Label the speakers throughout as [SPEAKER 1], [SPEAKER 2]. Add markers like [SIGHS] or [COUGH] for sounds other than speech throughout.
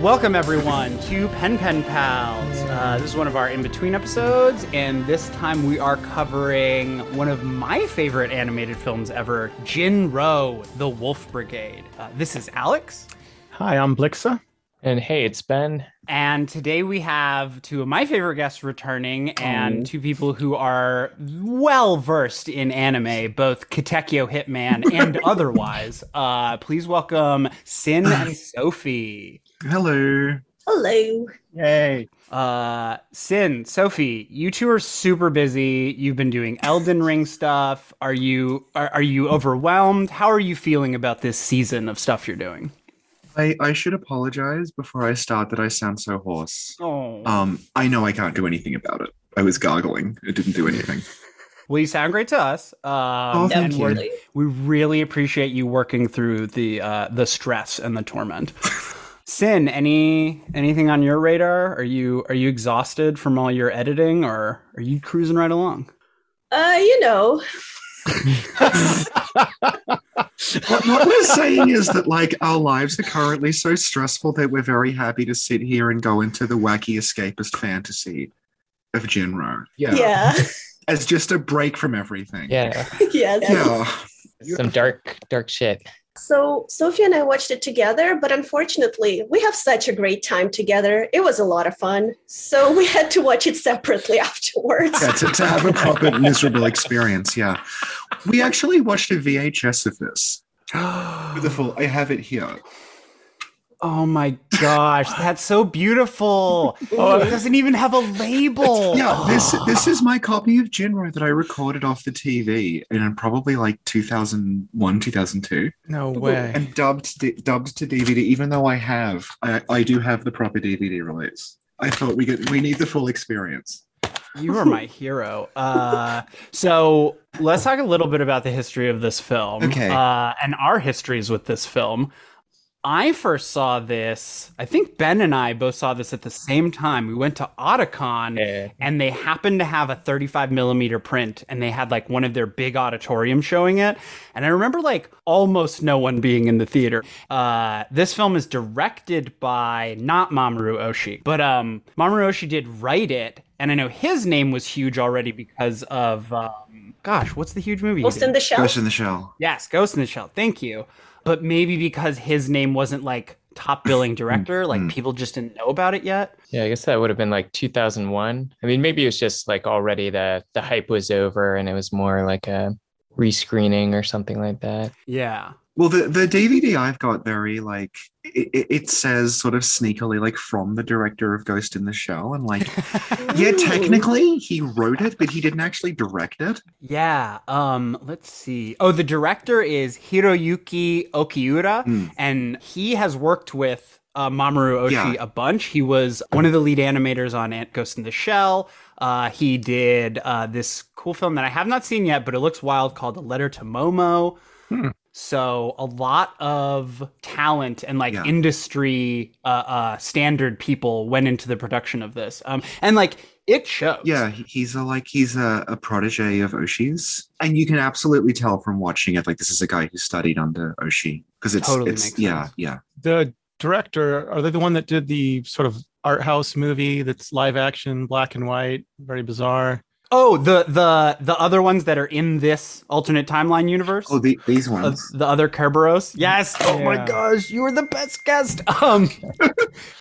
[SPEAKER 1] Welcome, everyone, to Pen Pen Pals. Uh, this is one of our in between episodes, and this time we are covering one of my favorite animated films ever Jin-Roh, The Wolf Brigade. Uh, this is Alex.
[SPEAKER 2] Hi, I'm Blixa.
[SPEAKER 3] And hey, it's Ben.
[SPEAKER 1] And today we have two of my favorite guests returning and two people who are well versed in anime, both Katekyo Hitman and [LAUGHS] otherwise. Uh, please welcome Sin and Sophie.
[SPEAKER 4] Hello.
[SPEAKER 5] Hello.
[SPEAKER 2] Yay.
[SPEAKER 1] Uh, Sin, Sophie, you two are super busy. You've been doing Elden Ring stuff. Are you are, are you overwhelmed? How are you feeling about this season of stuff you're doing?
[SPEAKER 4] I, I should apologize before I start that I sound so hoarse.
[SPEAKER 1] Oh,
[SPEAKER 4] Um, I know I can't do anything about it. I was gargling. It didn't do anything. [LAUGHS]
[SPEAKER 1] well, you sound great to us. Um,
[SPEAKER 4] Oh, thank
[SPEAKER 1] and
[SPEAKER 4] you.
[SPEAKER 1] we're- we really appreciate you working through the uh, the stress and the torment. [LAUGHS] Sin, any anything on your radar? Are you are you exhausted from all your editing, or are you cruising right along?
[SPEAKER 5] Uh, you know, [LAUGHS]
[SPEAKER 4] what, what we're saying is that like our lives are currently so stressful that we're very happy to sit here and go into the wacky escapist fantasy of Jinro.
[SPEAKER 5] yeah, [LAUGHS]
[SPEAKER 4] As just a break from everything.
[SPEAKER 3] Yeah, [LAUGHS]
[SPEAKER 5] yes.
[SPEAKER 4] Yeah.
[SPEAKER 3] some dark, dark shit.
[SPEAKER 5] So Sophie and I watched it together, but unfortunately, we have such a great time together. It was a lot of fun, so we [LAUGHS] had to watch it separately [LAUGHS] afterwards.
[SPEAKER 4] Yeah, to, to have a proper miserable experience. Yeah. We actually watched a VHS of this. [GASPS] Beautiful. I have it here.
[SPEAKER 1] Oh my gosh, that's so beautiful. [LAUGHS] Oh, it doesn't even have a label.
[SPEAKER 4] Yeah, this [GASPS] this is my copy of Jinro that I recorded off the TV in probably like 2001, 2002,
[SPEAKER 2] No way.
[SPEAKER 4] and dubbed dubbed to DVD. Even though I have, I, I do have the proper DVD release. I thought we get we need the full experience.
[SPEAKER 1] You are my [LAUGHS] hero. Uh, so let's talk a little bit about the history of this film.
[SPEAKER 4] Okay.
[SPEAKER 1] Uh, and our histories with this film. I first saw this, I think Ben and I both saw this at the same time. We went to Otakon
[SPEAKER 3] Yeah.
[SPEAKER 1] and they happened to have a 35 millimeter print and they had like one of their big auditorium showing it. And I remember like almost no one being in the theater. Uh, this film is directed by not Mamoru Oshii, but um, Mamoru Oshii did write it. And I know his name was huge already because of, um, gosh, what's the huge movie?
[SPEAKER 5] Ghost in the Shell.
[SPEAKER 4] Ghost in the Shell.
[SPEAKER 1] Yes, Ghost in the Shell. Thank you. But maybe because his name wasn't like top billing director, like
[SPEAKER 4] Mm.
[SPEAKER 1] people just didn't know about it yet.
[SPEAKER 3] Yeah, I guess that would have been like 2001. I mean, maybe it was just like already the the hype was over and it was more like a rescreening or something like that.
[SPEAKER 1] Yeah.
[SPEAKER 4] Well, the, the DVD I've got very like it, it- says sort of sneakily like from the director of Ghost in the Shell, and like [LAUGHS] yeah, technically he wrote it, but he didn't actually direct it.
[SPEAKER 1] Yeah. Um, let's see. Oh, the director is Hiroyuki Okiura,
[SPEAKER 4] Hmm.
[SPEAKER 1] and he has worked with uh, Mamoru Oshii
[SPEAKER 4] Yeah.
[SPEAKER 1] a bunch. He was one of the lead animators on Ant Ghost in the Shell. Uh, he did uh, this cool film that I have not seen yet, but it looks wild called A Letter to Momo.
[SPEAKER 4] Hmm.
[SPEAKER 1] So a lot of talent and like
[SPEAKER 4] Yeah.
[SPEAKER 1] industry uh, uh, standard people went into the production of this, um, and like it shows.
[SPEAKER 4] Yeah, he's a like he's a, a protege of Oshii's, and you can absolutely tell from watching it like this is a guy who studied under Oshi because it's
[SPEAKER 1] Totally
[SPEAKER 4] it's
[SPEAKER 1] makes
[SPEAKER 4] yeah
[SPEAKER 1] sense.
[SPEAKER 4] yeah
[SPEAKER 2] The director, are they the one that did the sort of art house movie that's live action, black and white, very bizarre?
[SPEAKER 1] Oh, the the the other ones that are in this alternate timeline universe.
[SPEAKER 4] oh the, these
[SPEAKER 1] Uh,
[SPEAKER 4] ones
[SPEAKER 1] the other Kerberos. Yes. Oh my gosh, you were the best guest. Um,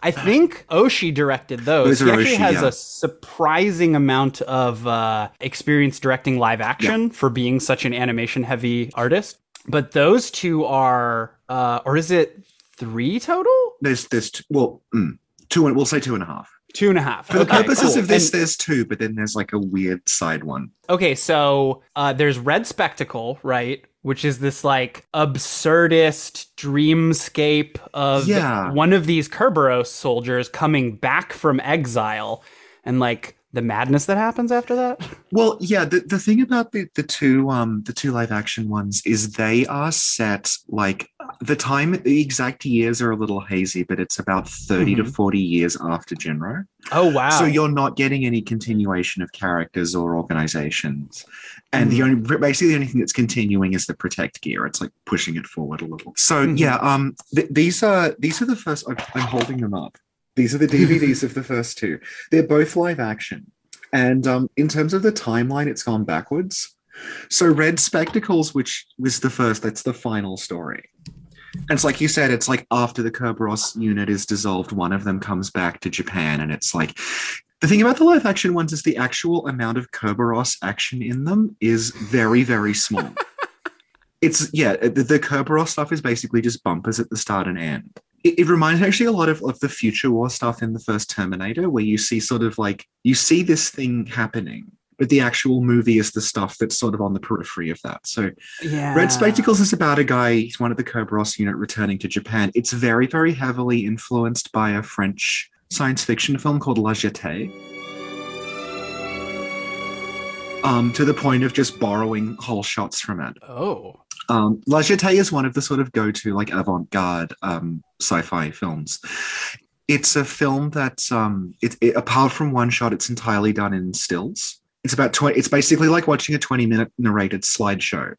[SPEAKER 1] I think Oshii directed those.
[SPEAKER 4] Those
[SPEAKER 1] he actually
[SPEAKER 4] Oshii,
[SPEAKER 1] has
[SPEAKER 4] yeah.
[SPEAKER 1] a surprising amount of uh, experience directing live action for being such an animation-heavy artist. But those two are, uh, or is it three total?
[SPEAKER 4] there's there's t- well mm, two and we'll say two and a half
[SPEAKER 1] Two and a half.
[SPEAKER 4] for the
[SPEAKER 1] Okay,
[SPEAKER 4] purposes
[SPEAKER 1] cool.
[SPEAKER 4] of this.
[SPEAKER 1] And-
[SPEAKER 4] there's two, but then there's like a weird side one.
[SPEAKER 1] Okay, so uh, there's Red Spectacle, right? Which is this like absurdist dreamscape of
[SPEAKER 4] Yeah.
[SPEAKER 1] one of these Kerberos soldiers coming back from exile and like the madness that happens after that.
[SPEAKER 4] Well, yeah, the, the thing about the, the two um the two live action ones is they are set like The time, the exact years are a little hazy, but it's about 30 to
[SPEAKER 1] Mhm.
[SPEAKER 4] 40 years after Jinro.
[SPEAKER 1] Oh wow.
[SPEAKER 4] So you're not getting any continuation of characters or organizations. And the
[SPEAKER 1] Mhm.
[SPEAKER 4] only basically the only thing that's continuing is the protect gear. It's like pushing it forward a little. So
[SPEAKER 1] Mhm.
[SPEAKER 4] yeah, um th- these are these are the first I'm, I'm holding them up. These are the DVDs of the first two. They're both live action. And um in terms of the timeline, it's gone backwards. So Red Spectacles, which was the first, that's the final story. And it's like you said, it's like after the Kerberos unit is dissolved, one of them comes back to Japan, and it's like the thing about the live action ones is the actual amount of Kerberos action in them is very, very small. [LAUGHS] it's yeah, the, the Kerberos stuff is basically just bumpers at the start and end. It, it reminds me actually a lot of, of the future war stuff in the first Terminator, where you see sort of like you see this thing happening, but the actual movie is the stuff that's sort of on the periphery of that. So
[SPEAKER 1] yeah.
[SPEAKER 4] Red Spectacles is about a guy, he's one of the Kerberos unit returning to Japan. It's very, very heavily influenced by a French science fiction film called La Jetée. Um, to the point of just borrowing whole shots from it.
[SPEAKER 1] Oh.
[SPEAKER 4] Um, La Jetée is one of the sort of go-to like avant-garde um, sci-fi films. It's a film that's um, it, it, apart from one shot, it's entirely done in stills. It's about twenty. It's basically like watching a twenty-minute narrated slideshow,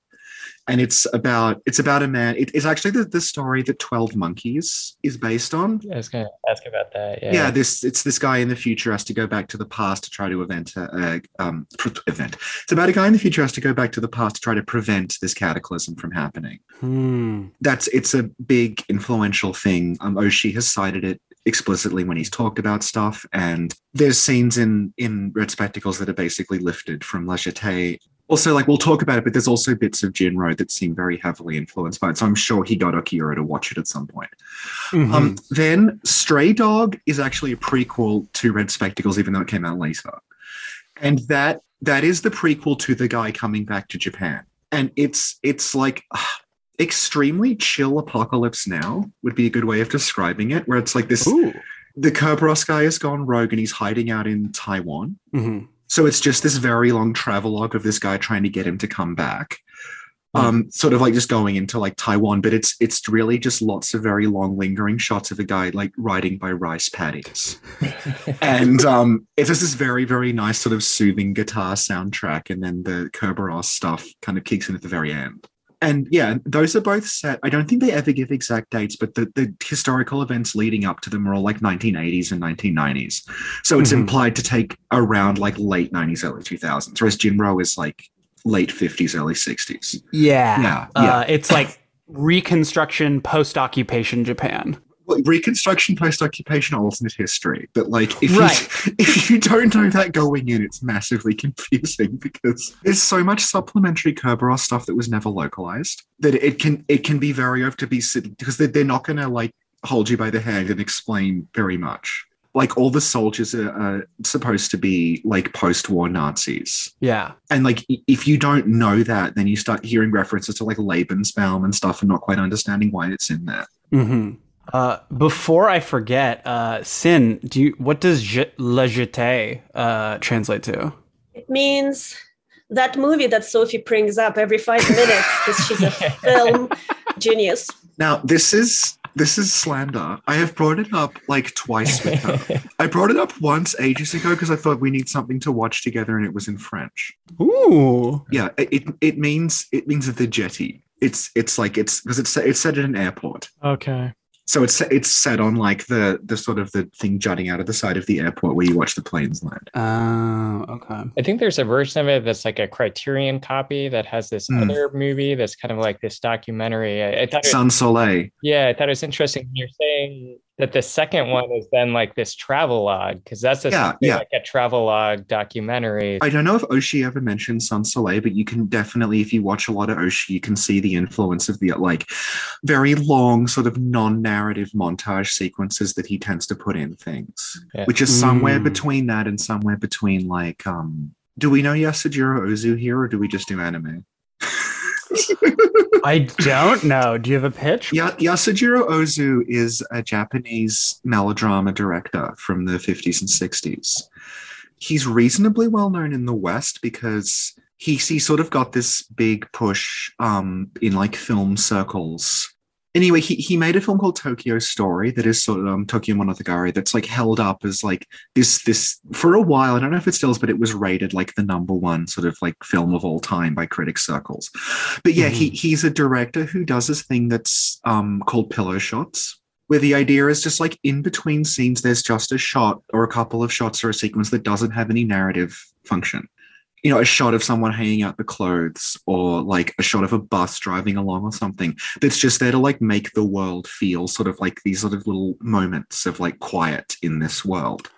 [SPEAKER 4] and it's about it's about a man. It, it's actually the, the story that Twelve Monkeys is based on.
[SPEAKER 3] I was gonna ask about that. Yeah.
[SPEAKER 4] Yeah, this it's this guy in the future has to go back to the past to try to event a, a um, pre- event. It's about a guy in the future has to go back to the past to try to prevent this cataclysm from happening
[SPEAKER 1] Hmm.
[SPEAKER 4] that's it's a big influential thing. Um, Oshii has cited it explicitly when he's talked about stuff, and there's scenes in in Red Spectacles that are basically lifted from La Jetée. Also, like we'll talk about it, but there's also bits of Jinro that seem very heavily influenced by it. So I'm sure he got Okiura to watch it at some point.
[SPEAKER 1] Mhm.
[SPEAKER 4] Um, then Stray Dog is actually a prequel to Red Spectacles, even though it came out later, and that that is the prequel to the guy coming back to Japan, and it's it's like. [SIGHS] extremely chill apocalypse now would be a good way of describing it where it's like this
[SPEAKER 1] Ooh.
[SPEAKER 4] the Kerberos guy has gone rogue and he's hiding out in Taiwan
[SPEAKER 1] Mhm.
[SPEAKER 4] So it's just this very long travelogue of this guy trying to get him to come back. Um, sort of like just going into like Taiwan, but it's it's really just lots of very long lingering shots of a guy like riding by rice paddies. [LAUGHS] and um it's just this very, very nice sort of soothing guitar soundtrack, and then the Kerberos stuff kind of kicks in at the very end. And yeah, those are both set. I don't think they ever give exact dates, but the, the historical events leading up to them are all like 1980s and 1990s. So it's
[SPEAKER 1] Mhm.
[SPEAKER 4] implied to take around like late 90s, early 2000s, whereas Jinro is like late 50s, early 60s.
[SPEAKER 1] Yeah.
[SPEAKER 4] Yeah,
[SPEAKER 1] Uh, it's like reconstruction post occupation Japan.
[SPEAKER 4] Well, Reconstruction, post-occupation, alternate history. But like, if
[SPEAKER 1] Right.
[SPEAKER 4] you [LAUGHS] if you don't know that going in, it's massively confusing [LAUGHS] because there's so much supplementary Kerberos stuff that was never localized that it can it can be very over to be because they're, they're not going to like hold you by the hand and explain very much. Like all the soldiers are, are supposed to be like post-war Nazis.
[SPEAKER 1] Yeah.
[SPEAKER 4] And like, if you don't know that, then you start hearing references to like Lebensraum and stuff, and not quite understanding why it's in there.
[SPEAKER 1] hmm Uh, before I forget, uh, Sin, do you, what does je, le jeté uh, translate to?
[SPEAKER 5] It means that movie that Sophie brings up every five minutes because she's a [LAUGHS] film genius.
[SPEAKER 4] Now, this is this is slander. I have brought it up like twice with her. [LAUGHS] I brought it up once ages ago because I thought we need something to watch together, and it was in French.
[SPEAKER 1] Ooh.
[SPEAKER 4] Yeah, it it, it means it means the jetty. It's it's like it's because it's it's set at an airport.
[SPEAKER 2] Okay.
[SPEAKER 4] So it's it's set on like the the sort of the thing jutting out of the side of the airport where you watch the planes land.
[SPEAKER 1] Oh, okay.
[SPEAKER 3] I think there's a version of it that's like a Criterion copy that has this
[SPEAKER 4] Hmm.
[SPEAKER 3] other movie that's kind of like this documentary. I, I thought, it,
[SPEAKER 4] Sans Soleil.
[SPEAKER 3] yeah, I thought it was interesting. You're saying that the second one is then like this travel log because that's
[SPEAKER 4] a,
[SPEAKER 3] Yeah,
[SPEAKER 4] yeah.
[SPEAKER 3] like a travel log documentary.
[SPEAKER 4] I don't know if Oshii ever mentioned Sans Soleil, but you can definitely, if you watch a lot of Oshii, you can see the influence of the like very long, sort of non-narrative montage sequences that he tends to put in things,
[SPEAKER 3] Yeah.
[SPEAKER 4] which is somewhere
[SPEAKER 1] Mm.
[SPEAKER 4] between that and somewhere between like, um, do we know Yasujiro Ozu here, or do we just do anime?
[SPEAKER 1] I don't know. Do you have a pitch?
[SPEAKER 4] Ya- Yasujiro Ozu is a Japanese melodrama director from the 50s and 60s. He's reasonably well known in the West because he, he sort of got this big push um, in like film circles anyway, he, he made a film called Tokyo Story that is sort of um, Tokyo Monogatari that's like held up as like this this for a while. I don't know if it still is, but it was rated like the number one sort of like film of all time by critic circles. But yeah, he he's a director who does this thing that's um called pillow shots. Where the idea is just like in between scenes, there's just a shot or a couple of shots or a sequence that doesn't have any narrative function you know, a shot of someone hanging out the clothes or like a shot of a bus driving along or something that's just there to like make the world feel sort of like these sort of little moments of like quiet in this world.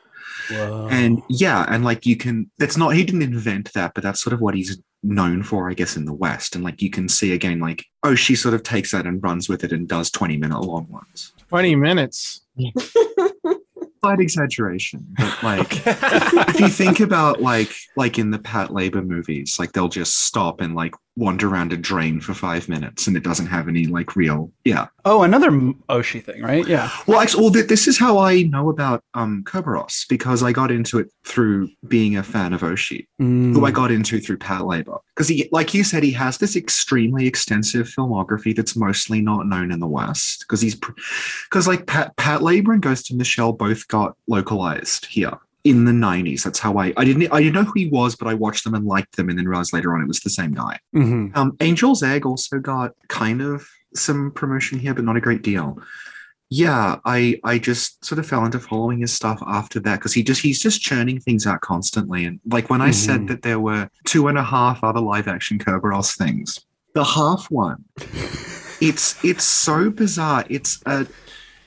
[SPEAKER 1] Whoa.
[SPEAKER 4] And yeah, and like you can, that's not, he didn't invent that, but that's sort of what he's known for, I guess, in the West. And like you can see again, like, oh, she sort of takes that and runs with it and does 20 minute long ones.
[SPEAKER 2] 20 minutes. [LAUGHS]
[SPEAKER 4] Slight exaggeration, but like if you think about like like in the Patlabor movies, like they'll just stop and like wander around a drain for five minutes and it doesn't have any like real yeah.
[SPEAKER 1] oh, another Oshii thing, right? Yeah.
[SPEAKER 4] Well, actually, well, th- this is how I know about um Kerberos because I got into it through being a fan of Oshii, who I got into through Patlabor. Because he, like you said, he has this extremely extensive filmography that's mostly not known in the West. Because he's because like Pat Patlabor and Ghost in the Shell both got localized here in the 90s. That's how I I didn't I didn't know who he was, but I watched them and liked them, and then realized later on it was the same guy.
[SPEAKER 1] Mhm.
[SPEAKER 4] Um, Angel's Egg also got kind of some promotion here, but not a great deal. Yeah, I I just sort of fell into following his stuff after that because he just he's just churning things out constantly. And like when I said
[SPEAKER 1] Mhm.
[SPEAKER 4] that there were two and a half other live action Kerberos things, the half one, [LAUGHS] it's it's so bizarre. It's a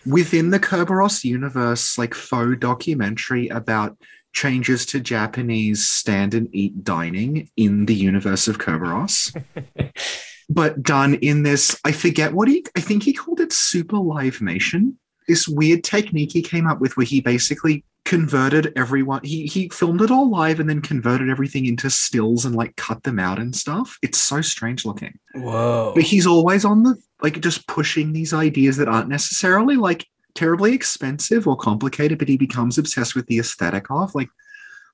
[SPEAKER 4] within the Kerberos universe, like faux documentary about changes to Japanese stand and eat dining in the universe of Kerberos [LAUGHS] but done in this i forget what he i think he called it superlivemation. This weird technique he came up with where he basically converted everyone he he filmed it all live and then converted everything into stills and like cut them out and stuff. It's so strange looking.
[SPEAKER 1] Whoa.
[SPEAKER 4] but he's always on the like just pushing these ideas that aren't necessarily like terribly expensive or complicated but he becomes obsessed with the aesthetic of like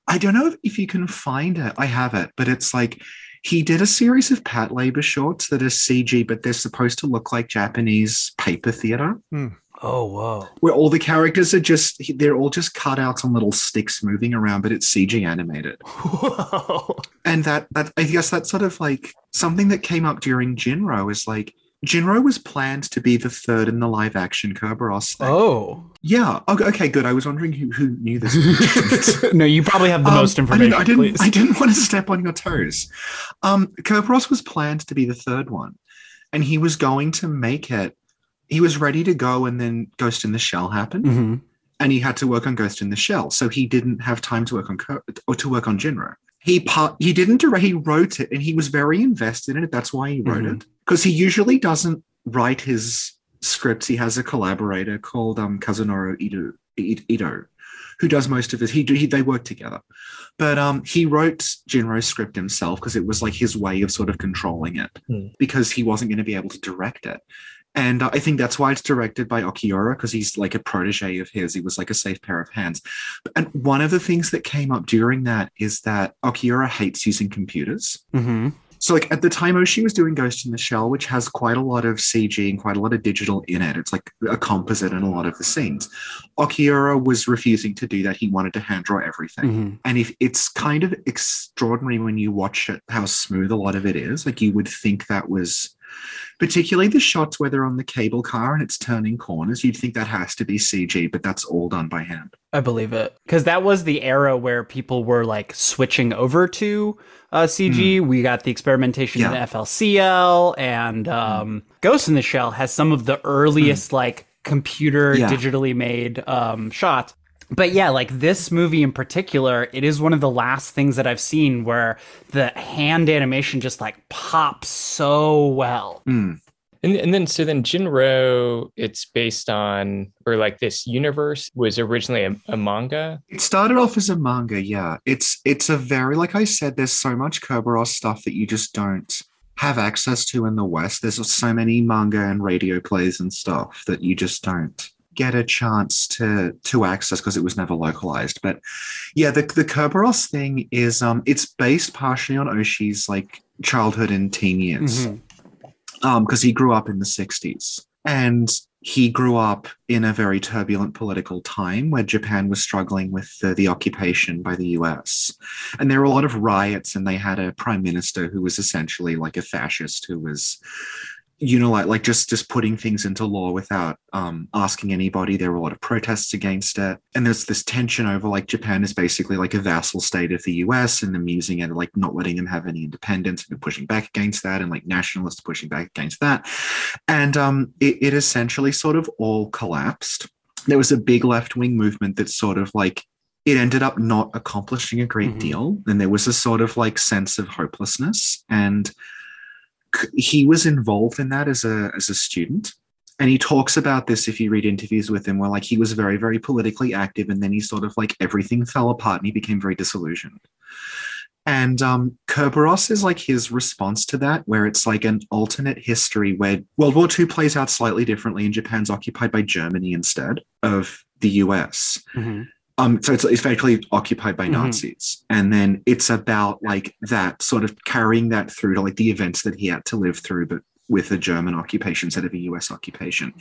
[SPEAKER 4] i don't know if, if you can find it. I have it. But it's like he did a series of Patlabor shorts that are cg but they're supposed to look like japanese paper theater. Hmm.
[SPEAKER 1] Oh, wow.
[SPEAKER 4] where all the characters are just they're all just cutouts on little sticks moving around but it's cg animated. [LAUGHS]
[SPEAKER 1] Whoa.
[SPEAKER 4] and that that I guess that's sort of like something that came up during Jinro is like Jinro was planned to be the third in the live action Kerberos thing.
[SPEAKER 1] Oh.
[SPEAKER 4] Yeah. Okay, good. I was wondering who, who knew this. [LAUGHS]
[SPEAKER 1] no, you probably have the
[SPEAKER 4] Um,
[SPEAKER 1] most
[SPEAKER 4] I
[SPEAKER 1] information.
[SPEAKER 4] didn't, I didn't. I didn't want to step on your toes. Um, Kerberos was planned to be the third one, and he was going to make it. He was ready to go, and then Ghost in the Shell happened,
[SPEAKER 1] Mhm.
[SPEAKER 4] and he had to work on Ghost in the Shell, so he didn't have time to work on Ker- or to work on Jinro. He part, he didn't direct. He wrote it, and he was very invested in it. That's why he wrote
[SPEAKER 1] Mhm.
[SPEAKER 4] it because he usually doesn't write his scripts. He has a collaborator called um, Kazunori Ito, Ito, who does most of it. He, he they work together, but um, he wrote Jinro's script himself because it was like his way of sort of controlling it
[SPEAKER 3] Hmm.
[SPEAKER 4] because he wasn't going to be able to direct it. And uh, I think that's why it's directed by Okiura because he's like a protege of his. He was like a safe pair of hands. And one of the things that came up during that is that Okiura hates using computers.
[SPEAKER 1] Mhm.
[SPEAKER 4] So, like at the time, Oshii was doing Ghost in the Shell, which has quite a lot of CG and quite a lot of digital in it. It's like a composite in a lot of the scenes. Okiura was refusing to do that. He wanted to hand draw everything.
[SPEAKER 1] Mhm.
[SPEAKER 4] And if it's kind of extraordinary when you watch it, how smooth a lot of it is. Like you would think that was particularly the shots where they're on the cable car and it's turning corners, you'd think that has to be CG, but that's all done by hand.
[SPEAKER 1] I believe it because that was the era where people were like switching over to uh, CG. We got the experimentation
[SPEAKER 4] Hmm. Yeah. Hmm.
[SPEAKER 1] in FLCL, and um, Ghost in the Shell has some of the earliest like computer
[SPEAKER 4] Yeah.
[SPEAKER 1] digitally made um, shots. But yeah, like this movie in particular, it is one of the last things that I've seen where the hand animation just like pops so well.
[SPEAKER 4] Mm.
[SPEAKER 3] And, and then so then Jinro, it's based on or like this universe was originally a, a manga.
[SPEAKER 4] It started off as a manga, yeah. It's it's a very like I said, there's so much Kerberos stuff that you just don't have access to in the West. There's so many manga and radio plays and stuff that you just don't get a chance to to access because it was never localized. But yeah, the the Kerberos thing is um it's based partially on Oshii's like childhood and teen years.
[SPEAKER 1] Mhm.
[SPEAKER 4] Um, because he grew up in the 60s. And he grew up in a very turbulent political time where Japan was struggling with the, the, occupation by the US. And there were a lot of riots, and they had a prime minister who was essentially like a fascist who was you know, like like just just putting things into law without um, asking anybody. There were a lot of protests against it, and there's this tension over like Japan is basically like a vassal state of the U.S. and them using it, like not letting them have any independence and pushing back against that, and like nationalists pushing back against that, and um, it, it essentially sort of all collapsed. There was a big left wing movement that sort of like it ended up not accomplishing a great mm-hmm. deal, and there was a sort of like sense of hopelessness and he was involved in that as a as a student and he talks about this if you read interviews with him where like he was very very politically active and then he sort of like everything fell apart and he became very disillusioned and um, Kerberos is like his response to that, where it's like an alternate history where World War II plays out slightly differently and Japan's occupied by Germany instead of the US. Mm-hmm. Um, so it's, it's occupied by mm-hmm. Nazis, and then it's about like that sort of carrying that through to like the events that he had to live through, but with a German occupation instead of a US occupation.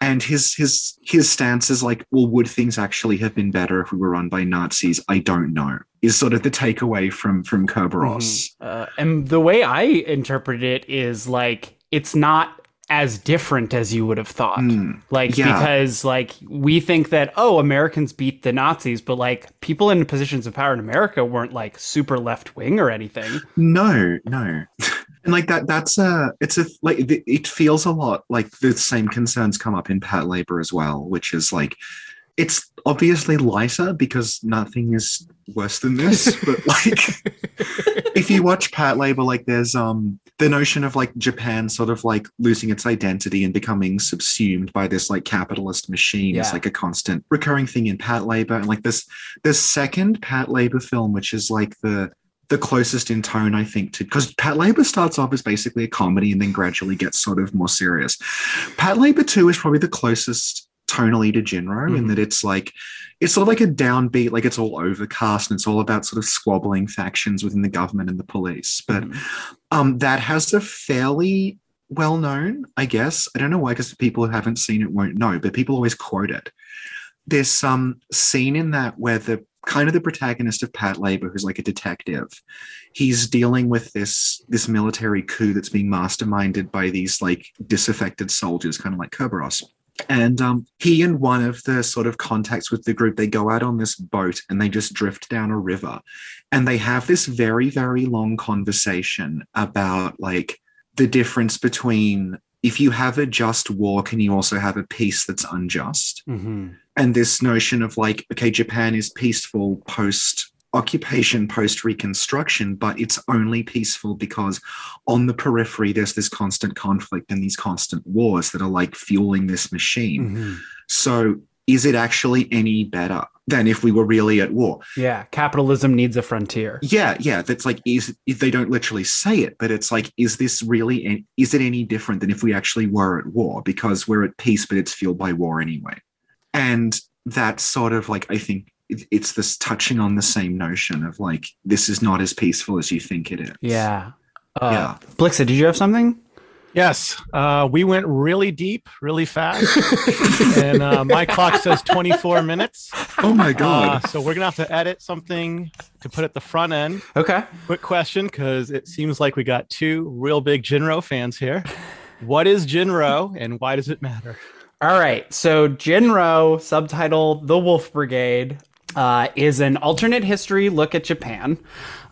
[SPEAKER 4] And his his his stance is like, well, would things actually have been better if we were run by Nazis? I don't know. Is sort of the takeaway from from Kerberos.
[SPEAKER 1] Mm-hmm. Uh, and the way I interpret it is like it's not as different as you would have thought. Mm, like yeah. because like we think that oh Americans beat the Nazis, but like people in positions of power in America weren't like super left wing or anything.
[SPEAKER 4] No, no. and like that that's a it's a like it feels a lot like the same concerns come up in Patlabor as well, which is like it's obviously lighter because nothing is worse than this but [LAUGHS] like if you watch Patlabor like there's um the notion of like japan sort of like losing its identity and becoming subsumed by this like capitalist machine yeah. is like a constant recurring thing in Patlabor and like this this second Patlabor film which is like the the closest in tone, I think, to because Patlabor starts off as basically a comedy and then gradually gets sort of more serious. Patlabor 2 is probably the closest tonally to Jinro mm-hmm. in that it's like it's sort of like a downbeat, like it's all overcast and it's all about sort of squabbling factions within the government and the police. But mm-hmm. um, that has a fairly well known, I guess. I don't know why, because people who haven't seen it won't know, but people always quote it. There's some scene in that where the kind of the protagonist of Patlabor, who's like a detective, he's dealing with this this military coup that's being masterminded by these like disaffected soldiers, kind of like Kerberos. And um, he and one of the sort of contacts with the group, they go out on this boat and they just drift down a river. And they have this very, very long conversation about like the difference between if you have a just war, can you also have a peace that's unjust? Mm-hmm. And this notion of like, okay, Japan is peaceful post occupation post reconstruction, but it's only peaceful because on the periphery there's this constant conflict and these constant wars that are like fueling this machine. Mm-hmm. So is it actually any better than if we were really at war?
[SPEAKER 1] Yeah, capitalism needs a frontier.
[SPEAKER 4] Yeah, yeah, that's like is they don't literally say it, but it's like is this really is it any different than if we actually were at war because we're at peace but it's fueled by war anyway. And that's sort of like I think it's this touching on the same notion of like this is not as peaceful as you think it is.
[SPEAKER 1] Yeah. Uh, yeah. Blixa, did you have something?
[SPEAKER 2] Yes, uh, we went really deep, really fast, [LAUGHS] and uh, my clock says 24 minutes.
[SPEAKER 4] Oh my god!
[SPEAKER 2] Uh, so we're gonna have to edit something to put at the front end.
[SPEAKER 1] Okay.
[SPEAKER 2] Quick question, because it seems like we got two real big Jinro fans here. What is Jinro, and why does it matter?
[SPEAKER 1] All right, so Jinro, subtitle The Wolf Brigade, uh, is an alternate history look at Japan.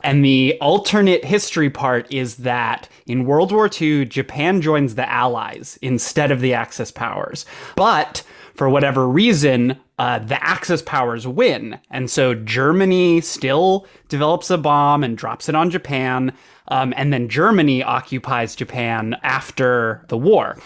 [SPEAKER 1] And the alternate history part is that in World War II, Japan joins the Allies instead of the Axis powers. But for whatever reason, uh, the Axis powers win. And so Germany still develops a bomb and drops it on Japan. Um, and then Germany occupies Japan after the war.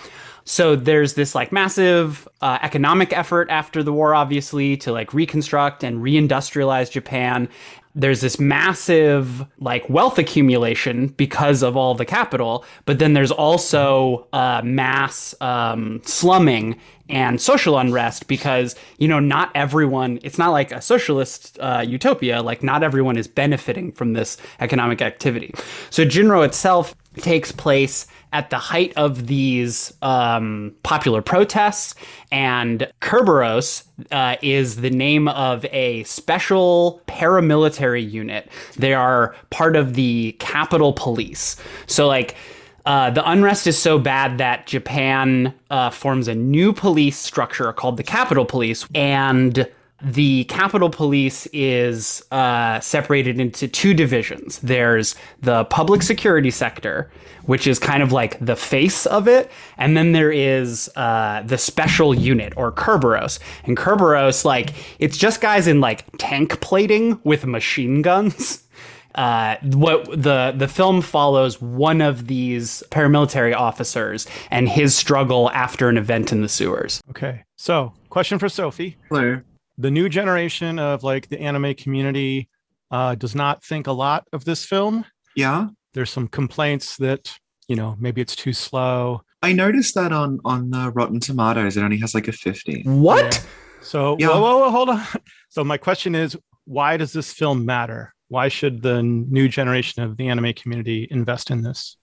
[SPEAKER 1] So there's this like massive uh, economic effort after the war, obviously, to like reconstruct and reindustrialize Japan. There's this massive like wealth accumulation because of all the capital, but then there's also uh, mass um, slumming and social unrest because you know not everyone it's not like a socialist uh, utopia like not everyone is benefiting from this economic activity so jinro itself takes place at the height of these um, popular protests, and Kerberos uh, is the name of a special paramilitary unit. They are part of the Capital Police. So, like, uh, the unrest is so bad that Japan uh, forms a new police structure called the Capital Police, and the Capital Police is uh, separated into two divisions. There's the public security sector, which is kind of like the face of it, and then there is uh, the special unit or Kerberos. And Kerberos, like, it's just guys in like tank plating with machine guns. [LAUGHS] Uh, what the the film follows one of these paramilitary officers and his struggle after an event in the sewers.
[SPEAKER 2] Okay. So, question for Sophie.
[SPEAKER 4] Hello.
[SPEAKER 2] The new generation of like the anime community uh, does not think a lot of this film.
[SPEAKER 4] Yeah.
[SPEAKER 2] There's some complaints that, you know, maybe it's too slow.
[SPEAKER 4] I noticed that on on uh, Rotten Tomatoes, it only has like a 50.
[SPEAKER 1] What?
[SPEAKER 2] So,
[SPEAKER 4] Yeah.
[SPEAKER 2] whoa, whoa, whoa, hold on. [LAUGHS] So, my question is why does this film matter? Why should the new generation of the anime community invest in this?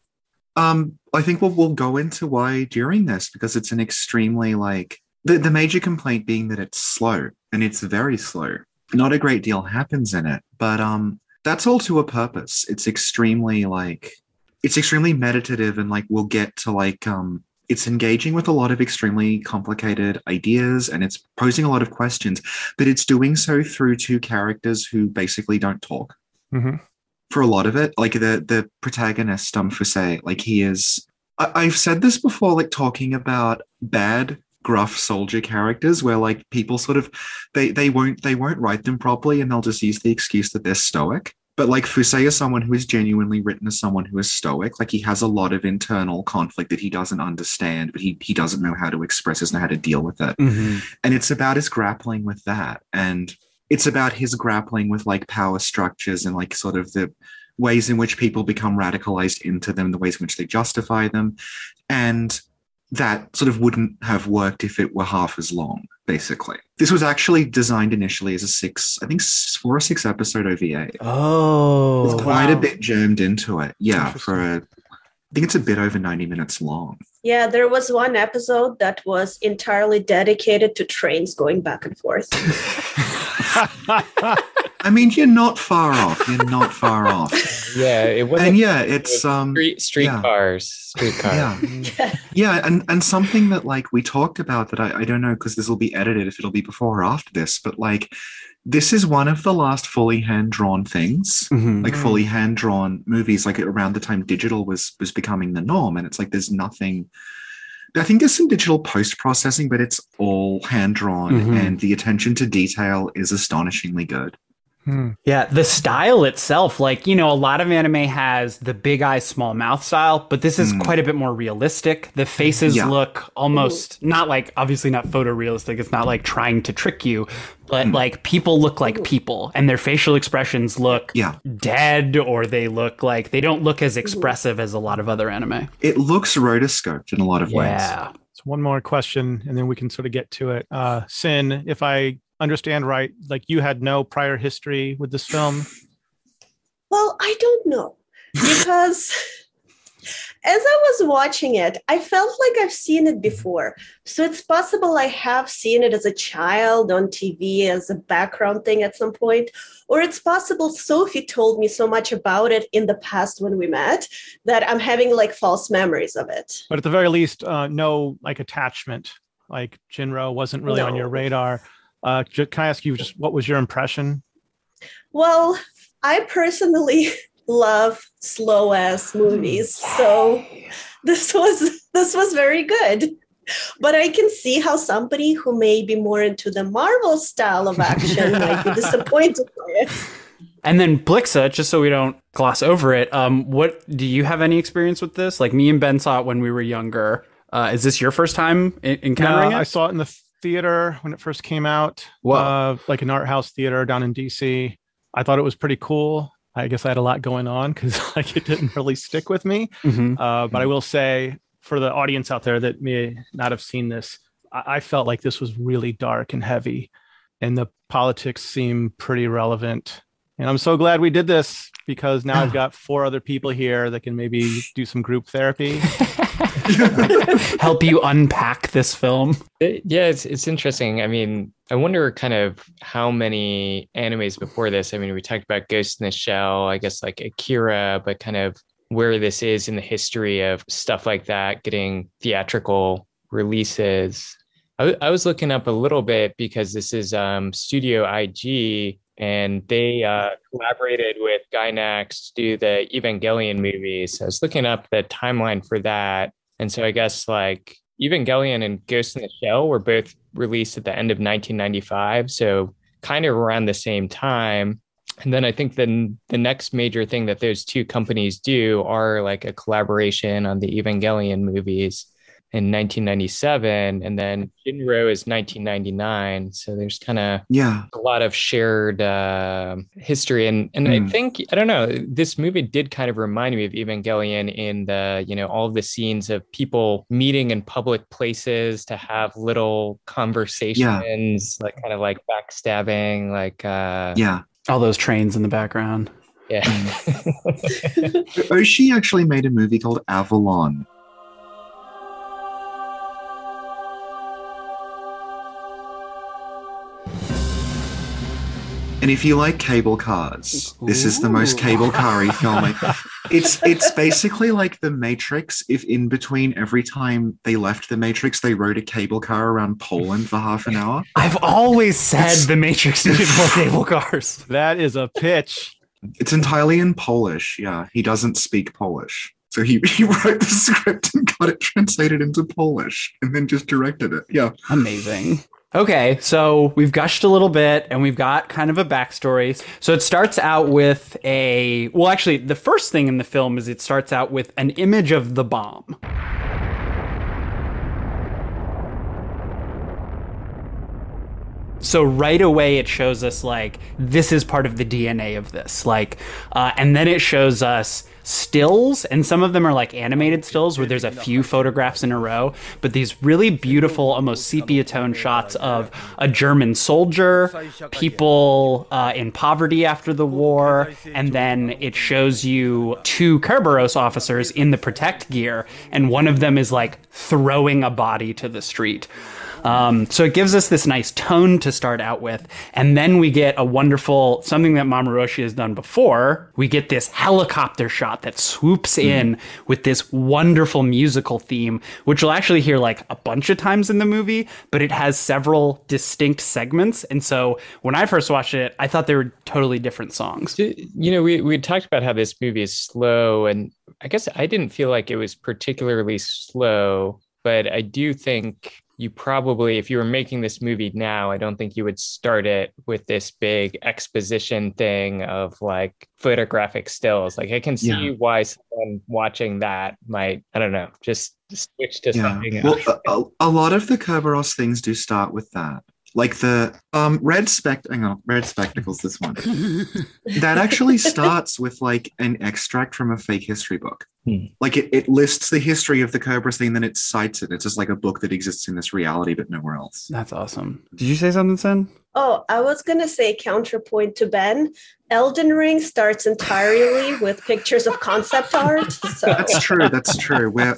[SPEAKER 4] Um, I think we'll we'll go into why during this because it's an extremely like the, the major complaint being that it's slow and it's very slow. Not a great deal happens in it, but um that's all to a purpose. It's extremely like it's extremely meditative and like we'll get to like um it's engaging with a lot of extremely complicated ideas and it's posing a lot of questions, but it's doing so through two characters who basically don't talk
[SPEAKER 2] Mhm.
[SPEAKER 4] for a lot of it. Like the the protagonist, um, say, like he is. I've said this before, like talking about bad gruff soldier characters, where like people sort of they they won't they won't write them properly, and they'll just use the excuse that they're stoic. But like Fuse is someone who is genuinely written as someone who is stoic. Like he has a lot of internal conflict that he doesn't understand, but he he doesn't know how to express, doesn't know how to deal with it
[SPEAKER 1] Mm-hmm.
[SPEAKER 4] and it's about his grappling with that and it's about his grappling with like power structures and like sort of the ways in which people become radicalized into them the ways in which they justify them and that sort of wouldn't have worked if it were half as long basically. This was actually designed initially as a six i think four or six episode ova
[SPEAKER 1] Oh,
[SPEAKER 4] it's quite a bit jammed into it. Yeah for a i think it's a bit over 90 minutes long.
[SPEAKER 5] Yeah, there was one episode that was entirely dedicated to trains going back and forth. [LAUGHS] [LAUGHS]
[SPEAKER 4] i mean you're not far off you're not far off [LAUGHS]
[SPEAKER 3] Yeah, it wasn't
[SPEAKER 4] and yeah it's
[SPEAKER 3] was
[SPEAKER 4] um
[SPEAKER 3] street streetcars, streetcars.
[SPEAKER 4] yeah [LAUGHS] yeah and and something that like we talked about that i, I don't know because this will be edited if it'll be before or after this but like this is one of the last fully hand drawn things
[SPEAKER 1] Mhm.
[SPEAKER 4] like
[SPEAKER 2] Mm.
[SPEAKER 4] fully hand drawn movies like around the time digital was was becoming the norm and it's like there's nothing I think there's some digital post processing, but it's all hand drawn,
[SPEAKER 1] Mhm.
[SPEAKER 4] and the attention to detail is astonishingly good.
[SPEAKER 2] Hmm.
[SPEAKER 1] Yeah, the style itself, like, you know, a lot of anime has the big eye, small mouth style, but this is
[SPEAKER 4] Mm.
[SPEAKER 1] quite a bit more realistic. The faces
[SPEAKER 4] Yeah.
[SPEAKER 1] look almost not like, obviously not photorealistic. It's not like trying to trick you, but
[SPEAKER 4] Mm.
[SPEAKER 1] like people look like people and their facial expressions look
[SPEAKER 4] Yeah,
[SPEAKER 1] dead or they look like they don't look as expressive as a lot of other anime.
[SPEAKER 4] it looks rotoscoped in a lot of ways.
[SPEAKER 1] Yeah.
[SPEAKER 2] So one more question, and then we can sort of get to it. Uh, Sin, if I understand right, like you had no prior history with this film.
[SPEAKER 5] Well, I don't know because [LAUGHS] as I was watching it, I felt like I've seen it before. So it's possible I have seen it as a child on TV as a background thing at some point, or it's possible Sophie told me so much about it in the past when we met that I'm having like false memories of it.
[SPEAKER 2] but at the very least, uh, no like attachment. Like Jinro wasn't really on your radar. Uh, can I ask you just what was your impression?
[SPEAKER 5] Well, I personally [LAUGHS] love slow ass movies. So this was this was very good. But I can see how somebody who may be more into the Marvel style of action [LAUGHS] might be disappointed by it.
[SPEAKER 1] And then Blixa, just so we don't gloss over it, um, what do you have any experience with this? Like me and Ben saw it when we were younger. Uh, is this your first time en- encountering
[SPEAKER 2] it? I saw it in the theater when it first came out, uh, like an art house theater down in DC. I thought it was pretty cool. I guess I had a lot going on because [LAUGHS] like it didn't really stick with me.
[SPEAKER 1] Mhm.
[SPEAKER 2] Uh, but I will say for the audience out there that may not have seen this, I, I felt like this was really dark and heavy, and the politics seem pretty relevant. And I'm so glad we did this because now I've got four other people here that can maybe do some group therapy. [LAUGHS]
[SPEAKER 1] Help you unpack this film.
[SPEAKER 3] It- yeah, it's it's interesting. I mean, I wonder kind of how many animes before this. I mean, we talked about Ghost in the Shell, I guess like Akira, but kind of where this is in the history of stuff like that getting theatrical releases. I, I was looking up a little bit because this is um, Studio IG, and they uh, collaborated with Gainax to do the Evangelion movies. I was looking up the timeline for that, and so I guess like Evangelion and Ghost in the Shell were both released at the end of 1995, so kind of around the same time. And then I think the the next major thing that those two companies do are like a collaboration on the Evangelion movies in 1997, and then Jinro is 1999. So there's kind of
[SPEAKER 4] Yeah.
[SPEAKER 3] a lot of shared uh, history and and I
[SPEAKER 4] Mm.
[SPEAKER 3] think I don't know this movie did kind of remind me of Evangelion in the you know all of the scenes of people meeting in public places to have little conversations like kind of like backstabbing like uh
[SPEAKER 4] Yeah.
[SPEAKER 1] All those trains in the background.
[SPEAKER 3] yeah [LAUGHS]
[SPEAKER 4] Oshii actually made a movie called Avalon. And if you like cable cars, this is the most cable car-y [LAUGHS] film. I- It's it's basically like the Matrix. If in between every time they left the Matrix, they rode a cable car around Poland for half an hour.
[SPEAKER 1] I've always said
[SPEAKER 4] It's-
[SPEAKER 1] the Matrix needed more [LAUGHS] cable cars.
[SPEAKER 2] that is a pitch.
[SPEAKER 4] It's entirely in Polish. Yeah, he doesn't speak Polish. So he, [LAUGHS] he wrote the script and got it translated into Polish and then just directed it. Yeah.
[SPEAKER 1] Amazing. Okay, so we've gushed a little bit and we've got kind of a backstory. So it starts out with a. Well, actually, the first thing in the film is it starts out with an image of the bomb. So right away it shows us like this is part of the DNA of this, like, uh, and then it shows us stills, and some of them are like animated stills where there's a few photographs in a row, but these really beautiful, almost sepia tone shots of a German soldier, people. Uh, in poverty after the war, and then it shows you two Kerberos officers in the protect gear, and one of them is like throwing a body to the street. Um, so it gives us this nice tone to start out with. And then we get a wonderful, something that Mamoru has done before. We get this helicopter shot that swoops in with this wonderful musical theme, which you'll actually hear like a bunch of times in the movie, but it has several distinct segments. And so when I first watched it, I thought they were totally different songs.
[SPEAKER 3] you know we we talked about how this movie is slow and I guess I didn't feel like it was particularly slow but I do think you probably if you were making this movie now I don't think you would start it with this big exposition thing of like photographic stills like I can see
[SPEAKER 4] Yeah.
[SPEAKER 3] why someone watching that might I don't know just switch to
[SPEAKER 4] Yeah.
[SPEAKER 3] something
[SPEAKER 4] Well,
[SPEAKER 3] else.
[SPEAKER 4] a, a, a lot of the Kerberos things do start with that. Like the um red spect hang on, red spectacles, this one. that actually [LAUGHS] starts with like an extract from a fake history book.
[SPEAKER 3] Hmm.
[SPEAKER 4] Like it, it lists the history of the Kerberos thing, then it cites it. It's just like a book that exists in this reality, but nowhere else.
[SPEAKER 1] That's awesome. Did you say something, Sin?
[SPEAKER 5] Oh, I was gonna say counterpoint to Ben. Elden Ring starts entirely [LAUGHS] with pictures of concept art. So
[SPEAKER 4] That's true. That's true. We're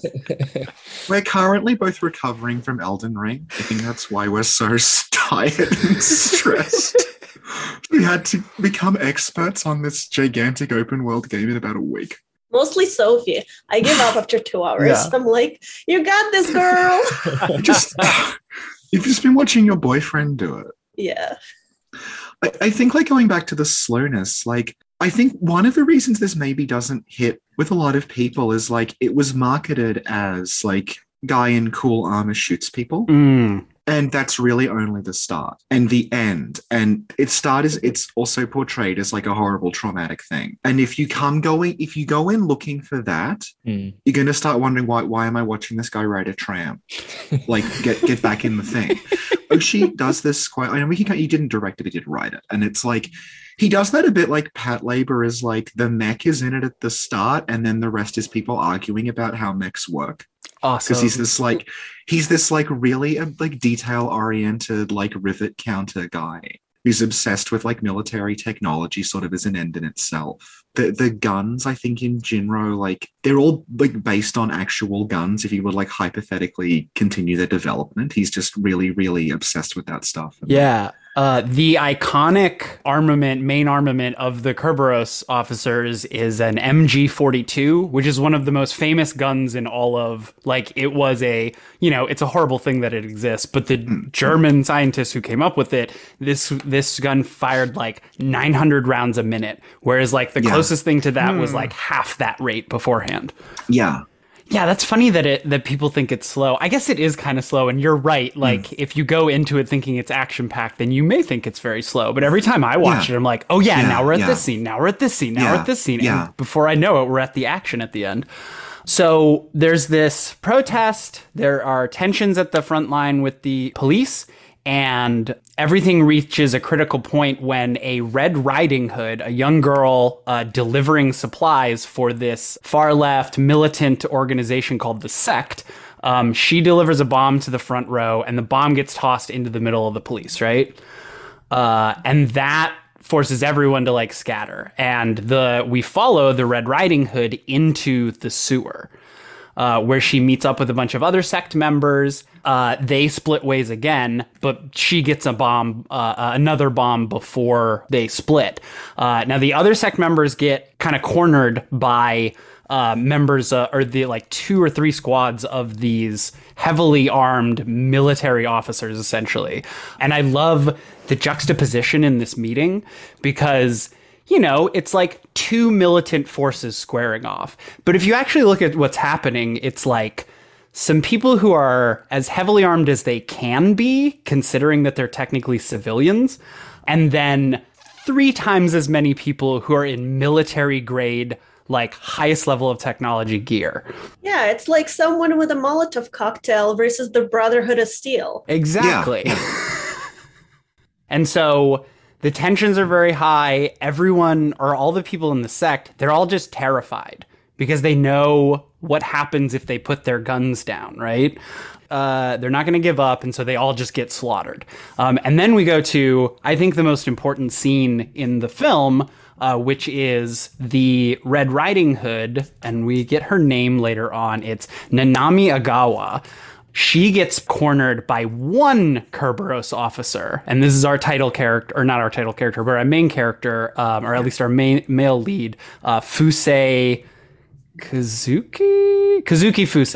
[SPEAKER 4] we're currently both recovering from Elden Ring. I think that's why we're so [LAUGHS] tired and stressed. we had to become experts on this gigantic open world game in about a week.
[SPEAKER 5] mostly Sophie. I give up after two hours.
[SPEAKER 1] Yeah.
[SPEAKER 5] I'm like, you got this, girl. [LAUGHS]
[SPEAKER 4] Just you've just been watching your boyfriend do it.
[SPEAKER 5] Yeah.
[SPEAKER 4] I, I think like going back to the slowness, like I think one of the reasons this maybe doesn't hit with a lot of people is like it was marketed as like guy in cool armor shoots people.
[SPEAKER 1] Mm.
[SPEAKER 4] And that's really only the start and the end. And its start is it's also portrayed as like a horrible traumatic thing. And if you come going if you go in looking for that
[SPEAKER 3] Hmm.
[SPEAKER 4] you're going to start wondering why why am i watching this guy ride a tram? Like get get back in the thing. [LAUGHS] Oshii does this quite i know we can you didn't direct it he did write it. And it's like he does that a bit like Patlabor is like the mech is in it at the start and then the rest is people arguing about how mechs work
[SPEAKER 1] Awesome.
[SPEAKER 4] because he's this like he's this like really uh, like detail oriented like rivet counter guy who's obsessed with like military technology, sort of as an end in itself. The the guns, I think, in Jinro, like they're all like based on actual guns. If you would like hypothetically continue their development, he's just really, really obsessed with that stuff.
[SPEAKER 1] Yeah. Uh, the iconic armament, main armament of the Kerberos officers is an MG 42, which is one of the most famous guns in all of, like, it was a, you know, it's a horrible thing that it exists, but the German scientists who came up with it, this, this gun fired like 900 rounds a minute, whereas, like, the
[SPEAKER 4] Yeah.
[SPEAKER 1] closest thing to that was like half that rate beforehand.
[SPEAKER 4] Yeah.
[SPEAKER 1] Yeah, that's funny that it that people think it's slow. I guess it is kind of slow, and you're right.
[SPEAKER 4] Hmm.
[SPEAKER 1] Like if you go into it thinking it's action packed, then you may think it's very slow. But every time I watch
[SPEAKER 4] Yeah.
[SPEAKER 1] it, I'm like, oh yeah,
[SPEAKER 4] Yeah,
[SPEAKER 1] now we're at
[SPEAKER 4] yeah.
[SPEAKER 1] this scene, now we're at this scene, now we're at this scene.
[SPEAKER 4] yeah.
[SPEAKER 1] And before I know it, we're at the action at the end. So there's this protest. There are tensions at the front line with the police, and everything reaches a critical point when a Red Riding Hood, a young girl uh, delivering supplies for this far left militant organization called the Sect, um, she delivers a bomb to the front row, and the bomb gets tossed into the middle of the police, right? uh, and that forces everyone to like scatter. And the we follow the Red Riding Hood into the sewer, uh, where she meets up with a bunch of other sect members. Uh, they split ways again, but she gets a bomb, uh, uh, another bomb before they split. Uh, now the other sect members get kind of cornered by uh, members or the like two or three squads of these heavily armed military officers essentially and i love the juxtaposition in this meeting because you know it's like two militant forces squaring off but if you actually look at what's happening it's like some people who are as heavily armed as they can be considering that they're technically civilians and then three times as many people who are in military grade like highest level of technology gear.
[SPEAKER 5] Yeah, it's like someone with a Molotov cocktail versus the Brotherhood of Steel.
[SPEAKER 1] Exactly. [LAUGHS] and so the tensions are very high. Everyone or all the people in the sect, they're all just terrified because they know what happens if they put their guns down, right? Uh, they're not going to give up, and so they all just get slaughtered. Um, and then we go to, I think, the most important scene in the film, uh, which is the Red Riding Hood, and we get her name later on. It's Nanami Agawa. She gets cornered by one Kerberos officer, and this is our title character, or not our title character, but our main character, um, or at least our main male lead, uh, Fuse Kazuki Kazuki Fuse.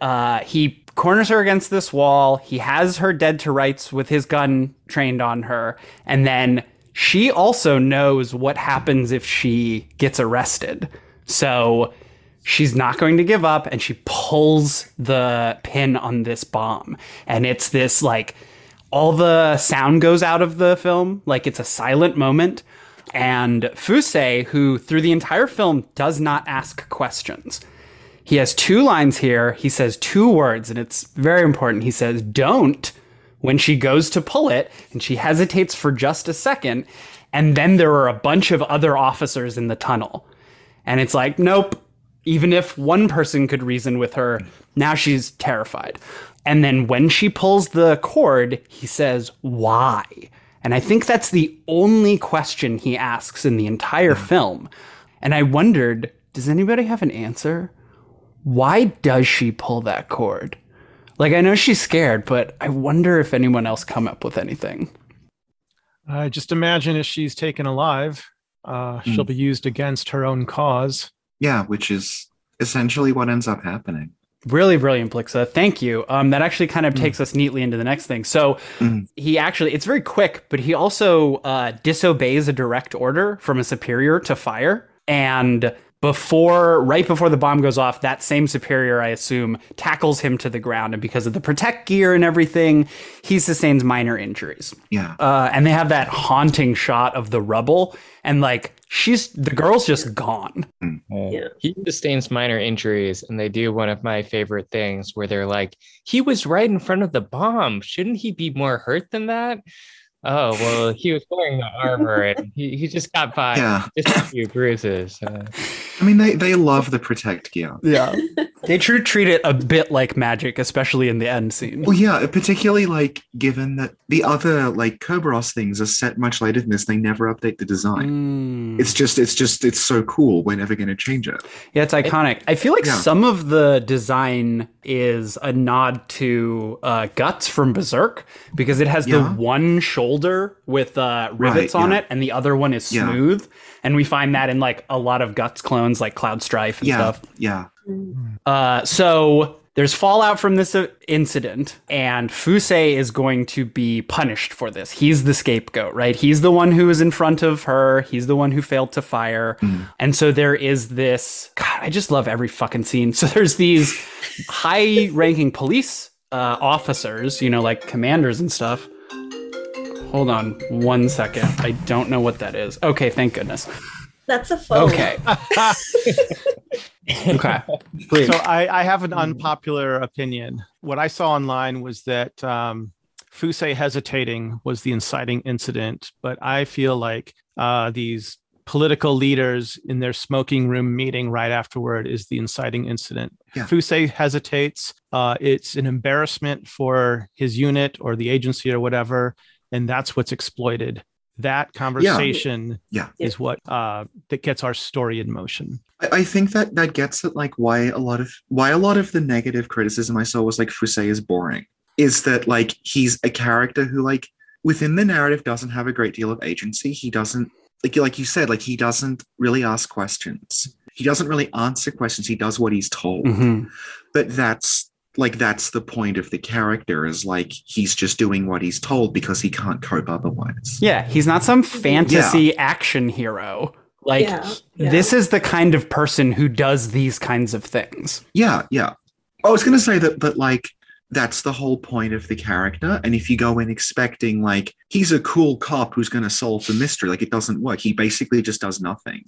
[SPEAKER 1] Uh, he corners her against this wall. He has her dead to rights with his gun trained on her, and then she also knows what happens if she gets arrested. So she's not going to give up, and she pulls the pin on this bomb, and it's this like all the sound goes out of the film, like it's a silent moment. And Fuse, who through the entire film does not ask questions, he has two lines here. He says two words, and it's very important. He says, Don't, when she goes to pull it, and she hesitates for just a second. And then there are a bunch of other officers in the tunnel. And it's like, Nope. Even if one person could reason with her, now she's terrified. And then when she pulls the cord, he says, Why? And I think that's the only question he asks in the entire film. And I wondered, does anybody have an answer? Why does she pull that cord? Like I know she's scared, but I wonder if anyone else come up with anything.
[SPEAKER 2] I just imagine if she's taken alive, uh, she'll be used against her own cause.
[SPEAKER 4] Yeah, which is essentially what ends up happening.
[SPEAKER 1] Really brilliant, Blixa. Thank you. Um, that actually kind of takes us neatly into the next thing. So
[SPEAKER 4] Mhm.
[SPEAKER 1] he actually, it's very quick, but he also uh, disobeys a direct order from a superior to fire. And before, right before the bomb goes off, that same superior, I assume, tackles him to the ground. And because of the protect gear and everything, he sustains minor injuries.
[SPEAKER 4] Yeah.
[SPEAKER 1] Uh, and they have that haunting shot of the rubble. And like, she's, the girl's just gone.
[SPEAKER 5] Yeah.
[SPEAKER 3] He sustains minor injuries, and they do one of my favorite things where they're like, he was right in front of the bomb. Shouldn't he be more hurt than that? Oh, well, he was wearing the armor and he, he just got by
[SPEAKER 4] Yeah.
[SPEAKER 3] just a few bruises. Uh,
[SPEAKER 4] I mean, they they love the protect gear.
[SPEAKER 1] Yeah. [LAUGHS] they true treat it a bit like magic, especially in the end scene.
[SPEAKER 4] Well, yeah, particularly like given that the other like Kerberos things are set much later than this, they never update the design.
[SPEAKER 1] Mm.
[SPEAKER 4] It's just, it's just, it's so cool. We're never going to change it.
[SPEAKER 1] Yeah, it's iconic. I feel like
[SPEAKER 4] Yeah.
[SPEAKER 1] some of the design is a nod to uh, Guts from Berserk because it has the one shoulder with uh, rivets
[SPEAKER 4] Right,
[SPEAKER 1] on
[SPEAKER 4] yeah.
[SPEAKER 1] it, and the other one is
[SPEAKER 4] Yeah.
[SPEAKER 1] smooth. And we find that in like a lot of Guts clones, like Cloud Strife and
[SPEAKER 4] Yeah,
[SPEAKER 1] stuff.
[SPEAKER 4] yeah.
[SPEAKER 1] Uh, so there's fallout from this uh, incident, and Fuse is going to be punished for this. He's the scapegoat, right? He's the one who is in front of her. He's the one who failed to fire. And so there is this. God, I just love every fucking scene. So there's these high-ranking police uh, officers, you know, like commanders and stuff. Hold on one second. I don't know what that is. Okay, thank goodness.
[SPEAKER 5] That's a phone.
[SPEAKER 1] Okay. [LAUGHS] okay. Please.
[SPEAKER 2] So I, I have an unpopular opinion. What I saw online was that um, Fuse hesitating was the inciting incident, but I feel like uh, these political leaders in their smoking room meeting right afterward is the inciting incident.
[SPEAKER 4] Yeah.
[SPEAKER 2] Fuse hesitates. Uh, it's an embarrassment for his unit or the agency or whatever, and that's what's exploited. That conversation
[SPEAKER 4] Yeah.
[SPEAKER 2] is what uh, that gets our story in motion.
[SPEAKER 4] I, I think that that gets at like why a lot of why a lot of the negative criticism I saw was like Fuse is boring. Is that like he's a character who like within the narrative doesn't have a great deal of agency. He doesn't like like you said like he doesn't really ask questions. He doesn't really answer questions. He does what he's told.
[SPEAKER 1] Mhm.
[SPEAKER 4] But that's like that's the point of the character is like he's just doing what he's told because he can't cope otherwise.
[SPEAKER 1] Yeah, he's not some fantasy action hero. Like
[SPEAKER 5] Yeah, yeah.
[SPEAKER 1] this is the kind of person who does these kinds of things.
[SPEAKER 4] Yeah, yeah. I was gonna say that, but like that's the whole point of the character. And if you go in expecting like he's a cool cop who's gonna solve the mystery, like it doesn't work. He basically just does nothing.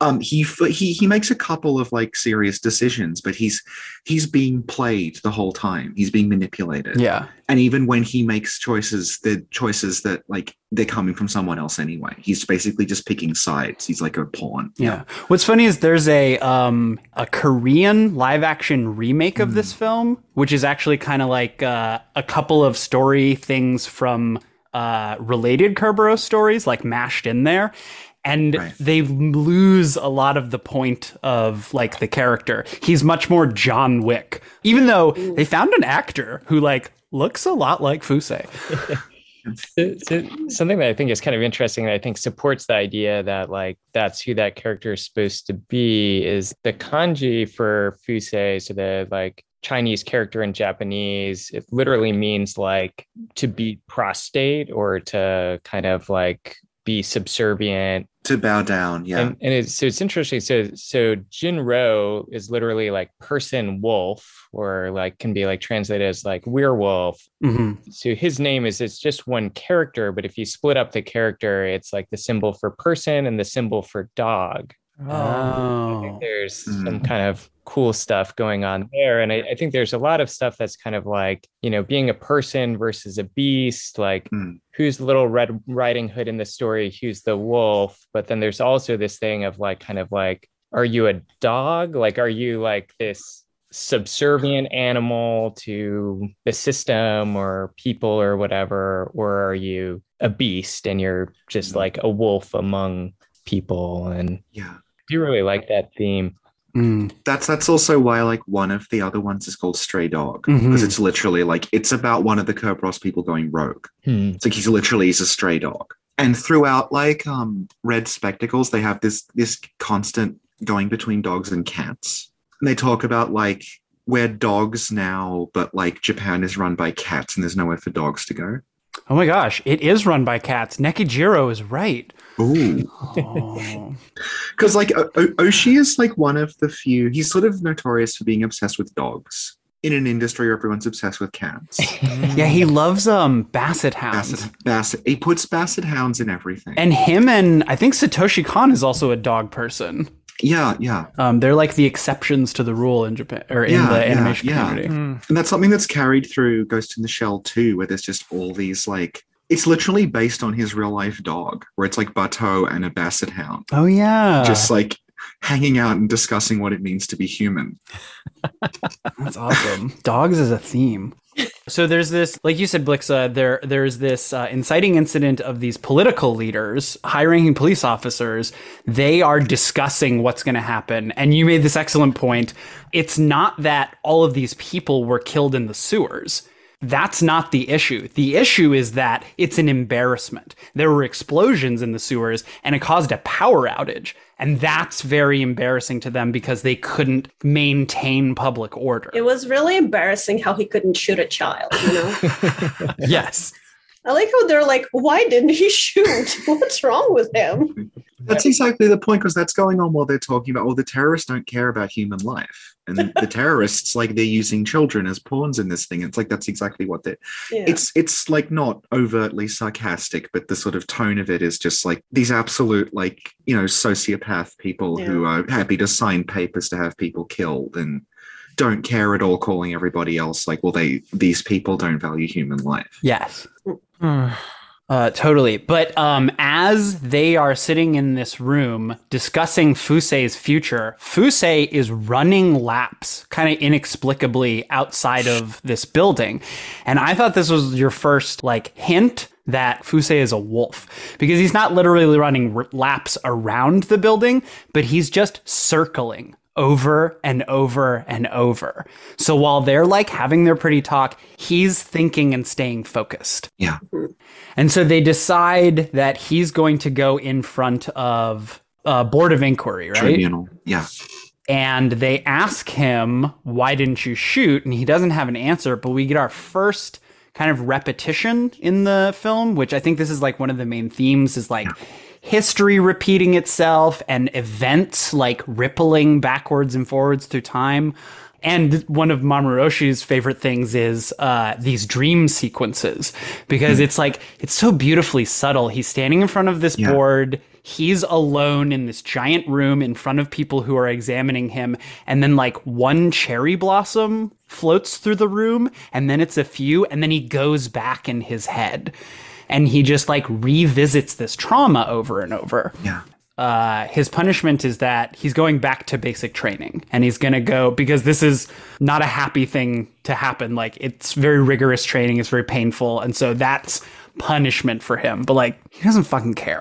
[SPEAKER 4] Um, he he he makes a couple of like serious decisions, but he's he's being played the whole time. He's being manipulated.
[SPEAKER 1] Yeah.
[SPEAKER 4] And even when he makes choices, the choices that like they're coming from someone else anyway. He's basically just picking sides. He's like a pawn.
[SPEAKER 1] Yeah. What's funny is there's a um a Korean live action remake of this film, which is actually kind of like uh, a couple of story things from uh related Kerberos stories like mashed in there. And
[SPEAKER 4] Right.
[SPEAKER 1] they lose a lot of the point of like the character. He's much more John Wick, even though they found an actor who like looks a lot like Fuse. [LAUGHS]
[SPEAKER 3] So, so something that I think is kind of interesting that I think supports the idea that like that's who that character is supposed to be is the kanji for Fuse, so the like Chinese character in Japanese, it literally means like to be prostate or to kind of like be subservient
[SPEAKER 4] To bow down. Yeah.
[SPEAKER 3] and, and it's so it's interesting. So so Jinro is literally like person wolf, or like can be like translated as like werewolf.
[SPEAKER 1] Mhm.
[SPEAKER 3] So his name is it's just one character, but if you split up the character, it's like the symbol for person and the symbol for dog. I think
[SPEAKER 1] Oh.
[SPEAKER 3] there's
[SPEAKER 4] Hmm.
[SPEAKER 3] some kind of cool stuff going on there. And I, I think there's a lot of stuff that's kind of like, you know, being a person versus a beast, like
[SPEAKER 4] Hmm.
[SPEAKER 3] who's the little red riding hood in the story, who's the wolf. But then there's also this thing of like kind of like, are you a dog? Like, are you like this subservient animal to the system or people or whatever? Or are you a beast and you're just
[SPEAKER 4] Hmm.
[SPEAKER 3] like a wolf among people? And
[SPEAKER 4] yeah.
[SPEAKER 3] I do really like that theme.
[SPEAKER 1] Mm.
[SPEAKER 4] That's that's also why like one of the other ones is called Stray Dog because it's literally like it's about one of the Kerberos people going rogue. It's like he's literally he's a stray dog. And throughout like um Red Spectacles, they have this this constant going between dogs and cats. And they talk about like we're dogs now, but like Japan is run by cats and there's nowhere for dogs to go.
[SPEAKER 1] Oh my gosh, it is run by cats. Nekijiro is right.
[SPEAKER 4] Ooh.
[SPEAKER 1] Oh.
[SPEAKER 4] Because like o- o- Oshii is like one of the few. He's sort of notorious for being obsessed with dogs in an industry where everyone's obsessed with cats. [LAUGHS]
[SPEAKER 1] yeah, he loves um basset hounds.
[SPEAKER 4] Basset, Basset. He puts Basset hounds in everything.
[SPEAKER 1] And him and I think Satoshi Kon is also a dog person.
[SPEAKER 4] yeah, yeah,
[SPEAKER 1] Um, they're like the exceptions to the rule in Japan or in
[SPEAKER 4] Yeah,
[SPEAKER 1] the
[SPEAKER 4] yeah,
[SPEAKER 1] animation
[SPEAKER 4] yeah.
[SPEAKER 1] community.
[SPEAKER 2] Mm.
[SPEAKER 4] and that's something that's carried through Ghost in the Shell too, where there's just all these like. It's literally based on his real life dog, where it's like Batou and a Basset hound,
[SPEAKER 1] Oh yeah,
[SPEAKER 4] just like hanging out and discussing what it means to be human. [LAUGHS]
[SPEAKER 1] That's awesome. Dogs is a theme. So there's this, like you said, Blixa. There, there's this uh, inciting incident of these political leaders, high-ranking police officers. They are discussing what's going to happen, and you made this excellent point. It's not that all of these people were killed in the sewers. That's not the issue. The issue is that it's an embarrassment. There were explosions in the sewers, and it caused a power outage. And that's very embarrassing to them because they couldn't maintain public order.
[SPEAKER 5] It was really embarrassing how he couldn't shoot a child, you know? [LAUGHS]
[SPEAKER 1] yes.
[SPEAKER 5] I like how they're like, why didn't he [LAUGHS] shoot? What's wrong with him?
[SPEAKER 4] That's exactly the point because that's going on while they're talking about, well, the terrorists don't care about human life. And the [LAUGHS] terrorists, like they're using children as pawns in this thing. It's like that's exactly what they're
[SPEAKER 5] Yeah.
[SPEAKER 4] it's it's like not overtly sarcastic, but the sort of tone of it is just like these absolute like, you know, sociopath people who are happy to sign papers to have people killed and don't care at all calling everybody else like, well, they these people don't value human life.
[SPEAKER 1] Yes. [SIGHS] Uh, totally. But um, as they are sitting in this room discussing Fuse's future, Fuse is running laps kind of inexplicably outside of this building. And I thought this was your first like hint that Fuse is a wolf because he's not literally running r- laps around the building, but he's just circling over and over and over. So while they're like having their pretty talk, he's thinking and staying focused.
[SPEAKER 4] Yeah. Mm-hmm.
[SPEAKER 1] And so they decide that he's going to go in front of a board of inquiry, right?
[SPEAKER 4] Tribunal. Yeah.
[SPEAKER 1] And they ask him, why didn't you shoot? And he doesn't have an answer, but we get our first kind of repetition in the film, which I think this is like one of the main themes is like history repeating itself and events like rippling backwards and forwards through time. And one of Mamoru Oshii's favorite things is uh, these dream sequences because it's like it's so beautifully subtle. He's standing in front of this
[SPEAKER 4] Yeah.
[SPEAKER 1] board. He's alone in this giant room in front of people who are examining him, and then like one cherry blossom floats through the room, and then it's a few, and then he goes back in his head, and he just like revisits this trauma over and over
[SPEAKER 4] Yeah.
[SPEAKER 1] uh, his punishment is that he's going back to basic training and he's going to go because this is not a happy thing to happen. Like it's very rigorous training. It's very painful. And so that's punishment for him. But like, he doesn't fucking care.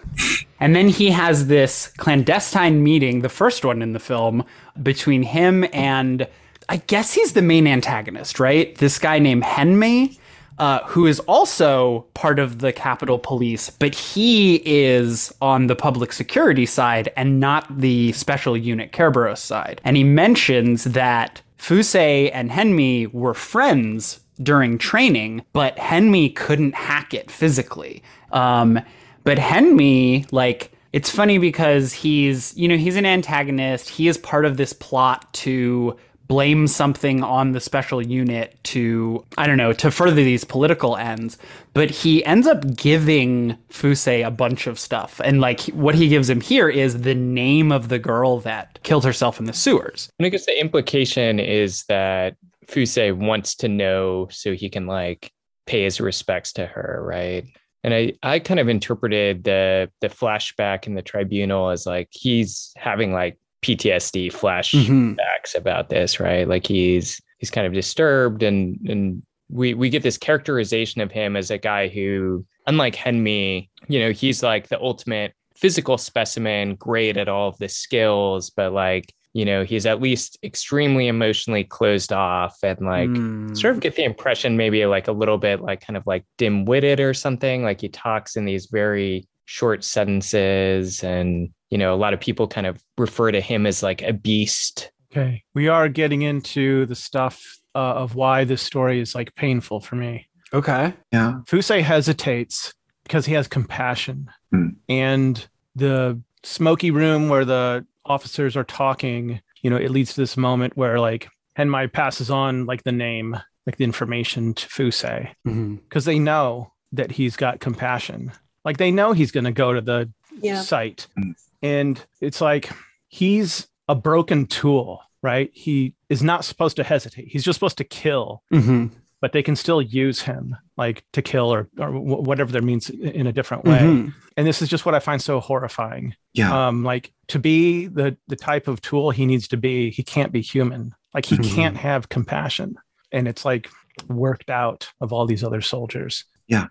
[SPEAKER 1] [LAUGHS] and then he has this clandestine meeting, the first one in the film, between him and I guess he's the main antagonist, right? This guy named Henmi uh, who is also part of the Capital Police, but he is on the public security side and not the special unit Kerberos side. And he mentions that Fuse and Henmi were friends during training, but Henmi couldn't hack it physically. Um, but Henmi, like, it's funny because he's, you know, he's an antagonist. He is part of this plot to blame something on the special unit to I don't know to further these political ends but he ends up giving Fuse a bunch of stuff and like what he gives him here is the name of the girl that killed herself in the sewers
[SPEAKER 3] And I guess the implication is that Fuse wants to know so he can like pay his respects to her, right? And I, I kind of interpreted the the flashback in the tribunal as like he's having like PTSD flashbacks
[SPEAKER 1] Mhm.
[SPEAKER 3] about this, right? Like he's he's kind of disturbed and and we we get this characterization of him as a guy who, unlike Henmi, you know, he's like the ultimate physical specimen, great at all of the skills, but like, you know, he's at least extremely emotionally closed off and like
[SPEAKER 1] Mm.
[SPEAKER 3] sort of get the impression maybe like a little bit like kind of like dim-witted or something. Like he talks in these very short sentences and you know, a lot of people kind of refer to him as like a beast.
[SPEAKER 2] Okay. We are getting into the stuff uh, of why this story is like painful for me.
[SPEAKER 1] okay
[SPEAKER 4] Yeah.
[SPEAKER 2] Fuse hesitates because he has compassion.
[SPEAKER 4] Hmm.
[SPEAKER 2] And the smoky room where the officers are talking, you know, it leads to this moment where like Henmi passes on like the name, like the information to Fuse
[SPEAKER 1] Mhm.
[SPEAKER 2] because they know that he's got compassion. Like they know he's going to go to the
[SPEAKER 5] Yeah.
[SPEAKER 2] site.
[SPEAKER 4] Mm.
[SPEAKER 2] And it's like he's a broken tool, right? He is not supposed to hesitate. He's just supposed to kill
[SPEAKER 1] Mhm.
[SPEAKER 2] but they can still use him like to kill or, or whatever their means in a different way.
[SPEAKER 1] Mhm.
[SPEAKER 2] And this is just what I find so horrifying.
[SPEAKER 4] Yeah.
[SPEAKER 2] Um, like to be the the type of tool he needs to be, he can't be human. Like he
[SPEAKER 4] Mhm.
[SPEAKER 2] can't have compassion. And it's like worked out of all these other soldiers.
[SPEAKER 4] Yeah.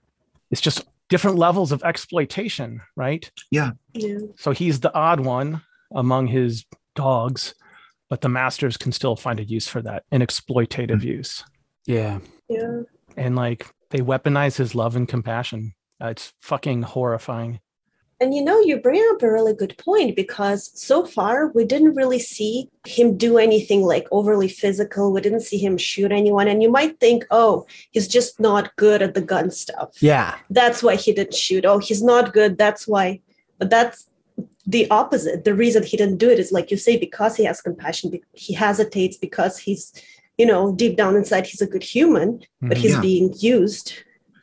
[SPEAKER 2] It's just different levels of exploitation, right?
[SPEAKER 5] Yeah. yeah.
[SPEAKER 2] So he's the odd one among his dogs, but the masters can still find a use for that, an exploitative use.
[SPEAKER 1] Yeah.
[SPEAKER 5] Yeah.
[SPEAKER 2] And like they weaponize his love and compassion. Uh, it's fucking horrifying.
[SPEAKER 5] And you know, you bring up a really good point because so far we didn't really see him do anything like overly physical. We didn't see him shoot anyone. And you might think, oh, he's just not good at the gun stuff.
[SPEAKER 1] Yeah.
[SPEAKER 5] That's why he didn't shoot. Oh, he's not good. That's why. But that's the opposite. The reason he didn't do it is like you say, because he has compassion, he hesitates because he's, you know, deep down inside, he's a good human, but
[SPEAKER 2] Mhm.
[SPEAKER 5] he's
[SPEAKER 4] Yeah.
[SPEAKER 5] being used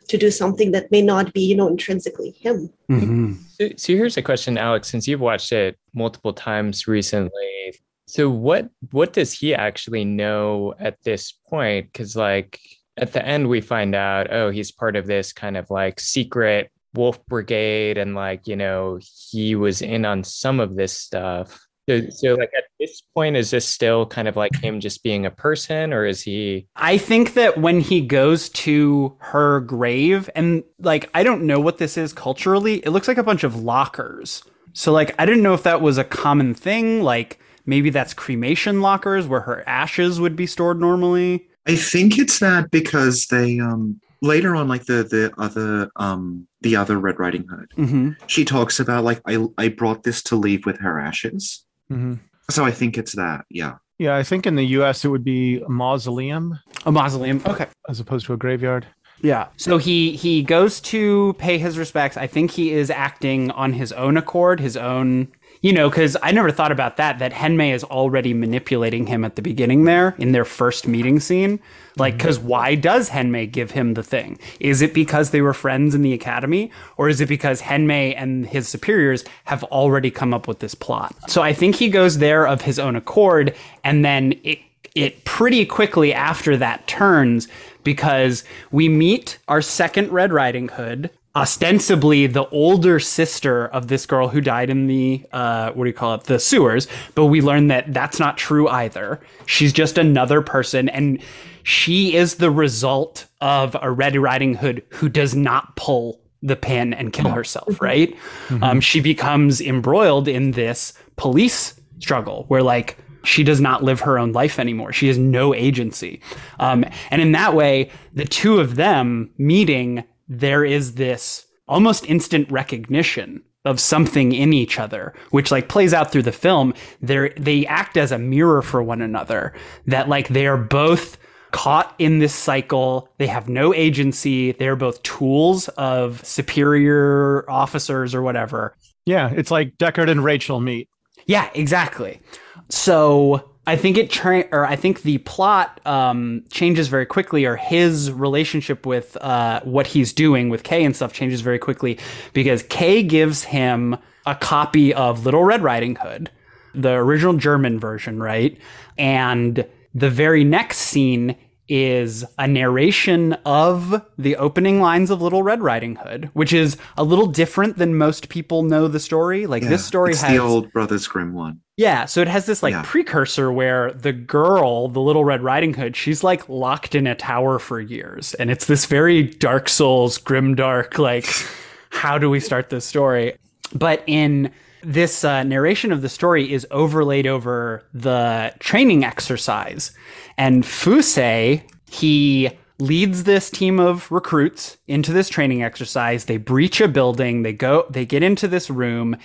[SPEAKER 5] to do something that may not be, you know, intrinsically him.
[SPEAKER 1] Mhm.
[SPEAKER 3] So, so here's a question, Alex. Since you've watched it multiple times recently, so what what does he actually know at this point? Because like at the end, we find out, oh, he's part of this kind of like secret wolf brigade, and like you know he was in on some of this stuff. So, so like at this point, is this still kind of like him just being a person, or is he?
[SPEAKER 1] I think that when he goes to her grave, and like, I don't know what this is culturally, it looks like a bunch of lockers. So, like, I didn't know if that was a common thing. Like, maybe that's cremation lockers where her ashes would be stored normally.
[SPEAKER 4] I think it's that because they um later on like the the other um the other Red Riding Hood
[SPEAKER 1] Mm-hmm.
[SPEAKER 4] she talks about like I I brought this to leave with her ashes.
[SPEAKER 2] Mhm.
[SPEAKER 4] So I think it's that. Yeah.
[SPEAKER 2] Yeah, I think in the US it would be a mausoleum
[SPEAKER 1] A mausoleum. Okay.
[SPEAKER 2] as opposed to a graveyard.
[SPEAKER 1] Yeah. So he he goes to pay his respects. I think he is acting on his own accord, his own, you know, because I never thought about that. That Henmi is already manipulating him at the beginning there in their first meeting scene. Like, mm-hmm. because why does Henmi give him the thing? Is it because they were friends in the academy, or is it because Henmi and his superiors have already come up with this plot? So I think he goes there of his own accord, and then it it pretty quickly after that turns because we meet our second Red Riding Hood, ostensibly the older sister of this girl who died in the uh, what do you call it the sewers but we learn that that's not true either she's just another person and she is the result of a red riding hood who does not pull the pin and kill herself right um, she becomes embroiled in this police struggle where like she does not live her own life anymore. She has no agency. Um, and in that way, the two of them meeting, there is this almost instant recognition of something in each other, which like plays out through the film. They they act as a mirror for one another. That like they are both caught in this cycle. They have no agency. They're both tools of superior officers or whatever.
[SPEAKER 2] Yeah, it's like Deckard and Rachel meet.
[SPEAKER 1] Yeah, exactly. So I think it tra- or I think the plot um, changes very quickly, or his relationship with uh, what he's doing with Kei and stuff changes very quickly because Kei gives him a copy of Little Red Riding Hood, the original German version, right? And the very next scene is a narration of the opening lines of Little Red Riding Hood, which is a little different than most people know the story. Like
[SPEAKER 4] Yeah,
[SPEAKER 1] this story has
[SPEAKER 4] the old Brothers Grimm one.
[SPEAKER 1] Yeah, so it has this like
[SPEAKER 4] Yeah.
[SPEAKER 1] precursor where the girl, the little Red Riding Hood, she's like locked in a tower for years. And it's this very Dark Souls, grim dark, like, [LAUGHS] how do we start this story? But in this uh, narration of the story is overlaid over the training exercise. And Fuse, he leads this team of recruits into this training exercise. They breach a building, they go, they get into this room,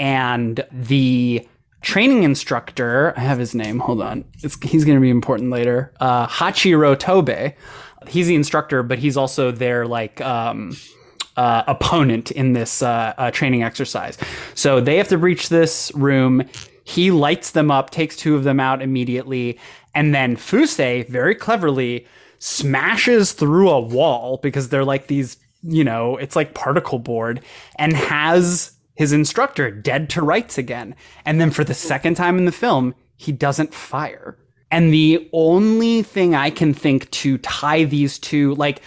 [SPEAKER 1] and the training instructor, I have his name, hold on. It's, he's going to be important later. Uh, Hachiro Tobe. He's the instructor, but he's also their like um, uh, opponent in this uh, uh, training exercise. So they have to breach this room. He lights them up, takes two of them out immediately, and then Fuse very cleverly smashes through a wall because they're like these, you know, it's like particle board, and has his instructor dead to rights again. And then for the second time in the film, he doesn't fire. And the only thing I can think to tie these two, like,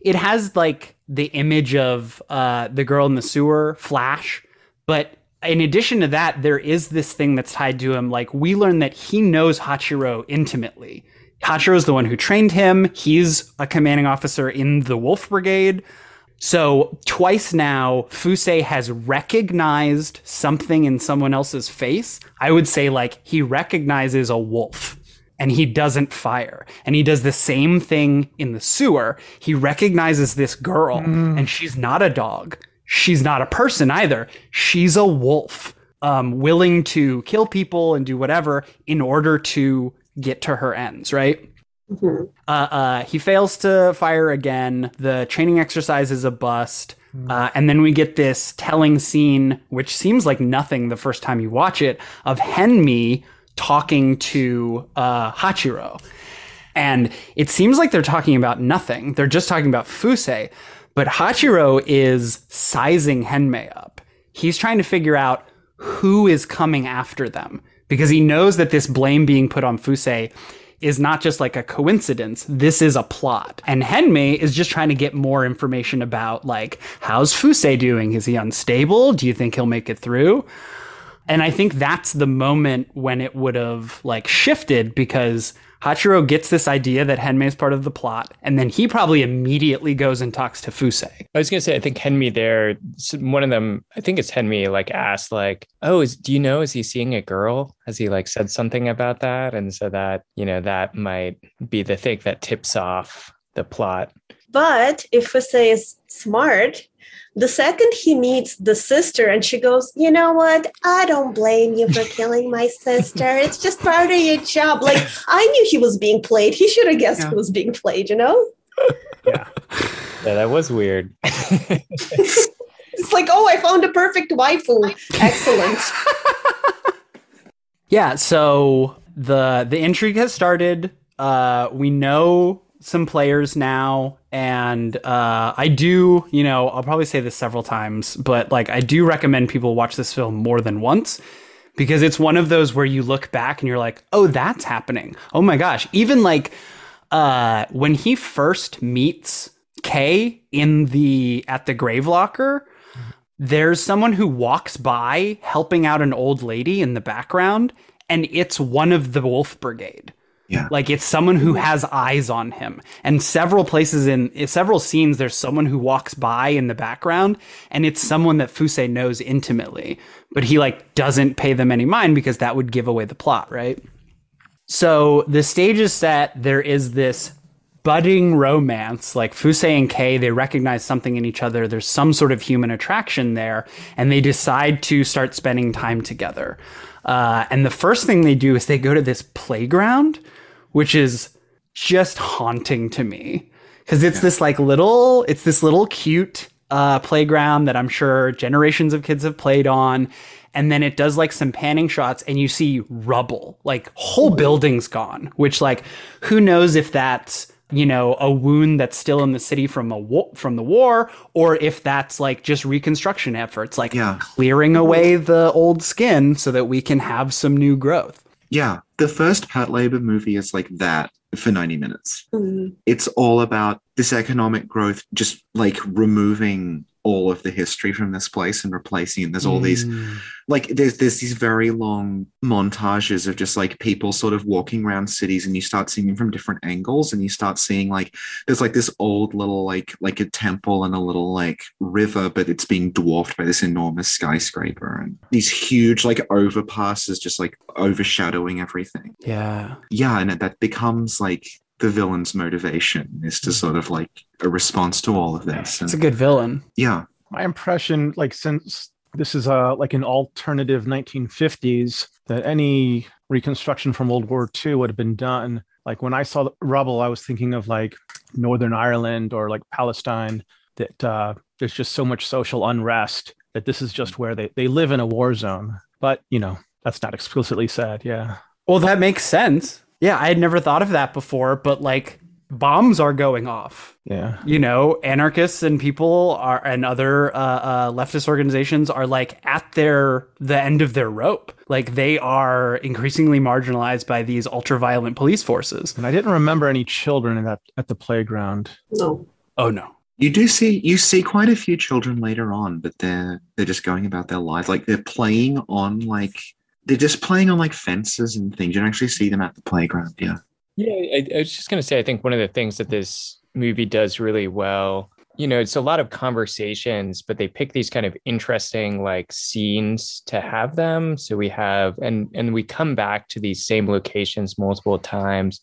[SPEAKER 1] it has like the image of uh, the girl in the sewer, Flash, but in addition to that, there is this thing that's tied to him. Like, we learn that he knows Hachiro intimately. Hachiro is the one who trained him. He's a commanding officer in the Wolf Brigade. So twice now, Fuse has recognized something in someone else's face. I would say like he recognizes a wolf and he doesn't fire. And he does the same thing in the sewer. He recognizes this girl and she's not a dog. She's not a person either. She's a wolf, um, willing to kill people and do whatever in order to get to her ends, right?
[SPEAKER 5] Mhm.
[SPEAKER 1] Uh, uh, he fails to fire again. The training exercise is a bust. Uh, and then we get this telling scene, which seems like nothing the first time you watch it, of Henmi talking to uh, Hachiro. And it seems like they're talking about nothing. They're just talking about Fuse. But Hachiro is sizing Henmi up. He's trying to figure out who is coming after them because he knows that this blame being put on Fuse is not just like a coincidence. This is a plot. And Henmi is just trying to get more information about like, how's Fuse doing? Is he unstable? Do you think he'll make it through? And I think that's the moment when it would have like shifted because Hachiro gets this idea that Henmi is part of the plot, and then he probably immediately goes and talks to Fuse.
[SPEAKER 3] I was gonna say, I think Henmi there, one of them, I think it's Henmi, like asked, like, "Oh, is do you know is he seeing a girl? Has he like said something about that?" And so that you know that might be the thing that tips off the plot.
[SPEAKER 5] But if Fuse is smart, the second he meets the sister and she goes, you know what? I don't blame you for killing my sister. It's just part of your job. Like I knew he was being played. He should have guessed
[SPEAKER 2] Yeah.
[SPEAKER 5] he was being played, you know? [LAUGHS]
[SPEAKER 3] Yeah, that was weird.
[SPEAKER 5] It's like, oh, I found a perfect waifu. Excellent. [LAUGHS]
[SPEAKER 1] Yeah, so the the intrigue has started. Uh, we know some players now, and uh, I do, you know, I'll probably say this several times, but like I do recommend people watch this film more than once because it's one of those where you look back and you're like, oh, that's happening. Oh my gosh, even like uh, when he first meets Kei in the at the grave locker there's someone who walks by helping out an old lady in the background and it's one of the wolf brigade
[SPEAKER 4] Yeah.
[SPEAKER 1] like it's someone who has eyes on him and several places in in several scenes there's someone who walks by in the background and it's someone that Fuse knows intimately but he like doesn't pay them any mind because that would give away the plot right so the stage is set. There is this budding romance. Like Fuse and Kei, they recognize something in each other. There's some sort of human attraction there, and they decide to start spending time together. Uh, and the first thing they do is they go to this playground, which is just haunting to me because it's this like little, it's this little cute uh, playground that I'm sure generations of kids have played on. And then it does like some panning shots, and you see rubble, like whole buildings gone. Which, like, who knows if that's you know a wound that's still in the city from a wa- from the war, or if that's like just reconstruction efforts, like
[SPEAKER 4] Yeah.
[SPEAKER 1] clearing away the old skin so that we can have some new growth.
[SPEAKER 4] Yeah. The first Patlabor movie is like that for 90 minutes.
[SPEAKER 5] Mm.
[SPEAKER 4] It's all about this economic growth, just like removing all of the history from this place and replacing it. There's all these
[SPEAKER 1] Mm.
[SPEAKER 4] like there's there's these very long montages of just like people sort of walking around cities and you start seeing them from different angles and you start seeing like there's like this old little like like a temple and a little like river but it's being dwarfed by this enormous skyscraper and these huge like overpasses just like overshadowing everything
[SPEAKER 1] Yeah.
[SPEAKER 4] yeah and that becomes like the villain's motivation is to sort of like a response to all of this
[SPEAKER 1] It's a good villain.
[SPEAKER 4] yeah
[SPEAKER 2] my impression like since this is a like an alternative 1950s that any reconstruction from world war ii would have been done like when i saw the rubble i was thinking of like northern ireland or like palestine that uh, there's just so much social unrest that this is just where they, they live in a war zone but you know that's not explicitly said yeah
[SPEAKER 1] Well, that makes sense. Yeah, I had never thought of that before, but like bombs are going off.
[SPEAKER 2] Yeah.
[SPEAKER 1] You know, anarchists and people are and other uh, uh, leftist organizations are like at their the end of their rope. Like they are increasingly marginalized by these ultra violent police forces.
[SPEAKER 2] And I didn't remember any children in that at the playground.
[SPEAKER 5] No.
[SPEAKER 1] Oh no.
[SPEAKER 4] You do see you see quite a few children later on, but they're they're just going about their lives. Like they're playing on like they're just playing on like fences and things. You don't actually see them at the playground. Yeah.
[SPEAKER 3] Yeah, I, I was just going to say, I think one of the things that this movie does really well, you know, it's a lot of conversations, but they pick these kind of interesting like scenes to have them. So we have, and and we come back to these same locations multiple times.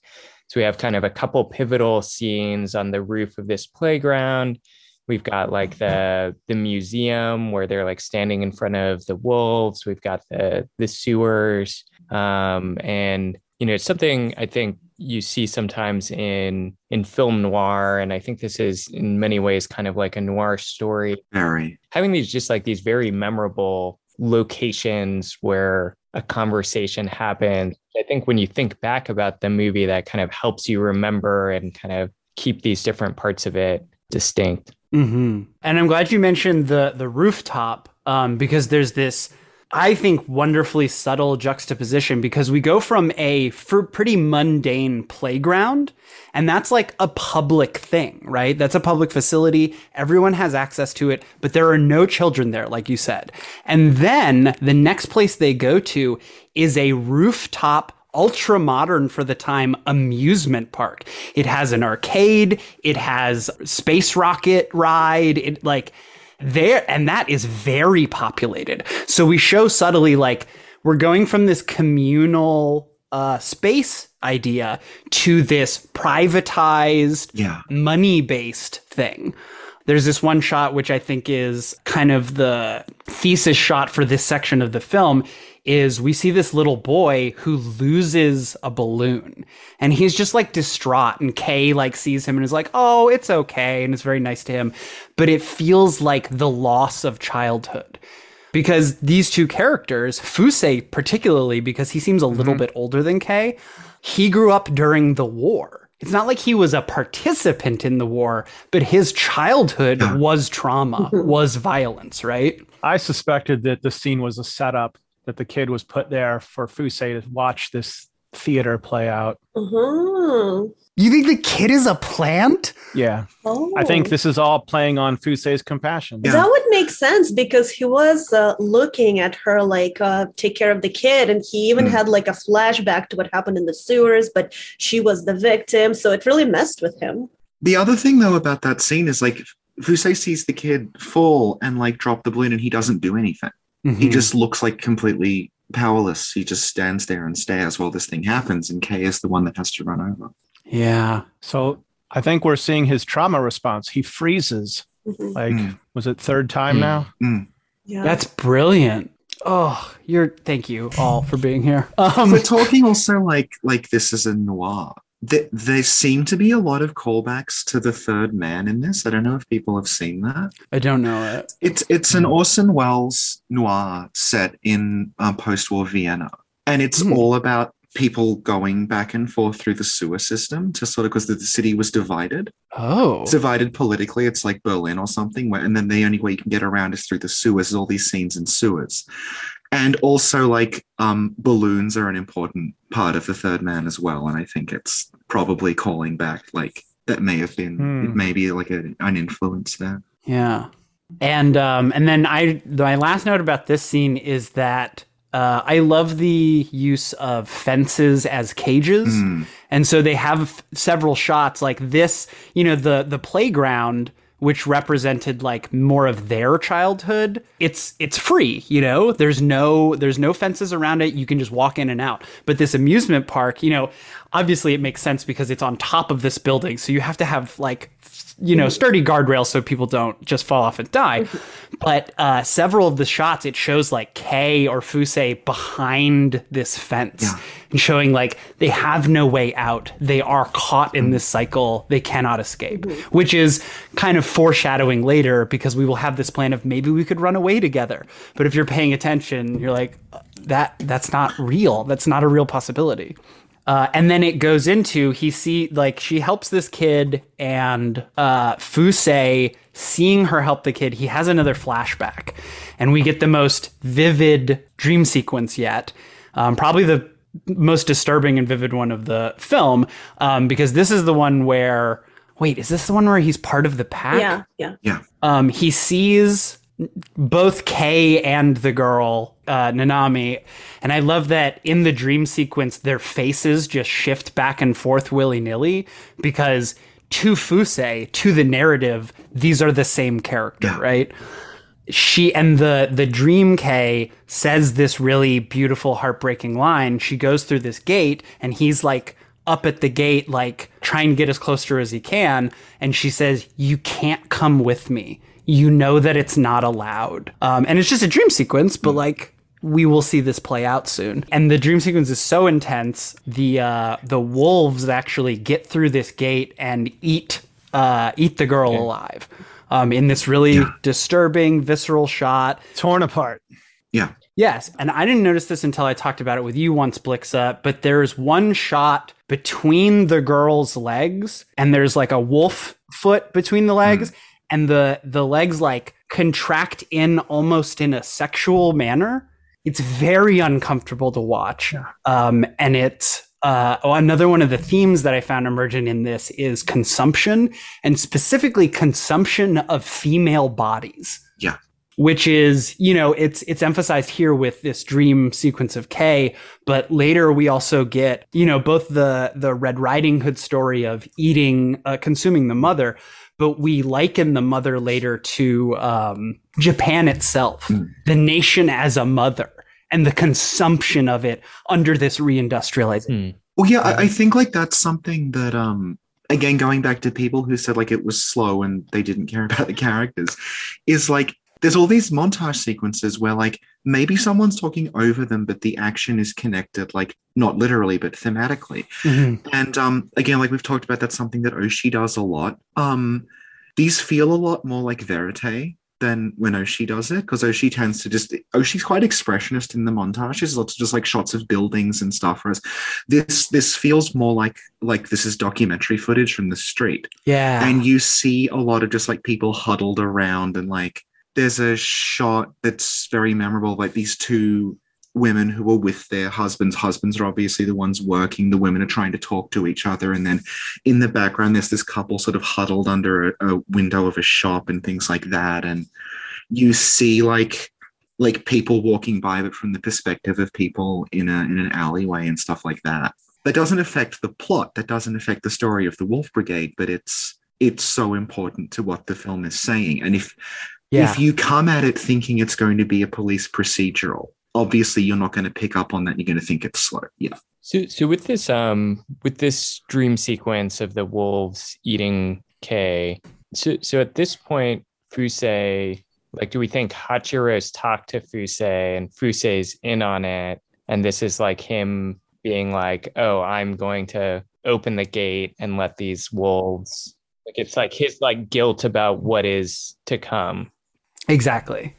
[SPEAKER 3] So we have kind of a couple pivotal scenes on the roof of this playground. We've got like the the museum where they're like standing in front of the wolves. We've got the the sewers, um, and you know, it's something I think you see sometimes in in film noir and i think this is in many ways kind of like a noir story
[SPEAKER 4] Very.
[SPEAKER 3] having these just like these very memorable locations where a conversation happened i think when you think back about the movie that kind of helps you remember and kind of keep these different parts of it distinct
[SPEAKER 1] hmm And I'm glad you mentioned the the rooftop um, because there's this, I think, wonderfully subtle juxtaposition because we go from a pretty mundane playground, and that's like a public thing, right? That's a public facility. Everyone has access to it, but there are no children there, like you said. And then the next place they go to is a rooftop ultra modern for the time amusement park. It has an arcade, it has space rocket ride, it like there and that is very populated. So we show subtly like we're going from this communal uh, space idea to this privatized
[SPEAKER 4] Yeah.
[SPEAKER 1] money based thing. There's this one shot which I think is kind of the thesis shot for this section of the film is we see this little boy who loses a balloon and he's just like distraught and Kei like sees him and is like, "Oh, it's okay." and it's very nice to him, but it feels like the loss of childhood because these two characters, Fuse particularly, because he seems a little mm-hmm. bit older than Kei, he grew up during the war. It's not like he was a participant in the war, but his childhood [CLEARS THROAT] was trauma, was violence, right?
[SPEAKER 2] I suspected that the scene was a setup that the kid was put there for Fuse to watch this theater play out.
[SPEAKER 5] Uh-huh.
[SPEAKER 1] You think the kid is a plant?
[SPEAKER 2] Yeah.
[SPEAKER 5] Oh.
[SPEAKER 2] I think this is all playing on Fuse's compassion.
[SPEAKER 4] Yeah.
[SPEAKER 5] That would make sense because he was uh, looking at her like uh, take care of the kid, and he even
[SPEAKER 4] Mm.
[SPEAKER 5] had like a flashback to what happened in the sewers, but she was the victim, so it really messed with him.
[SPEAKER 4] The other thing though about that scene is like Fuse sees the kid fall and like drop the balloon and he doesn't do anything. He
[SPEAKER 1] Mhm.
[SPEAKER 4] just looks like completely powerless. He just stands there and stares while this thing happens, and Kei is the one that has to run over.
[SPEAKER 1] yeah.
[SPEAKER 2] So I think we're seeing his trauma response. He freezes.
[SPEAKER 5] Mhm.
[SPEAKER 2] Like,
[SPEAKER 4] Mm.
[SPEAKER 2] was it third time
[SPEAKER 3] Mm.
[SPEAKER 2] now?
[SPEAKER 5] Yeah.
[SPEAKER 1] That's brilliant. Oh, you're thank you all for being here. Um
[SPEAKER 4] We're talking also like like this is a noir. There, there seem to be a lot of callbacks to the Third Man in this. I don't know if people have seen that.
[SPEAKER 1] I don't know it.
[SPEAKER 4] It's it's an Orson Welles noir set in uh, post-war Vienna, and it's
[SPEAKER 1] Hmm.
[SPEAKER 4] all about people going back and forth through the sewer system to sort of because the, the city was divided.
[SPEAKER 1] Oh.
[SPEAKER 4] It's divided politically. It's like Berlin or something, where, and then the only way you can get around is through the sewers. All these scenes in sewers, and also like um, balloons are an important part of the Third Man as well. And I think it's probably calling back like that may have been
[SPEAKER 2] Hmm.
[SPEAKER 4] it may be like a, an influence there.
[SPEAKER 1] Yeah. And um and then I my last note about this scene is that uh, I love the use of fences as cages,
[SPEAKER 4] Mm.
[SPEAKER 1] and so they have several shots like this. You know, the the playground, which represented like more of their childhood. It's it's free. You know, there's no there's no fences around it. You can just walk in and out. But this amusement park, you know, obviously it makes sense because it's on top of this building, so you have to have like you know sturdy guardrails so people don't just fall off and die. [LAUGHS] But uh, several of the shots, it shows like Kei or Fuse behind this fence
[SPEAKER 4] Yeah.
[SPEAKER 1] and showing like they have no way out. They are caught in this cycle. They cannot escape, which is kind of foreshadowing later because we will have this plan of maybe we could run away together. But if you're paying attention, you're like, that that's not real. That's not a real possibility. Uh, and then it goes into he see like she helps this kid and uh Fuse seeing her help the kid he has another flashback. And we get the most vivid dream sequence yet. Um, probably the most disturbing and vivid one of the film um, because this is the one where wait is this the one where he's part of the pack?
[SPEAKER 5] Yeah, yeah.
[SPEAKER 1] um, he sees both Kei and the girl uh, Nanami, and I love that in the dream sequence, their faces just shift back and forth willy nilly because to Fuse, to the narrative, these are the same character,
[SPEAKER 4] Yeah.
[SPEAKER 1] right? She and the the dream Kei says this really beautiful, heartbreaking line. She goes through this gate, and he's like up at the gate, like trying to get as close to her as he can. And she says, You can't come with me. You know that it's not allowed. Um, and it's just a dream sequence, but like we will see this play out soon. And the dream sequence is so intense. The uh, the wolves actually get through this gate and eat uh, eat the girl alive. Um, in this really
[SPEAKER 4] Yeah.
[SPEAKER 1] disturbing, visceral shot.
[SPEAKER 2] Torn apart.
[SPEAKER 4] Yeah.
[SPEAKER 1] Yes, and I didn't notice this until I talked about it with you once, Blixa. But there's one shot between the girl's legs, and there's like a wolf foot between the legs, and the the legs like contract in almost in a sexual manner. It's very uncomfortable to watch, um, and it's. Uh, oh, another one of the themes that I found emergent in this is consumption, and specifically consumption of female bodies
[SPEAKER 4] Yeah.
[SPEAKER 1] which is you know it's it's emphasized here with this dream sequence of Kei but later we also get you know both the the Red Riding Hood story of eating uh, consuming the mother but we liken the mother later to um, Japan itself the nation as a mother and the consumption of it under this reindustrialization.
[SPEAKER 3] Hmm.
[SPEAKER 4] Well, yeah, I, I think like that's something that um again going back to people who said like it was slow and they didn't care [LAUGHS] about the characters is like there's all these montage sequences where like maybe someone's talking over them but the action is connected like not literally but thematically. And um again like we've talked about that's something that Oshii does a lot. Um these feel a lot more like verite than when Oshii does it because Oshii tends to just Oshii's quite expressionist in the montages lots of just like shots of buildings and stuff whereas this this feels more like like this is documentary footage from the street.
[SPEAKER 1] Yeah.
[SPEAKER 4] And you see a lot of just like people huddled around and like there's a shot that's very memorable like these two women who are with their husbands. Husbands are obviously the ones working. The women are trying to talk to each other. And then in the background there's this couple sort of huddled under a, a window of a shop and things like that. And you see like like people walking by but from the perspective of people in a in an alleyway and stuff like that. That doesn't affect the plot. That doesn't affect the story of the wolf brigade but it's it's so important to what the film is saying. And if
[SPEAKER 1] yeah
[SPEAKER 4] if you come at it thinking it's going to be a police procedural obviously you're not going to pick up on that you're going to think it's slow yeah
[SPEAKER 3] So, so with this, um, with this dream sequence of the wolves eating Kei, so, so at this point, Fusei, like, do we think Hachiro's talked to Fusei and Fusei's in on it, and this is like him being like, "Oh, I'm going to open the gate and let these wolves." Like, it's like his like guilt about what is to come.
[SPEAKER 1] Exactly.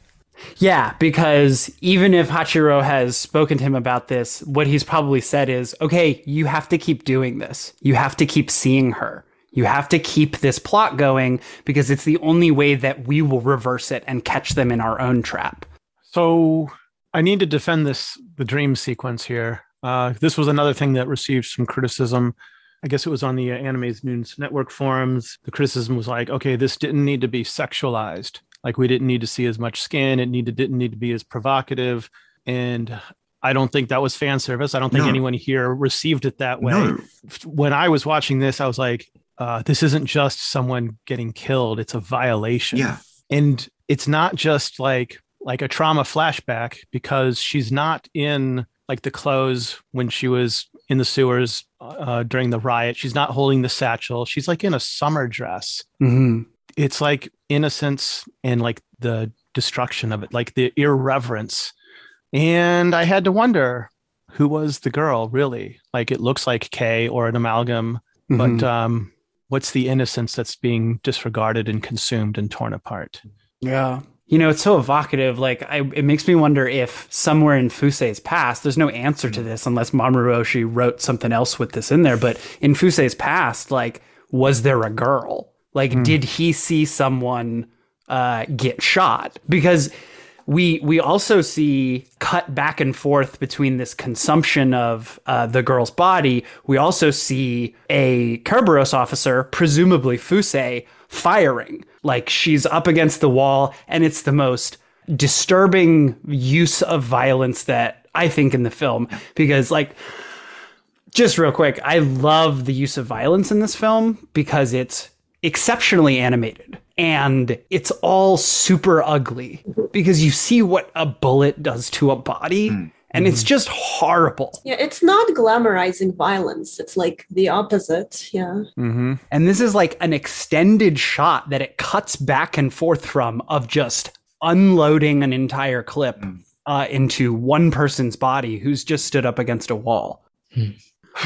[SPEAKER 1] Yeah, because even if Hachiro has spoken to him about this, what he's probably said is, okay, you have to keep doing this. You have to keep seeing her. You have to keep this plot going because it's the only way that we will reverse it and catch them in our own trap.
[SPEAKER 2] So I need to defend this the dream sequence here. Uh, this was another thing that received some criticism. I guess it was on the uh, Anime's News Network forums. The criticism was like, okay, this didn't need to be sexualized. Like we didn't need to see as much skin. It needed didn't need to be as provocative. And I don't think that was fan service. I don't think
[SPEAKER 4] No.
[SPEAKER 2] anyone here received it that way.
[SPEAKER 4] no
[SPEAKER 2] When I was watching this, I was like, uh, this isn't just someone getting killed; it's a violation
[SPEAKER 4] yeah
[SPEAKER 2] and it's not just like like a trauma flashback because she's not in like the clothes when she was in the sewers uh, during the riot she's not holding the satchel she's like in a summer dress
[SPEAKER 1] Mm-hmm.
[SPEAKER 2] it's like innocence and like the destruction of it like the irreverence and i had to wonder who was the girl really like it looks like Kei or an amalgam
[SPEAKER 1] Mm-hmm.
[SPEAKER 2] but um what's the innocence that's being disregarded and consumed and torn apart
[SPEAKER 1] yeah. you know, it's so evocative. Like, I, it makes me wonder if somewhere in Fusei's past, there's no answer to this unless Mamoru Oshii wrote something else with this in there. But in Fusei's past, like, was there a girl? Like, did he see someone uh, get shot? Because we we also see cut back and forth between this consumption of uh, the girl's body. We also see a Kerberos officer, presumably Fusei, firing. Like she's up against the wall, and it's the most disturbing use of violence that I think in the film because like just real quick, I love the use of violence in this film because it's exceptionally animated and it's all super ugly because you see what a bullet does to a body and it's just horrible.
[SPEAKER 5] Yeah, it's not glamorizing violence. It's like the opposite. Yeah.
[SPEAKER 2] Mm-hmm.
[SPEAKER 1] And this is like an extended shot that it cuts back and forth from of just unloading an entire clip uh, into one person's body who's just stood up against a wall. [SIGHS]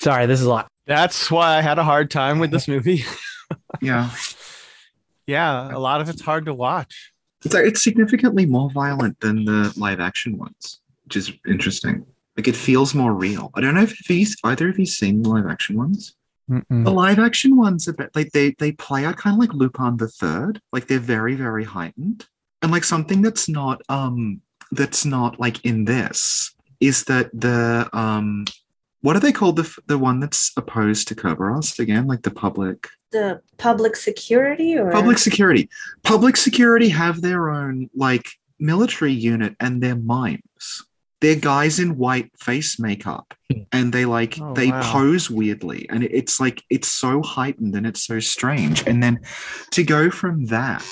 [SPEAKER 1] Sorry, this is a lot.
[SPEAKER 2] That's why I had a hard time with this movie. [LAUGHS]
[SPEAKER 4] Yeah.
[SPEAKER 2] yeah, a lot of it's hard to watch.
[SPEAKER 4] It's, it's significantly more violent than the live action ones, which is interesting. Like it feels more real. I don't know if these either of you seen the live action ones. The live action ones a bit like they they play out kind of like Lupin the Third. Like they're very very heightened, and like something that's not um that's not like in this is that the um what are they called? The the one that's opposed to Kerberos again like the public?
[SPEAKER 5] The public security or?
[SPEAKER 4] Public security. Public security have their own like military unit and they're mimes. They're guys in white face makeup. And they like
[SPEAKER 2] Oh,
[SPEAKER 4] they
[SPEAKER 2] wow.
[SPEAKER 4] pose weirdly. And it's like it's so heightened and it's so strange. And then to go from that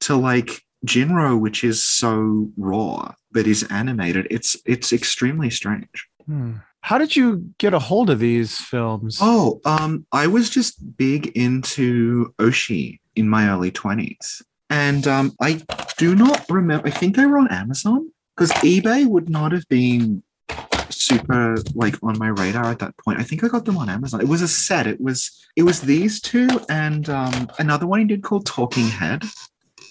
[SPEAKER 4] to like jinro which is so raw but is animated it's it's extremely strange.
[SPEAKER 2] Hmm. How did you get a hold of these films?
[SPEAKER 4] Oh, um, I was just big into Oshii in my early 20s. And um, I do not remember, I think they were on Amazon because eBay would not have been super like on my radar at that point. I think I got them on Amazon. It was a set. It was it was these two and um, another one he did called Talking Head.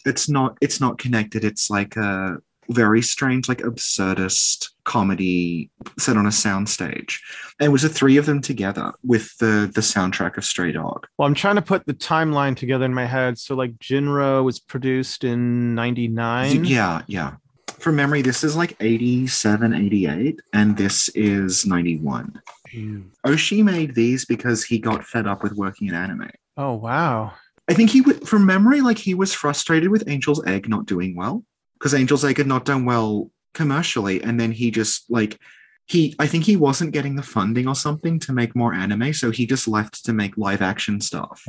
[SPEAKER 4] It's not it's not connected. It's like a very strange, like absurdist comedy set on a soundstage. And it was the three of them together with the the soundtrack of Stray Dog.
[SPEAKER 2] Well, I'm trying to put the timeline together in my head. So, like, Jinro was produced in '99.
[SPEAKER 4] Yeah, yeah. From memory, this is like 87, 88, and this is 91. Hmm. Oshii made these because he got fed up with working in anime.
[SPEAKER 2] Oh, wow.
[SPEAKER 4] I think he would, from memory, like he was frustrated with Angel's Egg not doing well because Angel's Egg had not done well commercially. And then he just like, he, I think he wasn't getting the funding or something to make more anime. So he just left to make live action stuff.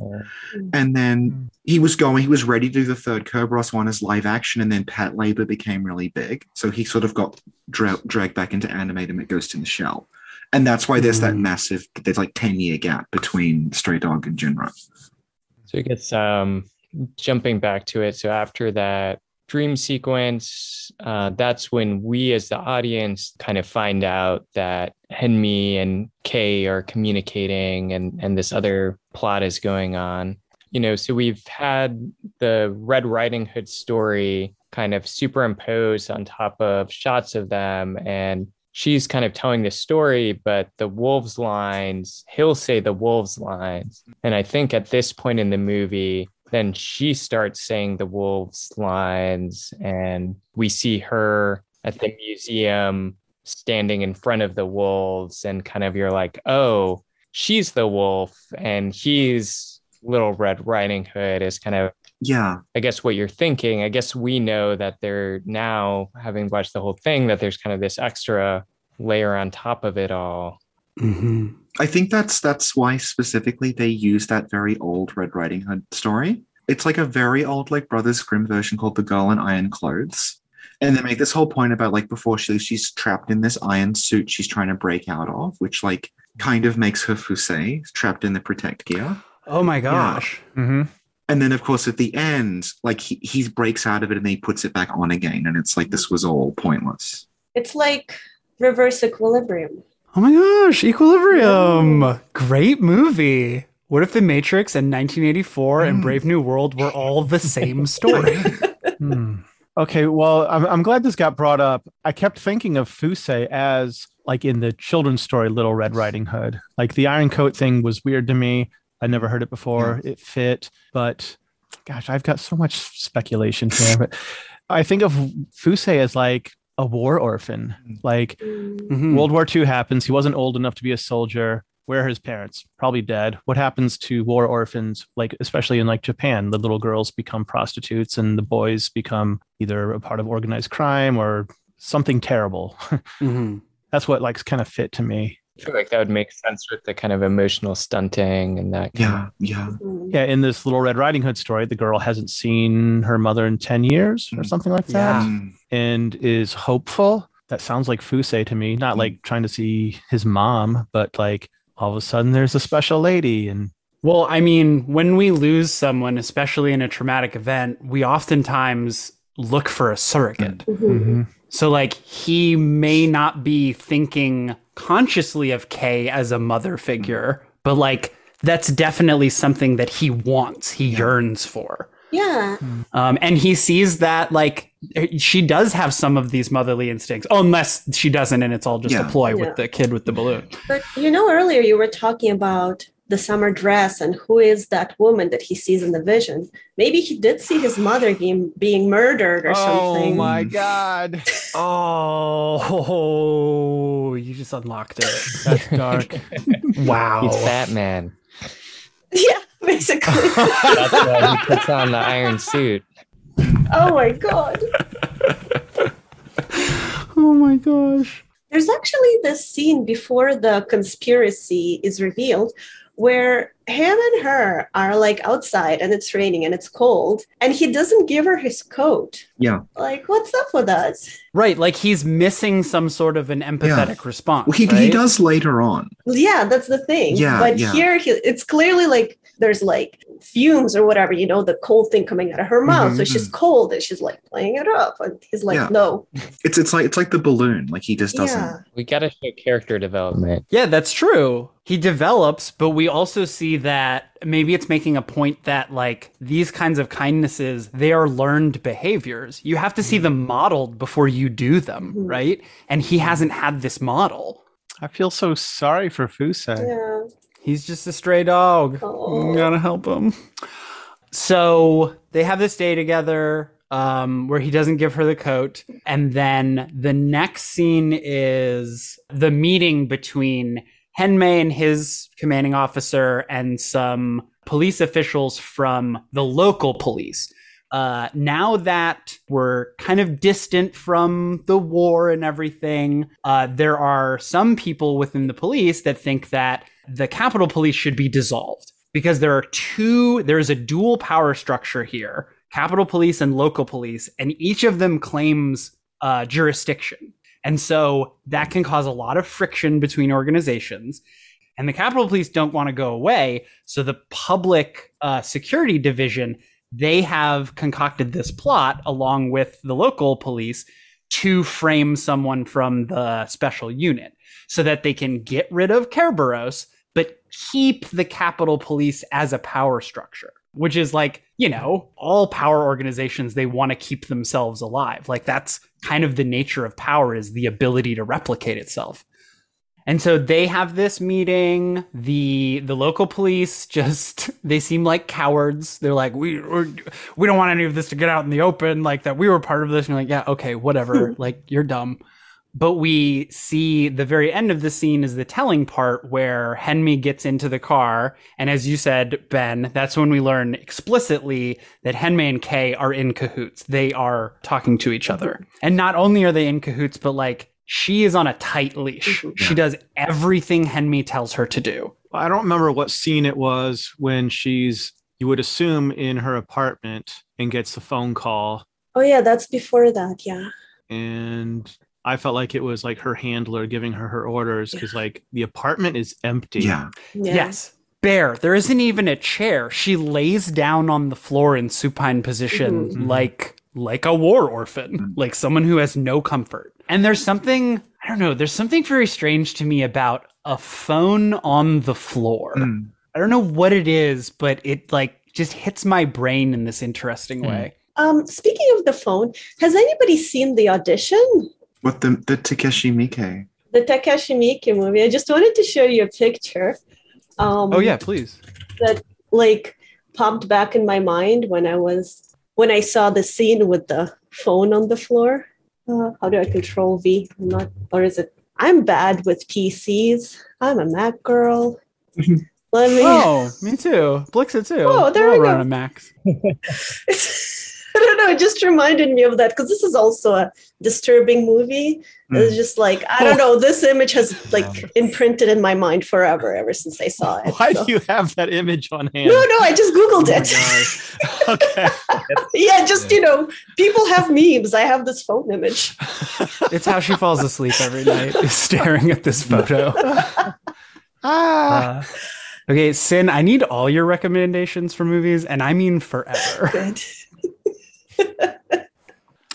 [SPEAKER 4] And then he was going, he was ready to do the third Kerberos one as live action. And then Patlabor became really big. So he sort of got dra- dragged back into anime to make Ghost in the Shell. And that's why there's that
[SPEAKER 1] Mm.
[SPEAKER 4] massive, there's like 10 year gap between Stray Dog and Jinro.
[SPEAKER 3] So it gets um jumping back to it. So after that dream sequence, uh, that's when we as the audience kind of find out that Henmi and Kei are communicating and and this other plot is going on. You know, so we've had the Red Riding Hood story kind of superimposed on top of shots of them and she's kind of telling the story, but the wolves lines, he'll say the wolves lines. And I think at this point in the movie, then she starts saying the wolves lines, and we see her at the museum standing in front of the wolves, and kind of you're like, oh, she's the wolf, and he's Little Red Riding Hood is kind of
[SPEAKER 4] Yeah.
[SPEAKER 3] I guess what you're thinking, I guess we know that they're now having watched the whole thing, that there's kind of this extra layer on top of it all.
[SPEAKER 1] hmm
[SPEAKER 4] I think that's that's why specifically they use that very old Red Riding Hood story. It's like a very old like Brothers Grimm version called The Girl in Iron Clothes. And they make this whole point about like before she she's trapped in this iron suit she's trying to break out of, which like kind of makes her Fusei trapped in the protect gear.
[SPEAKER 1] Oh my gosh.
[SPEAKER 2] Mm-hmm.
[SPEAKER 4] And then of course at the end, like he, he breaks out of it and then he puts it back on again. And it's like this was all pointless.
[SPEAKER 5] It's like reverse equilibrium.
[SPEAKER 1] Oh my gosh, Equilibrium. Great movie. What if The Matrix and 1984 and
[SPEAKER 4] Mm.
[SPEAKER 1] Brave New World were all the same story? [LAUGHS]
[SPEAKER 2] Hmm. Okay, well, I'm, I'm glad this got brought up. I kept thinking of Fuse as like in the children's story Little Red Riding Hood. Like the iron coat thing was weird to me. I never heard it before. It fit, but gosh, I've got so much speculation here. But I think of Fuse as like a war orphan. Like
[SPEAKER 5] Mm.
[SPEAKER 1] Mhm.
[SPEAKER 2] World War II happens. He wasn't old enough to be a soldier. Where are his parents? Probably dead. What happens to war orphans? Like, especially in like Japan, the little girls become prostitutes and the boys become either a part of organized crime or something terrible. [LAUGHS]
[SPEAKER 1] Mhm.
[SPEAKER 2] That's what like kind of fit to me.
[SPEAKER 3] I feel like that would make sense with the kind of emotional stunting and that. Kind
[SPEAKER 4] Yeah, yeah.
[SPEAKER 5] Mm.
[SPEAKER 2] Yeah, in this Little Red Riding Hood story, the girl hasn't seen her mother in 10 years or something like that
[SPEAKER 1] Yeah.
[SPEAKER 2] And is hopeful. That sounds like Fuse to me, not
[SPEAKER 4] Mm.
[SPEAKER 2] like trying to see his mom, but like all of a sudden there's a special lady and
[SPEAKER 1] Well, I mean, when we lose someone, especially in a traumatic event, we oftentimes look for a surrogate.
[SPEAKER 5] Mhm.
[SPEAKER 1] So, like, he may not be thinking consciously of Kei as a mother figure, but like, that's definitely something that he wants, he
[SPEAKER 4] Yeah.
[SPEAKER 1] yearns for.
[SPEAKER 5] Yeah.
[SPEAKER 1] Um, and he sees that, like, she does have some of these motherly instincts, oh, unless she doesn't, and it's all just a ploy
[SPEAKER 5] Yeah.
[SPEAKER 1] with the kid with the balloon.
[SPEAKER 5] But you know, earlier you were talking about the summer dress and who is that woman that he sees in the vision. Maybe he did see his mother being being murdered or something.
[SPEAKER 2] Oh my god. [LAUGHS]
[SPEAKER 1] Oh, you just unlocked it.
[SPEAKER 2] That's dark. [LAUGHS]
[SPEAKER 1] Wow.
[SPEAKER 3] He's Batman.
[SPEAKER 5] Yeah, basically. [LAUGHS]
[SPEAKER 3] That's why he puts on the iron suit.
[SPEAKER 5] oh my god. [LAUGHS]
[SPEAKER 1] Oh my gosh.
[SPEAKER 5] There's actually this scene before the conspiracy is revealed where him and her are like outside and it's raining and it's cold and he doesn't give her his coat.
[SPEAKER 4] Yeah.
[SPEAKER 5] Like, what's up with that?
[SPEAKER 1] Right, like he's missing some sort of an empathetic response.
[SPEAKER 4] Well, he, he does later on.
[SPEAKER 5] Yeah, that's the thing.
[SPEAKER 4] Yeah,
[SPEAKER 5] but
[SPEAKER 4] yeah.
[SPEAKER 5] here he, it's clearly like there's like fumes or whatever, you know, the cold thing coming out of her mouth. So
[SPEAKER 4] Mhm,
[SPEAKER 5] she's cold and she's like playing it up. And he's like,
[SPEAKER 4] Yeah.
[SPEAKER 5] no.
[SPEAKER 4] It's it's like it's like the balloon. Like he just doesn't.
[SPEAKER 5] Yeah.
[SPEAKER 3] We got to show character development.
[SPEAKER 1] Yeah, that's true. He develops, but we also see that maybe it's making a point that like these kinds of kindnesses, they are learned behaviors. You have to see them modeled before you do them,
[SPEAKER 5] Mhm.
[SPEAKER 1] right? And he hasn't had this model.
[SPEAKER 2] I feel so sorry for Fusa.
[SPEAKER 5] Yeah.
[SPEAKER 1] He's just a stray dog.
[SPEAKER 5] Oh.
[SPEAKER 1] Gotta help him. So they have this day together um, where he doesn't give her the coat. And then the next scene is the meeting between Henmi and his commanding officer and some police officials from the local police. Uh, now that we're kind of distant from the war and everything, uh, there are some people within the police that think that the Capital Police should be dissolved because there are two, there is a dual power structure here Capital Police and local police, and each of them claims uh, jurisdiction. And so that can cause a lot of friction between organizations. And the Capital Police don't want to go away. So the public uh, security division, they have concocted this plot along with the local police to frame someone from the special unit so that they can get rid of Kerberos, but keep the Capital Police as a power structure, which is like, you know, all power organizations, they want to keep themselves alive. Like that's kind of the nature of power is the ability to replicate itself. And so they have this meeting. The the local police [LAUGHS] just they seem like cowards. They're like, we we're, we don't want any of this to get out in the open. Like that we were part of this. And you're like, yeah, okay, whatever. [LAUGHS] like you're dumb. But we see the very end of the scene is the telling part where Henmi gets into the car. And as you said, Ben, that's when we learn explicitly that Henmi and Kei are in cahoots. They are talking to each other. And not only are they in cahoots, but like she is on a tight leash.
[SPEAKER 5] Mhm.
[SPEAKER 1] She does everything Henmi tells her to do.
[SPEAKER 2] I don't remember what scene it was when she's, you would assume, in her apartment and gets the phone call.
[SPEAKER 5] Oh yeah, that's before that. Yeah.
[SPEAKER 2] And I felt like it was like her handler giving her her orders because, like, the apartment is empty.
[SPEAKER 4] Yeah.
[SPEAKER 5] Yeah.
[SPEAKER 1] Yes. Bare. there isn't even a chair. She lays down on the floor in supine position
[SPEAKER 2] Mhm.
[SPEAKER 1] like like a war orphan,
[SPEAKER 4] Mhm.
[SPEAKER 1] like someone who has no comfort. And there's something, I don't know, there's something very strange to me about a phone on the floor.
[SPEAKER 4] Mm.
[SPEAKER 1] I don't know what it is, but it like just hits my brain in this interesting
[SPEAKER 3] Hmm.
[SPEAKER 1] way.
[SPEAKER 5] Um, speaking of the phone, has anybody seen the audition?
[SPEAKER 4] What the the Takashi Miike?
[SPEAKER 5] The Takashi Miike movie. I just wanted to show you a picture. Um,
[SPEAKER 1] Oh yeah, please.
[SPEAKER 5] that like popped back in my mind when I was when I saw the scene with the phone on the floor. Uh, how do I control V? I'm not, or is it? I'm bad with PCs. I'm a Mac girl. [LAUGHS] Let me.
[SPEAKER 1] Oh, me too. Blixa too.
[SPEAKER 5] Oh, there
[SPEAKER 1] We're
[SPEAKER 5] we
[SPEAKER 1] all
[SPEAKER 5] go.
[SPEAKER 1] running Macs. [LAUGHS] [LAUGHS]
[SPEAKER 5] I don't know. It just reminded me of that because this is also a disturbing movie. It's just like I don't know. This image has like imprinted in my mind forever ever since I saw it.
[SPEAKER 2] Why
[SPEAKER 5] so-
[SPEAKER 2] do you have that image on hand?
[SPEAKER 5] No, no. I just googled
[SPEAKER 2] Oh
[SPEAKER 5] it. [LAUGHS]
[SPEAKER 2] okay.
[SPEAKER 5] yeah, just you know, people have memes. I have this phone image. [LAUGHS]
[SPEAKER 1] It's how she falls asleep every night, staring at this photo.
[SPEAKER 2] Ah.
[SPEAKER 1] Uh, okay, Sin, I need all your recommendations for movies, and I mean forever.
[SPEAKER 5] Good. [LAUGHS]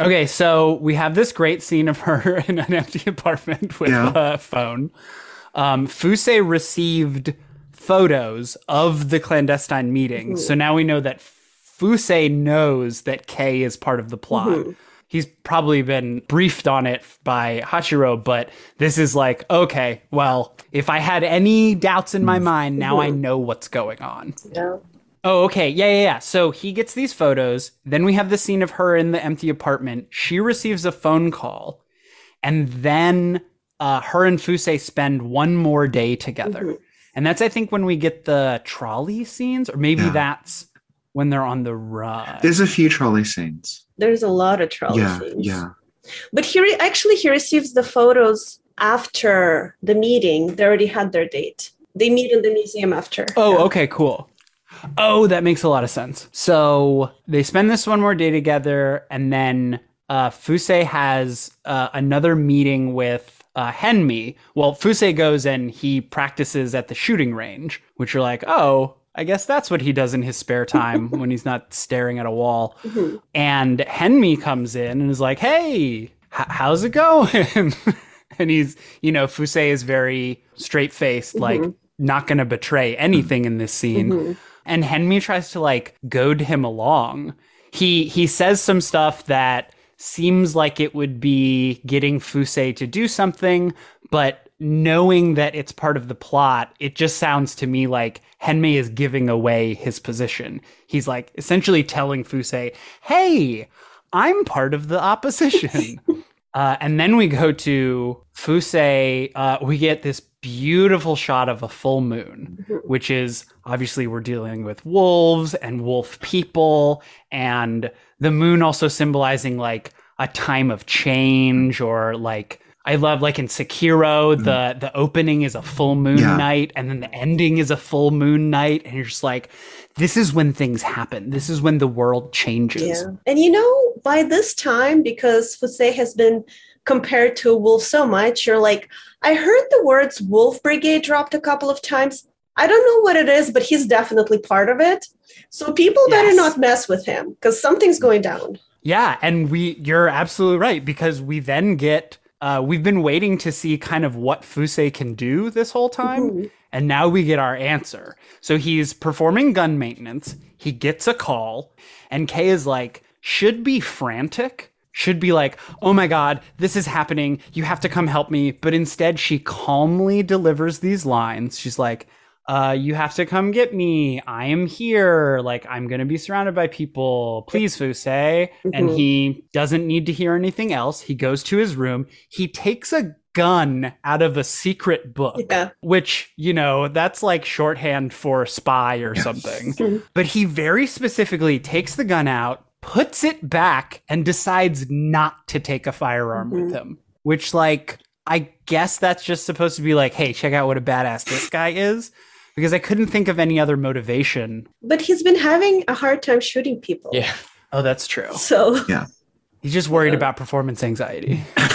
[SPEAKER 1] Okay, so we have this great scene of her [LAUGHS] in an empty apartment with
[SPEAKER 4] Yeah.
[SPEAKER 1] a phone. Um, Fusei received photos of the clandestine meeting, so now we know that Fusei knows that Kei is part of the plot.
[SPEAKER 5] Mhm.
[SPEAKER 1] He's probably been briefed on it by Hachiro, but this is like, okay, well, if I had any doubts in my mind, now I know what's going on.
[SPEAKER 5] Yeah.
[SPEAKER 1] Oh, okay. Yeah, yeah, yeah. So he gets these photos. Then we have the scene of her in the empty apartment. She receives a phone call. And then uh, her and Fusei spend one more day together.
[SPEAKER 5] Mhm.
[SPEAKER 1] And that's, I think, when we get the trolley scenes, or maybe
[SPEAKER 4] Yeah.
[SPEAKER 1] that's when they're on the run.
[SPEAKER 4] There's a few trolley scenes.
[SPEAKER 5] There's a lot of trolley
[SPEAKER 4] yeah,
[SPEAKER 5] scenes.
[SPEAKER 4] yeah.
[SPEAKER 5] But he re- actually he receives the photos after the meeting. They already had their date. They meet in the museum after.
[SPEAKER 1] Oh,
[SPEAKER 5] Yeah.
[SPEAKER 1] okay, cool. Oh, that makes a lot of sense. So they spend this one more day together, and then uh, Fusei has uh, another meeting with uh, Henmi. Well, Fusei goes and he practices at the shooting range, which you're like, oh, I guess that's what he does in his spare time [LAUGHS] when he's not staring at a wall.
[SPEAKER 5] Mhm.
[SPEAKER 1] And Henmi comes in and is like, hey, h- how's it going? [LAUGHS] and he's, you know, Fusei is very straight faced, like, not going to betray anything in this scene.
[SPEAKER 5] Mhm.
[SPEAKER 1] And Henmi tries to like goad him along. He he says some stuff that seems like it would be getting Fusei to do something, but knowing that it's part of the plot, it just sounds to me like Henmi is giving away his position. He's like essentially telling Fusei, "Hey, I'm part of the opposition." [LAUGHS] uh, and then we go to Fusei. Uh, we get this beautiful shot of a full moon, mm-hmm. which is obviously we're dealing with wolves and wolf people, and the moon also symbolizing like a time of change or like. I love like in Sekiro, mm-hmm. the the opening is a full moon
[SPEAKER 4] Yeah.
[SPEAKER 1] night, and then the ending is a full moon night, and you're just like, this is when things happen. This is when the world changes.
[SPEAKER 5] Yeah. And you know, by this time, because Fusei has been compared to a wolf so much, you're like, I heard the words wolf brigade dropped a couple of times. I don't know what it is, but he's definitely part of it. So people better not mess with him because something's going down.
[SPEAKER 1] Yeah, and we you're absolutely right because we then get uh we've been waiting to see kind of what Fusei can do this whole time
[SPEAKER 5] Mhm.
[SPEAKER 1] and now we get our answer. So he's performing gun maintenance, he gets a call and Kei is like should be frantic, should be like, "Oh my god, this is happening. You have to come help me." But instead she calmly delivers these lines. She's like, uh, you have to come get me. I am here. Like, I'm going to be surrounded by people. Please, Fusei. And
[SPEAKER 5] Mhm.
[SPEAKER 1] he doesn't need to hear anything else. He goes to his room. He takes a gun out of a secret book,
[SPEAKER 5] Yeah.
[SPEAKER 1] which, you know, that's like shorthand for spy or something. [LAUGHS] But he very specifically takes the gun out, puts it back, and decides not to take a firearm with him, which, like, I guess that's just supposed to be like, hey, check out what a badass this guy is. Because I couldn't think of any other motivation.
[SPEAKER 5] But he's been having a hard time shooting people.
[SPEAKER 3] Yeah.
[SPEAKER 1] Oh, that's true.
[SPEAKER 5] So yeah.
[SPEAKER 1] He's just worried about performance anxiety. [LAUGHS]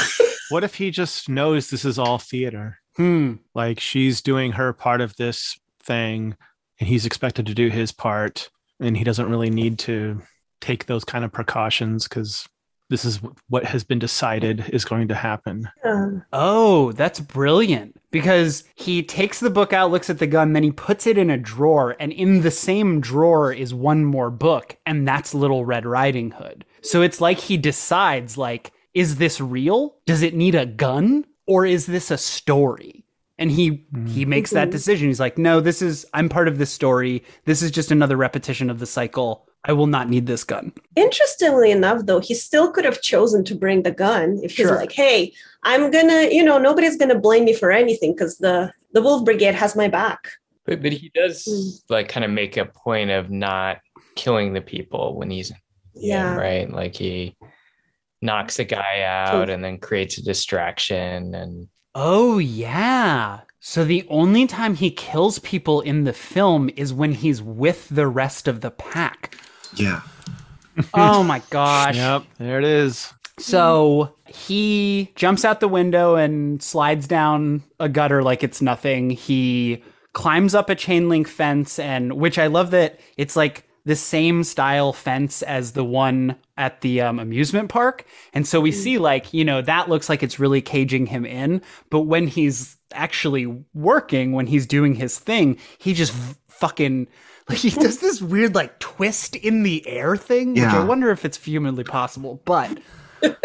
[SPEAKER 2] What if he just knows this is all theater?
[SPEAKER 1] Hmm.
[SPEAKER 2] Like she's doing her part of this thing and he's expected to do his part and he doesn't really need to take those kind of precautions because this is what has been decided is going to happen.
[SPEAKER 1] Oh, that's brilliant. Because he takes the book out, looks at the gun, then he puts it in a drawer, and in the same drawer is one more book, and that's Little Red Riding Hood. So it's like he decides, like, is this real? Does it need a gun? Or is this a story? And he he makes that
[SPEAKER 5] Mhm.
[SPEAKER 1] decision. He's like, no, this is I'm part of this story. This is just another repetition of the cycle. I will not need this gun.
[SPEAKER 5] Interestingly enough, though, he still could have chosen to bring the gun if he's
[SPEAKER 1] Sure.
[SPEAKER 5] like, "Hey, I'm gonna, you know, nobody's gonna blame me for anything because the the Wolf Brigade has my back."
[SPEAKER 3] But, but he does
[SPEAKER 5] Mm.
[SPEAKER 3] like kind of make a point of not killing the people when he's
[SPEAKER 5] Yeah.
[SPEAKER 3] right. Like he knocks a guy out and then creates a distraction and
[SPEAKER 1] Oh, yeah. So the only time he kills people in the film is when he's with the rest of the pack.
[SPEAKER 4] Yeah.
[SPEAKER 1] Oh my gosh.
[SPEAKER 2] Yep, there it is.
[SPEAKER 1] So he jumps out the window and slides down a gutter like it's nothing. He climbs up a chain link fence and which I love that it's like the same style fence as the one at the um, amusement park. And so we see like, you know, that looks like it's really caging him in, but when he's actually working, when he's doing his thing, he just fucking like he does this weird like twist in the air thing, which I wonder if it's humanly possible, but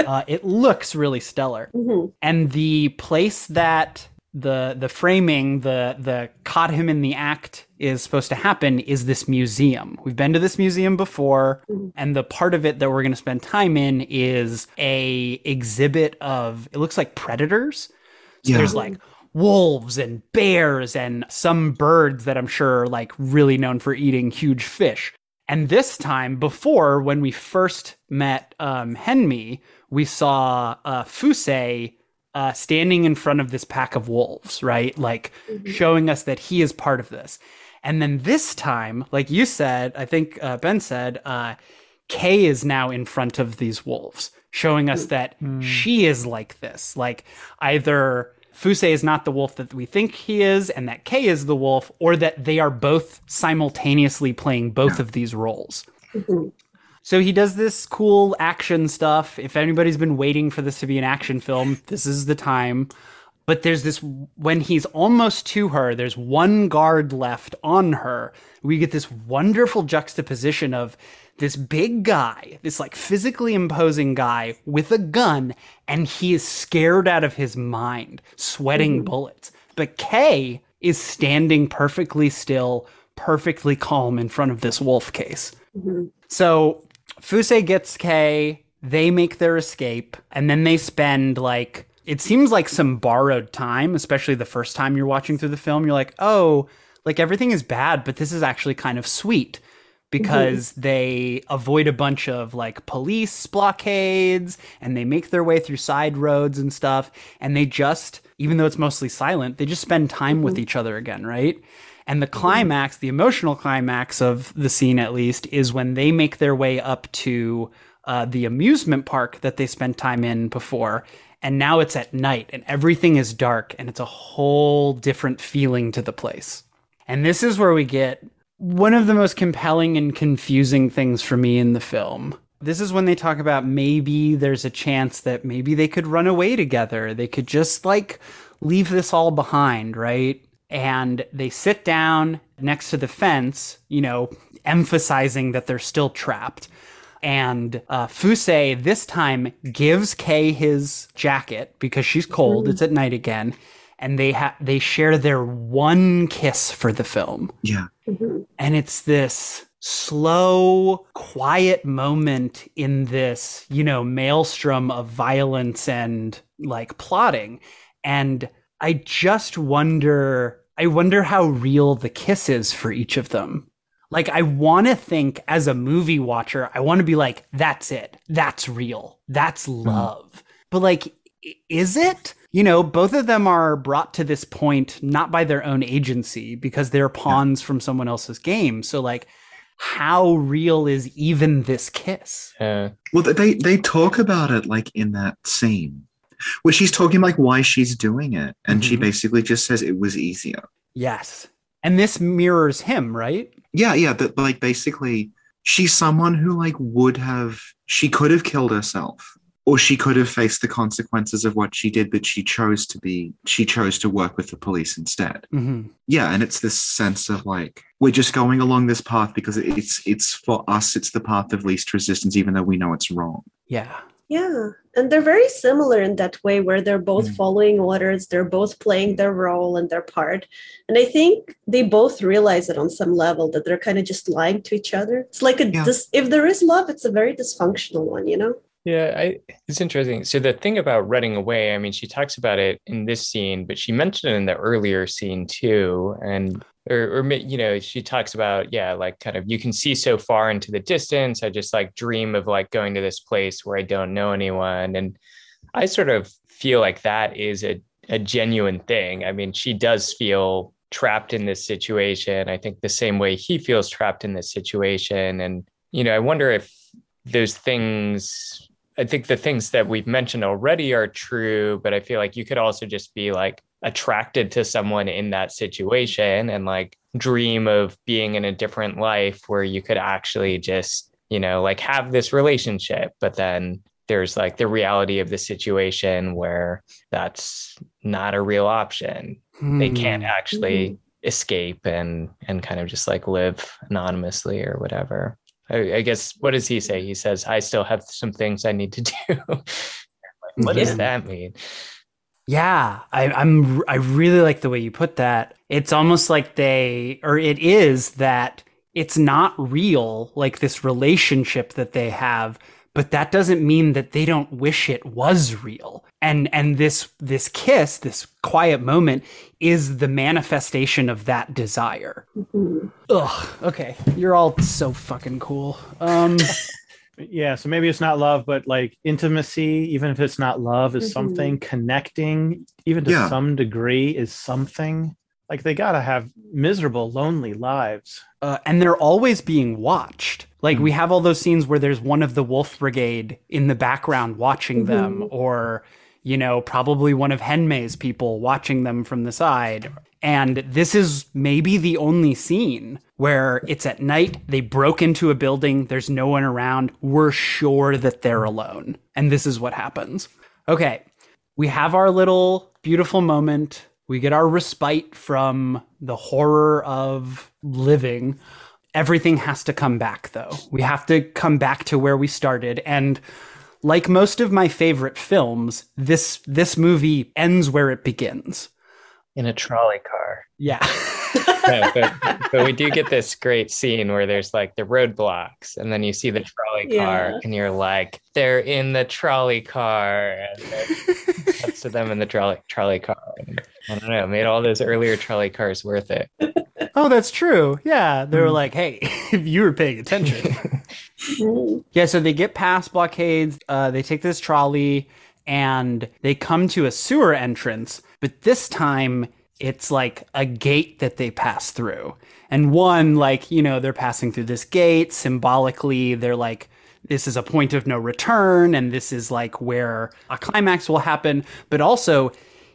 [SPEAKER 1] uh, [LAUGHS] it looks really stellar.
[SPEAKER 5] Mhm.
[SPEAKER 1] And the place that the the framing, the the caught him in the act is supposed to happen is this museum. We've been to this museum before,
[SPEAKER 5] Mhm.
[SPEAKER 1] and the part of it that we're going to spend time in is a exhibit of it looks like predators. So
[SPEAKER 4] Yeah.
[SPEAKER 1] there's like wolves and bears and some birds that I'm sure are like really known for eating huge fish. And this time, before when we first met um, Henmi, we saw uh, Fusei uh, standing in front of this pack of wolves, right? Like
[SPEAKER 5] Mhm.
[SPEAKER 1] showing us that he is part of this. And then this time, like you said, I think uh, Ben said, uh, Kei is now in front of these wolves, showing us that she is like this. Like either Fusei is not the wolf that we think he is, and that Kei is the wolf, or that they are both simultaneously playing both of these roles.
[SPEAKER 5] Mhm.
[SPEAKER 1] So he does this cool action stuff. If anybody's been waiting for this to be an action film, this is the time. But there's this when he's almost to her, there's one guard left on her. We get this wonderful juxtaposition of this big guy, this like physically imposing guy with a gun, and he is scared out of his mind, sweating bullets. But Kei is standing perfectly still, perfectly calm in front of this wolf case.
[SPEAKER 5] Mhm.
[SPEAKER 1] So Fusei gets Kei, they make their escape, and then they spend like it seems like some borrowed time, especially the first time you're watching through the film. You're like, oh, like everything is bad, but this is actually kind of sweet because mhm. they avoid a bunch of like police blockades and they make their way through side roads and stuff. And they just, even though it's mostly silent, they just spend time with mm-hmm. each other again, right? And the mm-hmm. climax, the emotional climax of the scene at least, is when they make their way up to uh, the amusement park that they spent time in before. And now it's at night and everything is dark and it's a whole different feeling to the place. And this is where we get one of the most compelling and confusing things for me in the film. This is when they talk about maybe there's a chance that maybe they could run away together. They could just like leave this all behind, right? And they sit down next to the fence, you know, emphasizing that they're still trapped. And uh, Fusei this time gives Kei his jacket because she's cold. It's at night again, and they ha- they share their one kiss for the film
[SPEAKER 4] Yeah.
[SPEAKER 5] Mhm.
[SPEAKER 1] and it's this slow quiet moment in this you know maelstrom of violence and like plotting and i just wonder i wonder how real the kiss is for each of them like i want to think as a movie watcher i want to be like that's it. That's real. That's love. But like is it? You know both of them are brought to this point not by their own agency because they're pawns from someone else's game. So like how real is even this kiss?
[SPEAKER 3] Uh,
[SPEAKER 4] Well, they they talk about it like in that scene where she's talking like why she's doing it, and she
[SPEAKER 1] Mhm.
[SPEAKER 4] basically just says it was easier.
[SPEAKER 1] yes. And this mirrors him right
[SPEAKER 4] Yeah, yeah. That like basically she's someone who like would have she could have killed herself or she could have faced the consequences of what she did but she chose to be she chose to work with the police instead
[SPEAKER 1] hmm
[SPEAKER 4] yeah and it's this sense of like we're just going along this path because it's it's for us it's the path of least resistance even though we know it's wrong
[SPEAKER 1] Yeah.
[SPEAKER 5] Yeah. And they're very similar in that way where they're both
[SPEAKER 4] Mm.
[SPEAKER 5] following orders, they're both playing their role and their part. And I think they both realize it on some level that they're kind of just lying to each other. It's like a
[SPEAKER 4] Yeah.
[SPEAKER 5] dis- if there is love, it's a very dysfunctional one, you know?
[SPEAKER 3] Yeah, I, it's interesting. So the thing about running away, I mean, she talks about it in this scene, but she mentioned it in the earlier scene too, and or, or you know, she talks about yeah, like kind of you can see so far into the distance. I just like dream of like going to this place where I don't know anyone, and I sort of feel like that is a a genuine thing. I mean, she does feel trapped in this situation. I think the same way he feels trapped in this situation, and you know, I wonder if those things I think the things that we've mentioned already are true, but I feel like you could also just be like attracted to someone in that situation and like dream of being in a different life where you could actually just, you know, like have this relationship, but then there's like the reality of the situation where that's not a real option. They can't
[SPEAKER 1] Hmm.
[SPEAKER 3] actually escape and and kind of just like live anonymously or whatever. I, I guess what does he say? He says, "I still have some things I need to [LAUGHS] do." what does that mean?
[SPEAKER 1] Yeah, I, I'm. I really like the way you put that. It's almost like they, or it is that it's not real, like this relationship that they have. But that doesn't mean that they don't wish it was real. And and this this kiss, this quiet moment, is the manifestation of that desire.
[SPEAKER 5] Mhm.
[SPEAKER 1] Ugh. Okay, you're all so fucking cool. Um. [LAUGHS]
[SPEAKER 2] Yeah, so maybe it's not love, but like intimacy, even if it's not love, is
[SPEAKER 5] Mhm.
[SPEAKER 2] something. Connecting, even to
[SPEAKER 4] Yeah.
[SPEAKER 2] some degree, is something. Like they gotta have miserable, lonely lives.
[SPEAKER 1] Uh, and they're always being watched. Like
[SPEAKER 2] Hmm.
[SPEAKER 1] we have all those scenes where there's one of the Wolf Brigade in the background watching them, or you know, probably one of Henmi's people watching them from the side. And this is maybe the only scene where it's at night, they broke into a building, there's no one around, we're sure that they're alone. And this is what happens. Okay, we have our little beautiful moment. We get our respite from the horror of living. Everything has to come back, though. We have to come back to where we started. And like most of my favorite films, this this movie ends where it begins.
[SPEAKER 3] In a trolley car.
[SPEAKER 1] Yeah. [LAUGHS]
[SPEAKER 3] Yeah, but, but we do get this great scene where there's like the roadblocks, and then you see the trolley car,
[SPEAKER 5] Yeah.
[SPEAKER 3] and you're like, they're in the trolley car, and then [LAUGHS] cuts to them in the trolley trolley car. And I don't know, made all those earlier trolley cars worth it.
[SPEAKER 1] oh, that's true. Yeah. They were like, hey, [LAUGHS] if you were paying attention. Yeah, so they get past blockades, uh, they take this trolley, and they come to a sewer entrance, but this time it's like a gate that they pass through. And one, like, you know, they're passing through this gate. Symbolically, they're like, this is a point of no return, and this is like where a climax will happen. But also,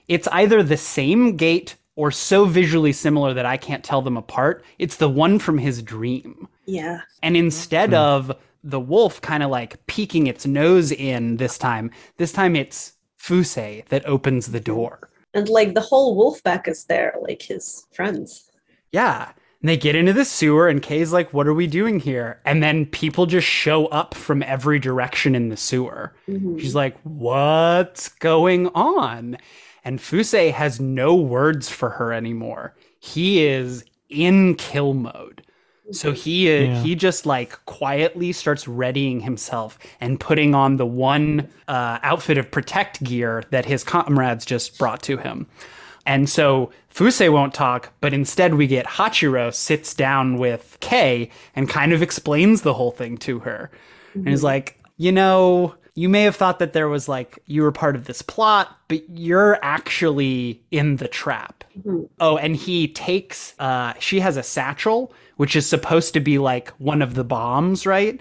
[SPEAKER 1] it's either the same gate or so visually similar that I can't tell them apart. It's the one from his dream.
[SPEAKER 5] Yeah.
[SPEAKER 1] And instead hmm. of the wolf kind of like peeking its nose in this time, this time it's Fusei that opens the door.
[SPEAKER 5] And like the whole wolf pack is there, like his friends.
[SPEAKER 1] Yeah. And they get into the sewer, and Kei's like, What are we doing here? And then people just show up from every direction in the sewer.
[SPEAKER 5] Mhm.
[SPEAKER 1] She's like, What's going on? And Fusei has no words for her anymore. He is in kill mode. So he uh,
[SPEAKER 2] Yeah.
[SPEAKER 1] he just like quietly starts readying himself and putting on the one uh, outfit of protect gear that his comrades just brought to him. And so Fusei won't talk, but instead we get Hachiro sits down with Kei and kind of explains the whole thing to her. And he's like, you know, you may have thought that there was like you were part of this plot, but you're actually in the trap.
[SPEAKER 5] Mhm.
[SPEAKER 1] Oh, and he takes uh she has a satchel which is supposed to be like one of the bombs, right?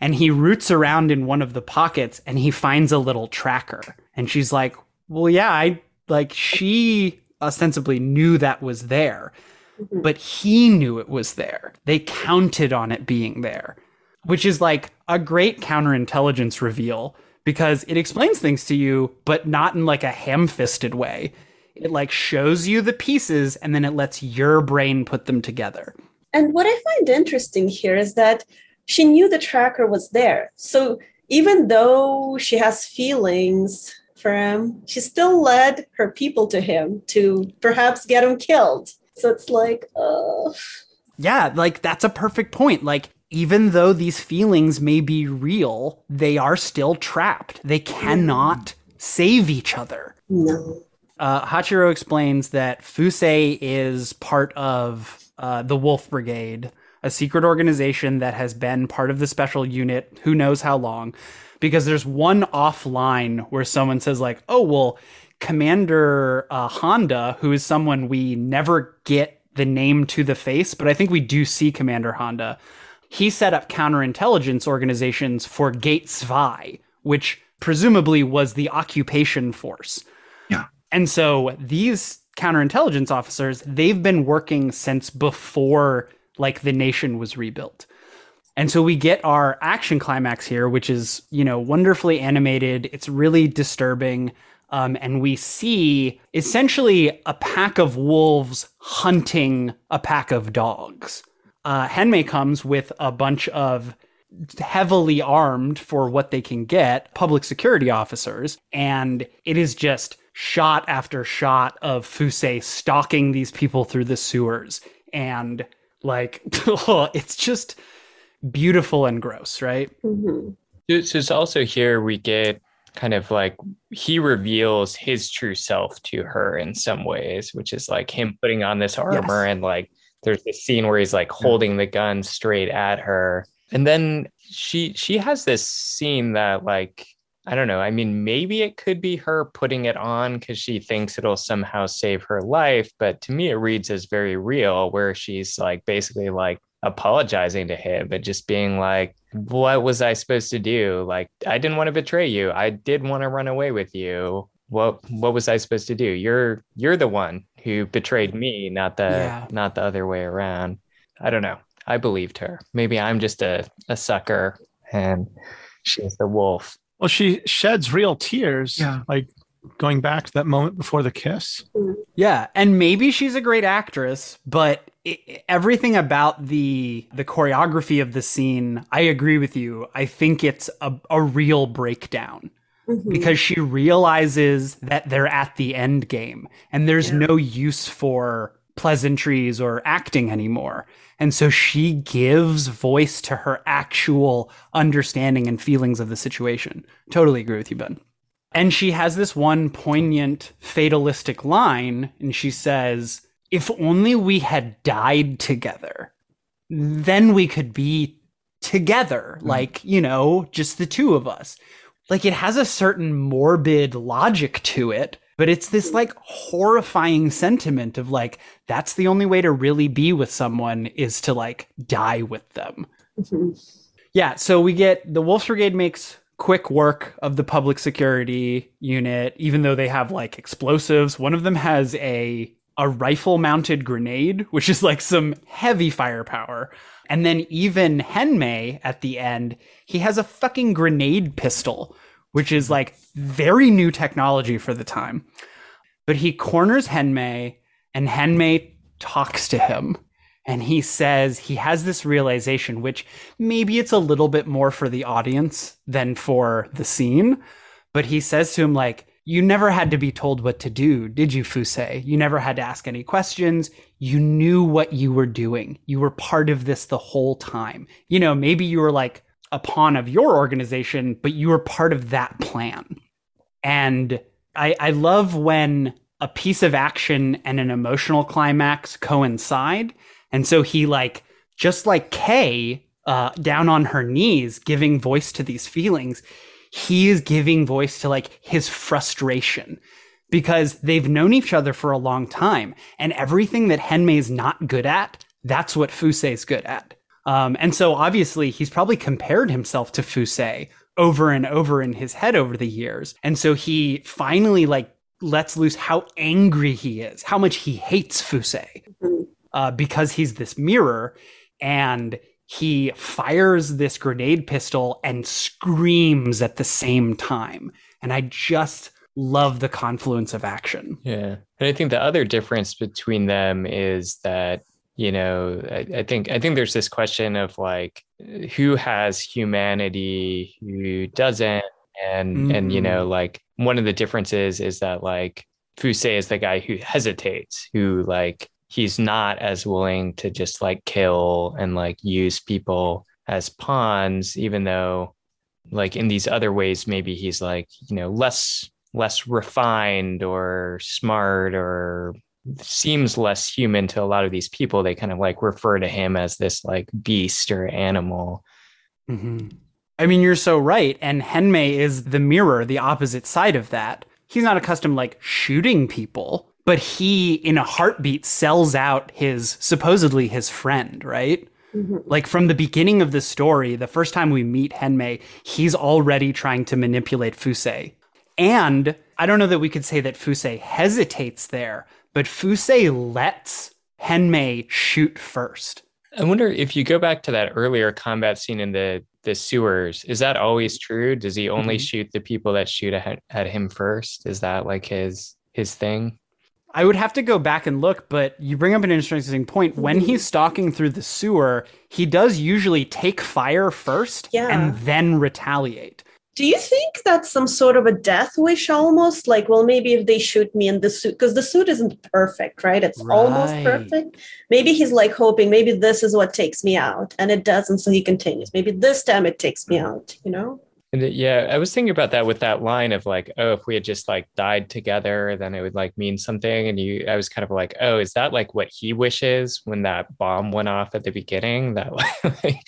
[SPEAKER 1] And he roots around in one of the pockets and he finds a little tracker. And she's like, "Well, yeah, I like she ostensibly knew that was there,
[SPEAKER 5] Mhm.
[SPEAKER 1] but he knew it was there. They counted on it being there." Which is like a great counterintelligence reveal because it explains things to you, but not in like a ham fisted way. It like shows you the pieces and then it lets your brain put them together.
[SPEAKER 5] And what I find interesting here is that she knew the tracker was there. So even though she has feelings for him, she still led her people to him to perhaps get him killed. So it's like, oh.
[SPEAKER 1] Yeah, like that's a perfect point. Like, even though these feelings may be real, they are still trapped. They cannot save each other.
[SPEAKER 5] No.
[SPEAKER 1] Uh, Hachiro explains that Fusei is part of uh, the Wolf Brigade, a secret organization that has been part of the special unit who knows how long. Because there's one offline where someone says, like, oh, well, Commander uh, Honda, who is someone we never get the name to the face, but I think we do see Commander Honda. He set up counterintelligence organizations for Gate Zwei, which presumably was the occupation force.
[SPEAKER 4] Yeah.
[SPEAKER 1] And so these counterintelligence officers, they've been working since before like the nation was rebuilt. And so we get our action climax here, which is, you know, wonderfully animated. It's really disturbing. Um, and we see essentially a pack of wolves hunting a pack of dogs. Uh, Henmi comes with a bunch of heavily armed for what they can get public security officers, and it is just shot after shot of Fusei stalking these people through the sewers. And like, [LAUGHS] it's just beautiful and gross, right?
[SPEAKER 5] Mhm.
[SPEAKER 3] So it's also here we get kind of like he reveals his true self to her in some ways, which is like him putting on this armor
[SPEAKER 1] Yes.
[SPEAKER 3] and like there's this scene where he's like holding the gun straight at her. And then she she has this scene that like I don't know. I mean, maybe it could be her putting it on because she thinks it'll somehow save her life. But to me, it reads as very real, where she's like basically like apologizing to him but just being like, What was I supposed to do? Like, I didn't want to betray you. I did want to run away with you. What what was I supposed to do? You're you're the one who betrayed me, not the
[SPEAKER 1] Yeah.
[SPEAKER 3] not the other way around. I don't know. I believed her. Maybe I'm just a, a sucker and she's the wolf.
[SPEAKER 2] Well, she sheds real tears.
[SPEAKER 4] Yeah.
[SPEAKER 2] Like going back to that moment before the kiss.
[SPEAKER 1] Yeah, and maybe she's a great actress, but i everything about the the choreography of the scene, I agree with you. I think it's a, a real breakdown
[SPEAKER 5] Mhm.
[SPEAKER 1] because she realizes that they're at the end game and there's
[SPEAKER 5] Yeah.
[SPEAKER 1] no use for pleasantries or acting anymore. And so she gives voice to her actual understanding and feelings of the situation. Totally agree with you, Ben. And she has this one poignant fatalistic line, and she says, If only we had died together, then we could be together, like, you know, just the two of us. Like, it has a certain morbid logic to it, but it's this like horrifying sentiment of like, that's the only way to really be with someone is to like die with them.
[SPEAKER 5] Mhm.
[SPEAKER 1] Yeah, so we get the Wolves Brigade makes quick work of the public security unit, even though they have like explosives. One of them has a a rifle mounted grenade, which is like some heavy firepower. And then even Henmi at the end, he has a fucking grenade pistol, which is like very new technology for the time. But he corners Henmi and Henmi talks to him. And he says he has this realization which maybe it's a little bit more for the audience than for the scene. But he says to him like you never had to be told what to do did you fuse? You never had to ask any questions you knew what you were doing you were part of this the whole time you know maybe you were like a pawn of your organization but you were part of that plan and I, I love when a piece of action and an emotional climax coincide. And so he like just like Kei uh, down on her knees, giving voice to these feelings. He is giving voice to like his frustration because they've known each other for a long time, and everything that Henmi is not good at, that's what Fuse is good at. Um, and so obviously he's probably compared himself to Fuse over and over in his head over the years. And so he finally like lets loose how angry he is, how much he hates Fuse
[SPEAKER 5] Mhm.
[SPEAKER 1] uh, because he's this mirror and he fires this grenade pistol and screams at the same time. And I just love the confluence of action.
[SPEAKER 3] Yeah. And I think the other difference between them is that, you know, I, I think I think there's this question of like who has humanity, who doesn't. And mm-hmm. and you know, like one of the differences is that like Fuse is the guy who hesitates, who like he's not as willing to just like kill and like use people as pawns, even though like in these other ways, maybe he's like, you know, less less refined or smart or seems less human to a lot of these people. They kind of like refer to him as this like beast or animal.
[SPEAKER 1] Mm-hmm. I mean, you're so right. And Henmi is the mirror, the opposite side of that. He's not accustomed like shooting people but he in a heartbeat sells out his supposedly his friend, right? Mm-hmm. Like from the beginning of the story, the first time we meet Henmi, he's already trying to manipulate Fuse. And I don't know that we could say that Fuse hesitates there, but Fuse lets Henmi shoot first.
[SPEAKER 3] I wonder if you go back to that earlier combat scene in the the sewers, is that always true? Does he only mm-hmm. shoot the people that shoot at, at him first? Is that like his his thing?
[SPEAKER 1] I would have to go back and look, but you bring up an interesting point. When he's stalking through the sewer, he does usually take fire first yeah. and then retaliate.
[SPEAKER 5] Do you think that's some sort of a death wish almost? Like, well, maybe if they shoot me in the suit, because the suit isn't perfect, right? It's right. almost perfect. Maybe he's like hoping, maybe this is what takes me out. And it doesn't, so he continues. Maybe this time it takes me out, you know?
[SPEAKER 3] And it, yeah, I was thinking about that with that line of like, oh, if we had just like died together, then it would like mean something. And you, I was kind of like, oh, is that like what he wishes when that bomb went off at the beginning? That [LAUGHS] like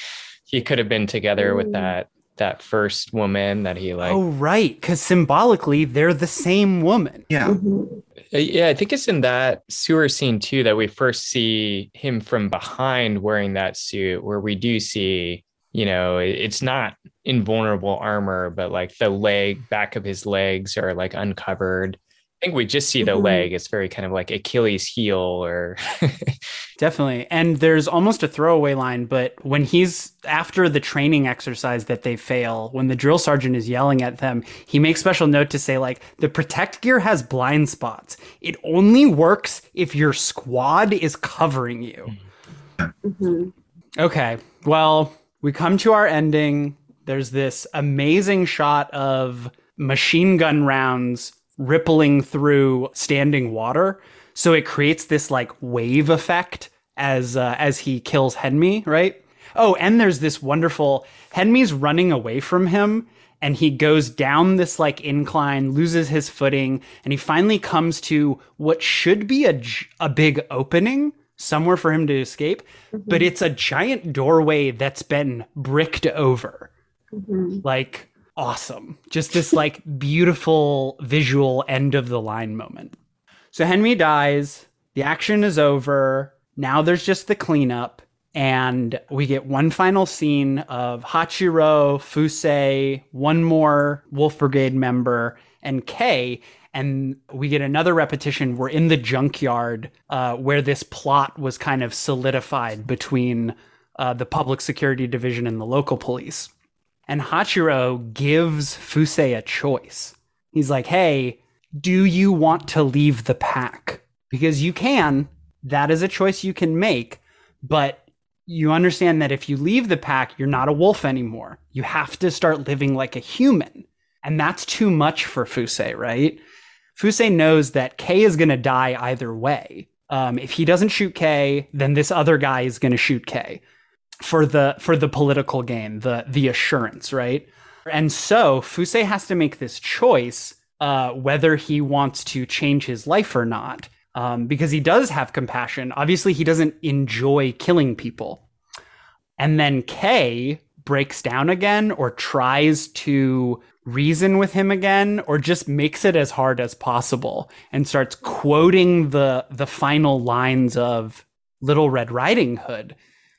[SPEAKER 3] he could have been together Ooh. with mm. that that first woman that he like.
[SPEAKER 1] Oh, right, because symbolically they're the same woman.
[SPEAKER 4] Yeah. Mm-hmm.
[SPEAKER 3] Uh, yeah, I think it's in that sewer scene too that we first see him from behind wearing that suit, where we do see you know, it's not invulnerable armor, but like the leg, back of his legs are like uncovered. I think we just see the mm-hmm. leg. It's very kind of like Achilles' heel or. [LAUGHS]
[SPEAKER 1] Definitely. And there's almost a throwaway line, but when he's after the training exercise that they fail, when the drill sergeant is yelling at them, he makes special note to say, like, the protect gear has blind spots. It only works if your squad is covering you. Mm-hmm. Okay. Well, we come to our ending. There's this amazing shot of machine gun rounds rippling through standing water. So it creates this like wave effect as uh, as he kills Henmi, right? Oh, and there's this wonderful Henmi's running away from him and he goes down this like incline, loses his footing, and he finally comes to what should be a a big opening somewhere for him to escape, mm-hmm. but it's a giant doorway that's been bricked over. Mm-hmm. Like awesome. Just this like beautiful visual end of the line moment. So Henmi dies, the action is over. Now there's just the cleanup and we get one final scene of Hachiro, Fuse, one more Wolf Brigade member, and Kei, and we get another repetition. We're in the junkyard uh, where this plot was kind of solidified between uh, the public security division and the local police. And Hachiro gives Fuse a choice. He's like, hey, do you want to leave the pack? Because you can. That is a choice you can make. But you understand that if you leave the pack, you're not a wolf anymore. You have to start living like a human. And that's too much for Fuse, right? Fuse knows that Kei is going to die either way. Um, if he doesn't shoot Kei, then this other guy is going to shoot Kei for the for the political game, the the assurance, right? And so Fuse has to make this choice uh, whether he wants to change his life or not, um, because he does have compassion. Obviously, he doesn't enjoy killing people. And then Kei breaks down again or tries to reason with him again or just makes it as hard as possible and starts quoting the the final lines of Little Red Riding Hood.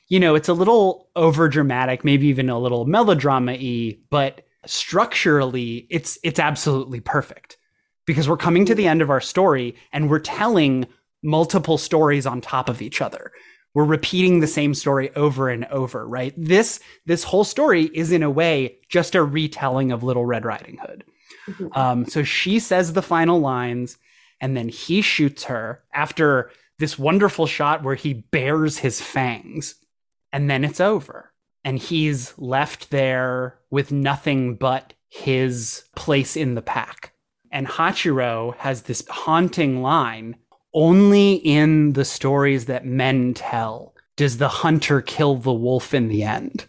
[SPEAKER 1] You know, it's a little over dramatic, maybe even a little melodrama-y, but structurally it's it's absolutely perfect. Because we're coming to the end of our story and we're telling multiple stories on top of each other. we're repeating the same story over and over, right? This this whole story is in a way just a retelling of Little Red Riding Hood.
[SPEAKER 5] Mhm.
[SPEAKER 1] Um, so she says the final lines, and then he shoots her after this wonderful shot where he bares his fangs, and then it's over. And he's left there with nothing but his place in the pack. And Hachiro has this haunting line only in the stories that men tell does the hunter kill the wolf in the end.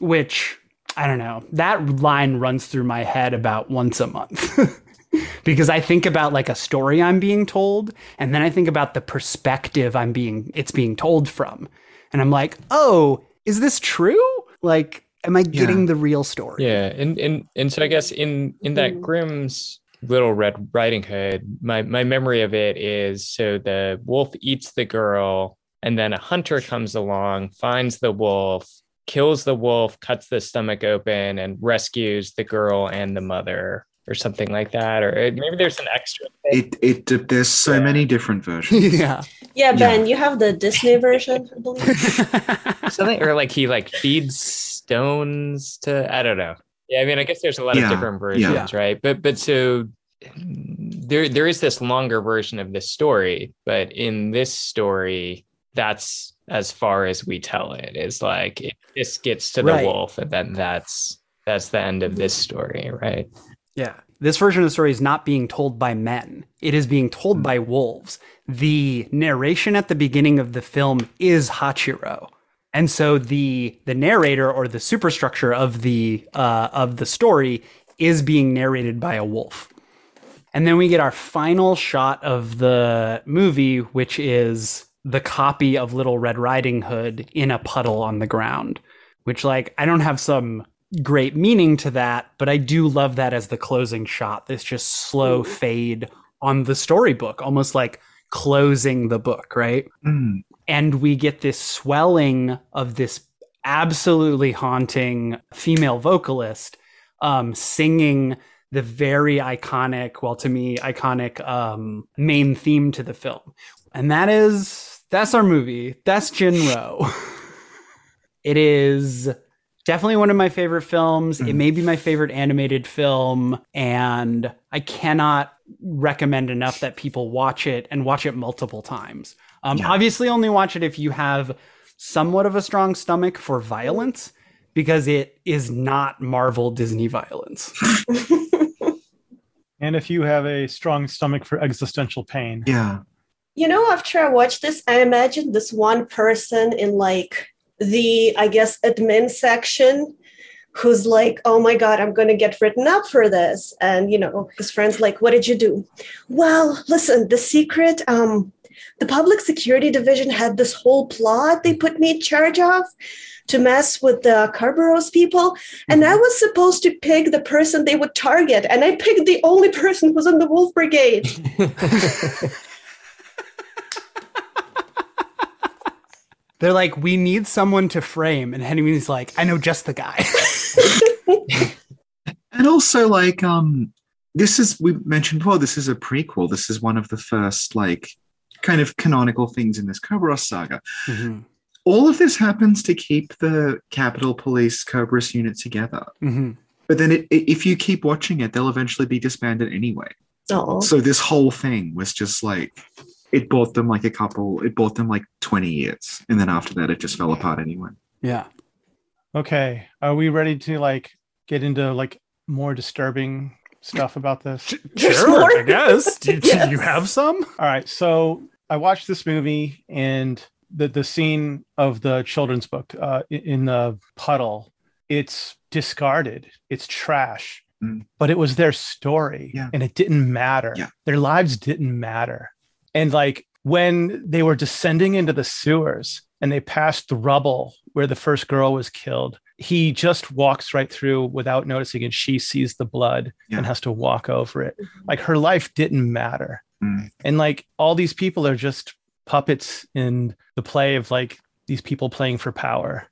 [SPEAKER 1] Which, I don't know, that line runs through my head about once a month. [LAUGHS] because I think about like a story I'm being told, and then I think about the perspective I'm being it's being told from. And I'm like, oh, is this true? Like, am I getting the real story?
[SPEAKER 3] Yeah, and and and so I guess in in that
[SPEAKER 5] Mm.
[SPEAKER 3] Grimm's Little Red Riding Hood, my my memory of it is so the wolf eats the girl, and then a hunter comes along, finds the wolf, kills the wolf, cuts the stomach open, and rescues the girl and the mother, or something like that. Or uh, maybe there's an extra. thing.
[SPEAKER 4] It it there's so
[SPEAKER 3] Yeah.
[SPEAKER 4] many different versions. [LAUGHS]
[SPEAKER 1] yeah.
[SPEAKER 5] Yeah,
[SPEAKER 4] Yeah.
[SPEAKER 5] Ben, you have the Disney version, I believe. [LAUGHS]
[SPEAKER 3] something or like he like feeds stones to I don't know. Yeah, I mean, I guess there's a lot
[SPEAKER 4] Yeah,
[SPEAKER 3] of different versions, right? But but so there there is this longer version of this story, but in this story, that's as far as we tell it. Is like it, this gets to the
[SPEAKER 1] Right.
[SPEAKER 3] wolf, and then that's that's the end of this story, right?
[SPEAKER 1] Yeah. This version of the story is not being told by men. It is being told by wolves. The narration at the beginning of the film is Hachiro. And so the the narrator or the superstructure of the uh, of the story is being narrated by a wolf. And then we get our final shot of the movie, which is the copy of Little Red Riding Hood in a puddle on the ground. Which, like, I don't have some great meaning to that, but I do love that as the closing shot. This just slow fade on the storybook, almost like closing the book, right?
[SPEAKER 4] Mm,
[SPEAKER 1] and we get this swelling of this absolutely haunting female vocalist um, singing the very iconic, well, to me, iconic um, main theme to the film, and that is that's our movie. That's Jinro. [LAUGHS] it is definitely one of my favorite films. It
[SPEAKER 4] Mhm.
[SPEAKER 1] may be my favorite animated film, and I cannot recommend enough that people watch it and watch it multiple times. Um,
[SPEAKER 4] Yeah.
[SPEAKER 1] Obviously, only watch it if you have somewhat of a strong stomach for violence, because it is not Marvel Disney violence. [LAUGHS]
[SPEAKER 2] And if you have a strong stomach for existential pain,
[SPEAKER 4] yeah.
[SPEAKER 5] You know, after I watched this, I imagined this one person in like the, I guess, admin section who's like, oh my God, I'm going to get written up for this. And, you know, his friend's like, what did you do? Well, listen, the secret, um, the public security division had this whole plot they put me in charge of to mess with the Kerberos people. And I was supposed to pick the person they would target. And I picked the only person who's in the Wolf Brigade. [LAUGHS]
[SPEAKER 1] They're like, we need someone to frame, and Henmi's like, I know just the guy. [LAUGHS]
[SPEAKER 4] And also, like, um, this is we mentioned before. This is a prequel. This is one of the first, like, kind of canonical things in this Cobra saga.
[SPEAKER 1] Mhm.
[SPEAKER 4] All of this happens to keep the Capital Police Cobras unit together.
[SPEAKER 1] Mhm.
[SPEAKER 4] But then, it, it- if you keep watching it, they'll eventually be disbanded anyway.
[SPEAKER 5] Oh.
[SPEAKER 4] So this whole thing was just like it bought them like a couple. It bought them like twenty years, and then after that, it just fell apart anyway.
[SPEAKER 1] Yeah.
[SPEAKER 2] okay, are we ready to like get into like more disturbing stuff about this?
[SPEAKER 5] There's more?
[SPEAKER 1] I guess. Do, [LAUGHS] do you have some?
[SPEAKER 2] All right, so I watched this movie and the the scene of the children's book uh, in the puddle. It's discarded. It's trash.
[SPEAKER 4] Mm.
[SPEAKER 2] But it was their story,
[SPEAKER 4] Yeah.
[SPEAKER 2] and it didn't matter.
[SPEAKER 4] Yeah.
[SPEAKER 2] Their lives didn't matter. And like when they were descending into the sewers and they passed the rubble where the first girl was killed, he just walks right through without noticing, and she sees the blood
[SPEAKER 4] Yeah.
[SPEAKER 2] and has to walk over it. Like her life didn't matter
[SPEAKER 4] Mm.
[SPEAKER 2] and like all these people are just puppets in the play of like these people playing for power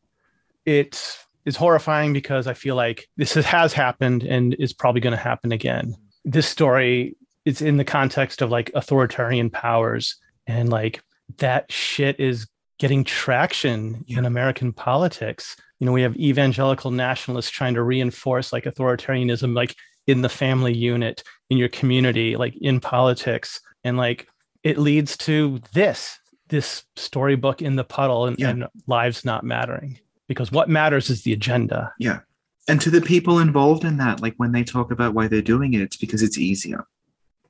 [SPEAKER 2] it is horrifying because i feel like this has happened and is probably going to happen again this story is in the context of like authoritarian powers and like that shit is getting traction in American politics. You know, we have evangelical nationalists trying to reinforce like authoritarianism, like in the family unit, in your community, like in politics. And like it leads to this, this storybook in the puddle and,
[SPEAKER 4] Yeah.
[SPEAKER 2] and lives not mattering. Because what matters is the agenda.
[SPEAKER 4] Yeah. And to the people involved in that, like when they talk about why they're doing it, it's because it's easier.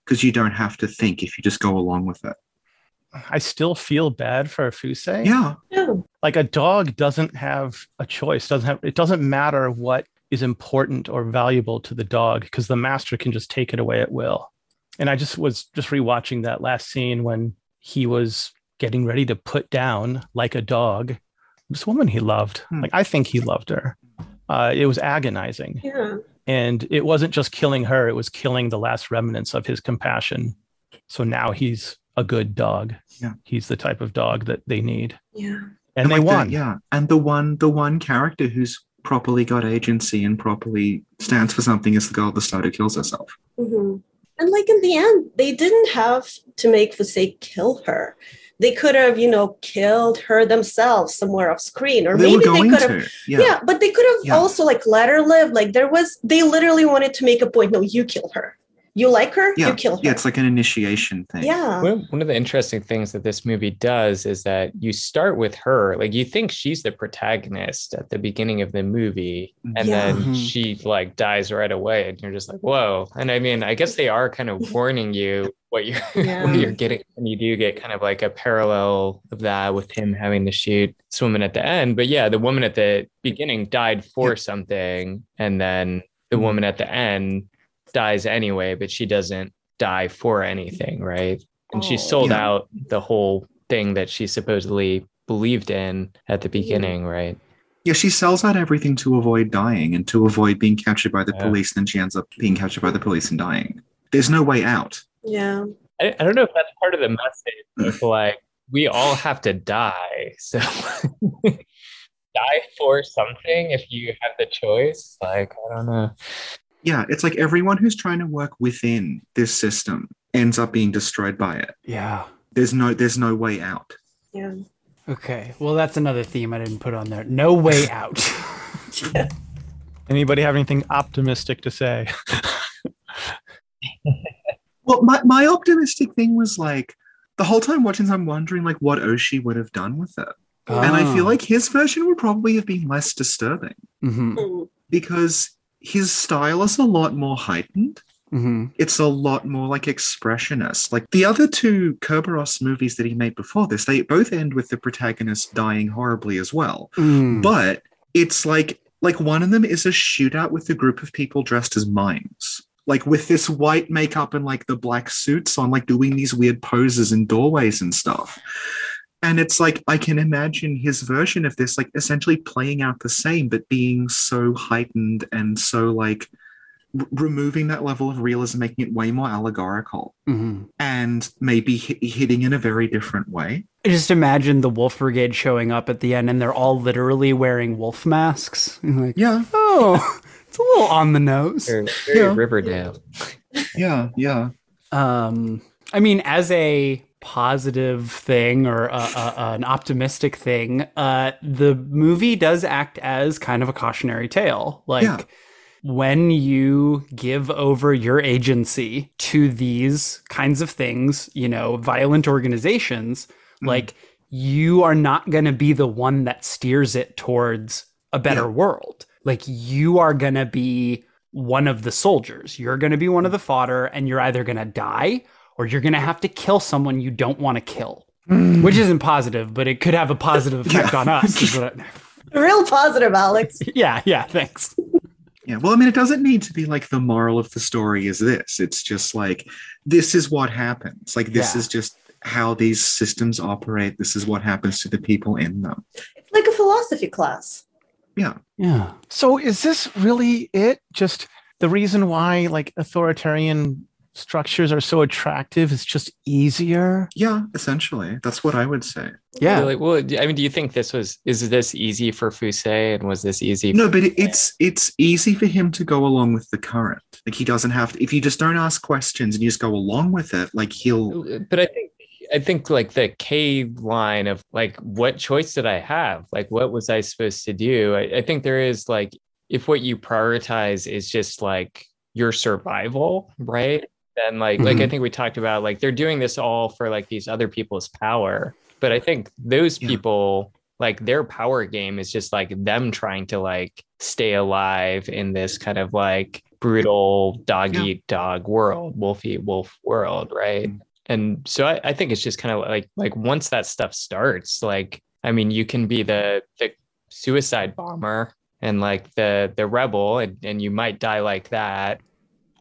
[SPEAKER 4] Because you don't have to think if you just go along with it.
[SPEAKER 2] I still feel bad for Fuse.
[SPEAKER 4] Yeah.
[SPEAKER 5] Yeah.
[SPEAKER 2] like a dog doesn't have a choice doesn't have it doesn't matter what is important or valuable to the dog because the master can just take it away at will and i just was just rewatching that last scene when he was getting ready to put down like a dog this woman he loved
[SPEAKER 4] Hmm.
[SPEAKER 2] like i think he loved her uh, it was agonizing
[SPEAKER 5] Yeah.
[SPEAKER 2] And it wasn't just killing her it was killing the last remnants of his compassion so now he's a good dog
[SPEAKER 4] Yeah.
[SPEAKER 2] he's the type of dog that they need
[SPEAKER 5] Yeah.
[SPEAKER 2] and, they
[SPEAKER 4] like the-
[SPEAKER 2] won
[SPEAKER 4] yeah. And the one the one character who's properly got agency and properly stands for something is the girl at the start who kills herself.
[SPEAKER 5] hmm And like in the end, they didn't have to make Fuse kill her. They could have, you know, killed her themselves somewhere off screen, or
[SPEAKER 4] they
[SPEAKER 5] maybe they could have. Yeah.
[SPEAKER 4] Yeah.
[SPEAKER 5] but they could have
[SPEAKER 4] Yeah.
[SPEAKER 5] also like let her live. Like there was, they literally wanted to make a point. No, you kill her. You like her,
[SPEAKER 4] Yeah.
[SPEAKER 5] you kill her.
[SPEAKER 4] Yeah, it's like an initiation thing.
[SPEAKER 5] yeah.
[SPEAKER 3] One of, one of the interesting things that this movie does is that you start with her, like you think she's the protagonist at the beginning of the movie, and
[SPEAKER 5] Yeah.
[SPEAKER 3] then
[SPEAKER 1] Mhm.
[SPEAKER 3] she like dies right away, and you're just like, whoa. And I mean, I guess they are kind of [LAUGHS] warning you what you're [LAUGHS]
[SPEAKER 5] Yeah.
[SPEAKER 3] what you're getting, and you do get kind of like a parallel of that with him having to shoot this woman at the end. But yeah, the woman at the beginning died for
[SPEAKER 4] Yeah.
[SPEAKER 3] something, and then the
[SPEAKER 4] Mhm.
[SPEAKER 3] woman at the end dies anyway, but she doesn't die for anything, right? And she
[SPEAKER 5] Oh.
[SPEAKER 3] sold
[SPEAKER 4] Yeah.
[SPEAKER 3] out the whole thing that she supposedly believed in at the beginning, right?
[SPEAKER 4] Yeah, she sells out everything to avoid dying and to avoid being captured by the
[SPEAKER 3] Yeah.
[SPEAKER 4] police. Then she ends up being captured by the police and dying. There's no way out.
[SPEAKER 5] Yeah.
[SPEAKER 3] I, I don't know if that's part of the message like we all have to die. So [LAUGHS] die for something if you have the choice. Like, I don't know.
[SPEAKER 4] Yeah, it's like everyone who's trying to work within this system ends up being destroyed by it.
[SPEAKER 1] Yeah.
[SPEAKER 4] There's no there's no way out.
[SPEAKER 5] Yeah.
[SPEAKER 1] Okay. Well, that's another theme I didn't put on there. No way [LAUGHS] out. yeah. [LAUGHS]
[SPEAKER 2] Anybody have anything optimistic to say? [LAUGHS]
[SPEAKER 4] Well, my, my optimistic thing was like the whole time watching, I'm wondering like what Oshii would have done with it. And I feel like his version would probably have been less disturbing
[SPEAKER 1] hmm
[SPEAKER 5] Mm.
[SPEAKER 4] because his style is a lot more heightened.
[SPEAKER 1] hmm
[SPEAKER 4] It's a lot more like expressionist. Like the other two Kerberos movies that he made before this, they both end with the protagonist dying horribly as well.
[SPEAKER 1] Mm.
[SPEAKER 4] But it's like like one of them is a shootout with a group of people dressed as mimes. Like with this white makeup and like the black suits on, like doing these weird poses in doorways and stuff. And it's like I can imagine his version of this, like essentially playing out the same, but being so heightened and so like r- removing that level of realism, making it way more allegorical,
[SPEAKER 1] Mhm.
[SPEAKER 4] and maybe hit, hitting in a very different way.
[SPEAKER 1] I just imagine the Wolf Brigade showing up at the end and they're all literally wearing wolf masks. And [LAUGHS] like,
[SPEAKER 4] Yeah,
[SPEAKER 1] oh, [LAUGHS] it's a little on the nose.
[SPEAKER 3] Very, very
[SPEAKER 4] Yeah.
[SPEAKER 3] Riverdale.
[SPEAKER 4] yeah, yeah.
[SPEAKER 1] Um, I mean, as a positive thing or a, a, an optimistic thing, uh, the movie does act as kind of a cautionary tale. Like
[SPEAKER 4] Yeah.
[SPEAKER 1] when you give over your agency to these kinds of things, you know, violent organizations,
[SPEAKER 4] Mhm.
[SPEAKER 1] like you are not going to be the one that steers it towards a better
[SPEAKER 4] Yeah.
[SPEAKER 1] world. Like you are going to be one of the soldiers. You're going to be one of the fodder, and you're either going to die or you're going to have to kill someone you don't want to kill, mm. which isn't positive, but it could have a positive [LAUGHS] effect
[SPEAKER 4] Yeah.
[SPEAKER 1] on us. is what I- [LAUGHS]
[SPEAKER 5] Real positive, Alex. [LAUGHS]
[SPEAKER 1] yeah, yeah, thanks.
[SPEAKER 4] Yeah, well, I mean, it doesn't need to be like the moral of the story is this. It's just like this is what happens. Like this
[SPEAKER 1] Yeah.
[SPEAKER 4] is just how these systems operate. This is what happens to the people in them.
[SPEAKER 5] It's like a philosophy class.
[SPEAKER 4] Yeah,
[SPEAKER 1] Yeah.
[SPEAKER 2] So is this really it? Just the reason why like authoritarian structures are so attractive it's just easier.
[SPEAKER 4] yeah. Essentially, that's what I would say.
[SPEAKER 1] Yeah.
[SPEAKER 3] Really? Well, I mean, do you think this was is this easy for Fuse and was this easy?
[SPEAKER 4] No, but it, it's it's easy for him to go along with the current. Like he doesn't have to. If you just don't ask questions and you just go along with it, like he'll.
[SPEAKER 3] Uh, but I think I think like the Kei line of like, what choice did I have? Like, what was I supposed to do? I, I think there is like, if what you prioritize is just like your survival, right? Then like, like I
[SPEAKER 1] Mhm.
[SPEAKER 3] think we talked about, like they're doing this all for like these other people's power. But I think those
[SPEAKER 4] Yeah.
[SPEAKER 3] people, like their power game is just like them trying to like stay alive in this kind of like brutal dog
[SPEAKER 4] Yeah.
[SPEAKER 3] eat dog world, wolf eat wolf world, right?
[SPEAKER 4] Mm.
[SPEAKER 3] And so I, I think it's just kind of like like once that stuff starts, like I mean, you can be the the suicide bomber and like the the rebel, and, and you might die like that,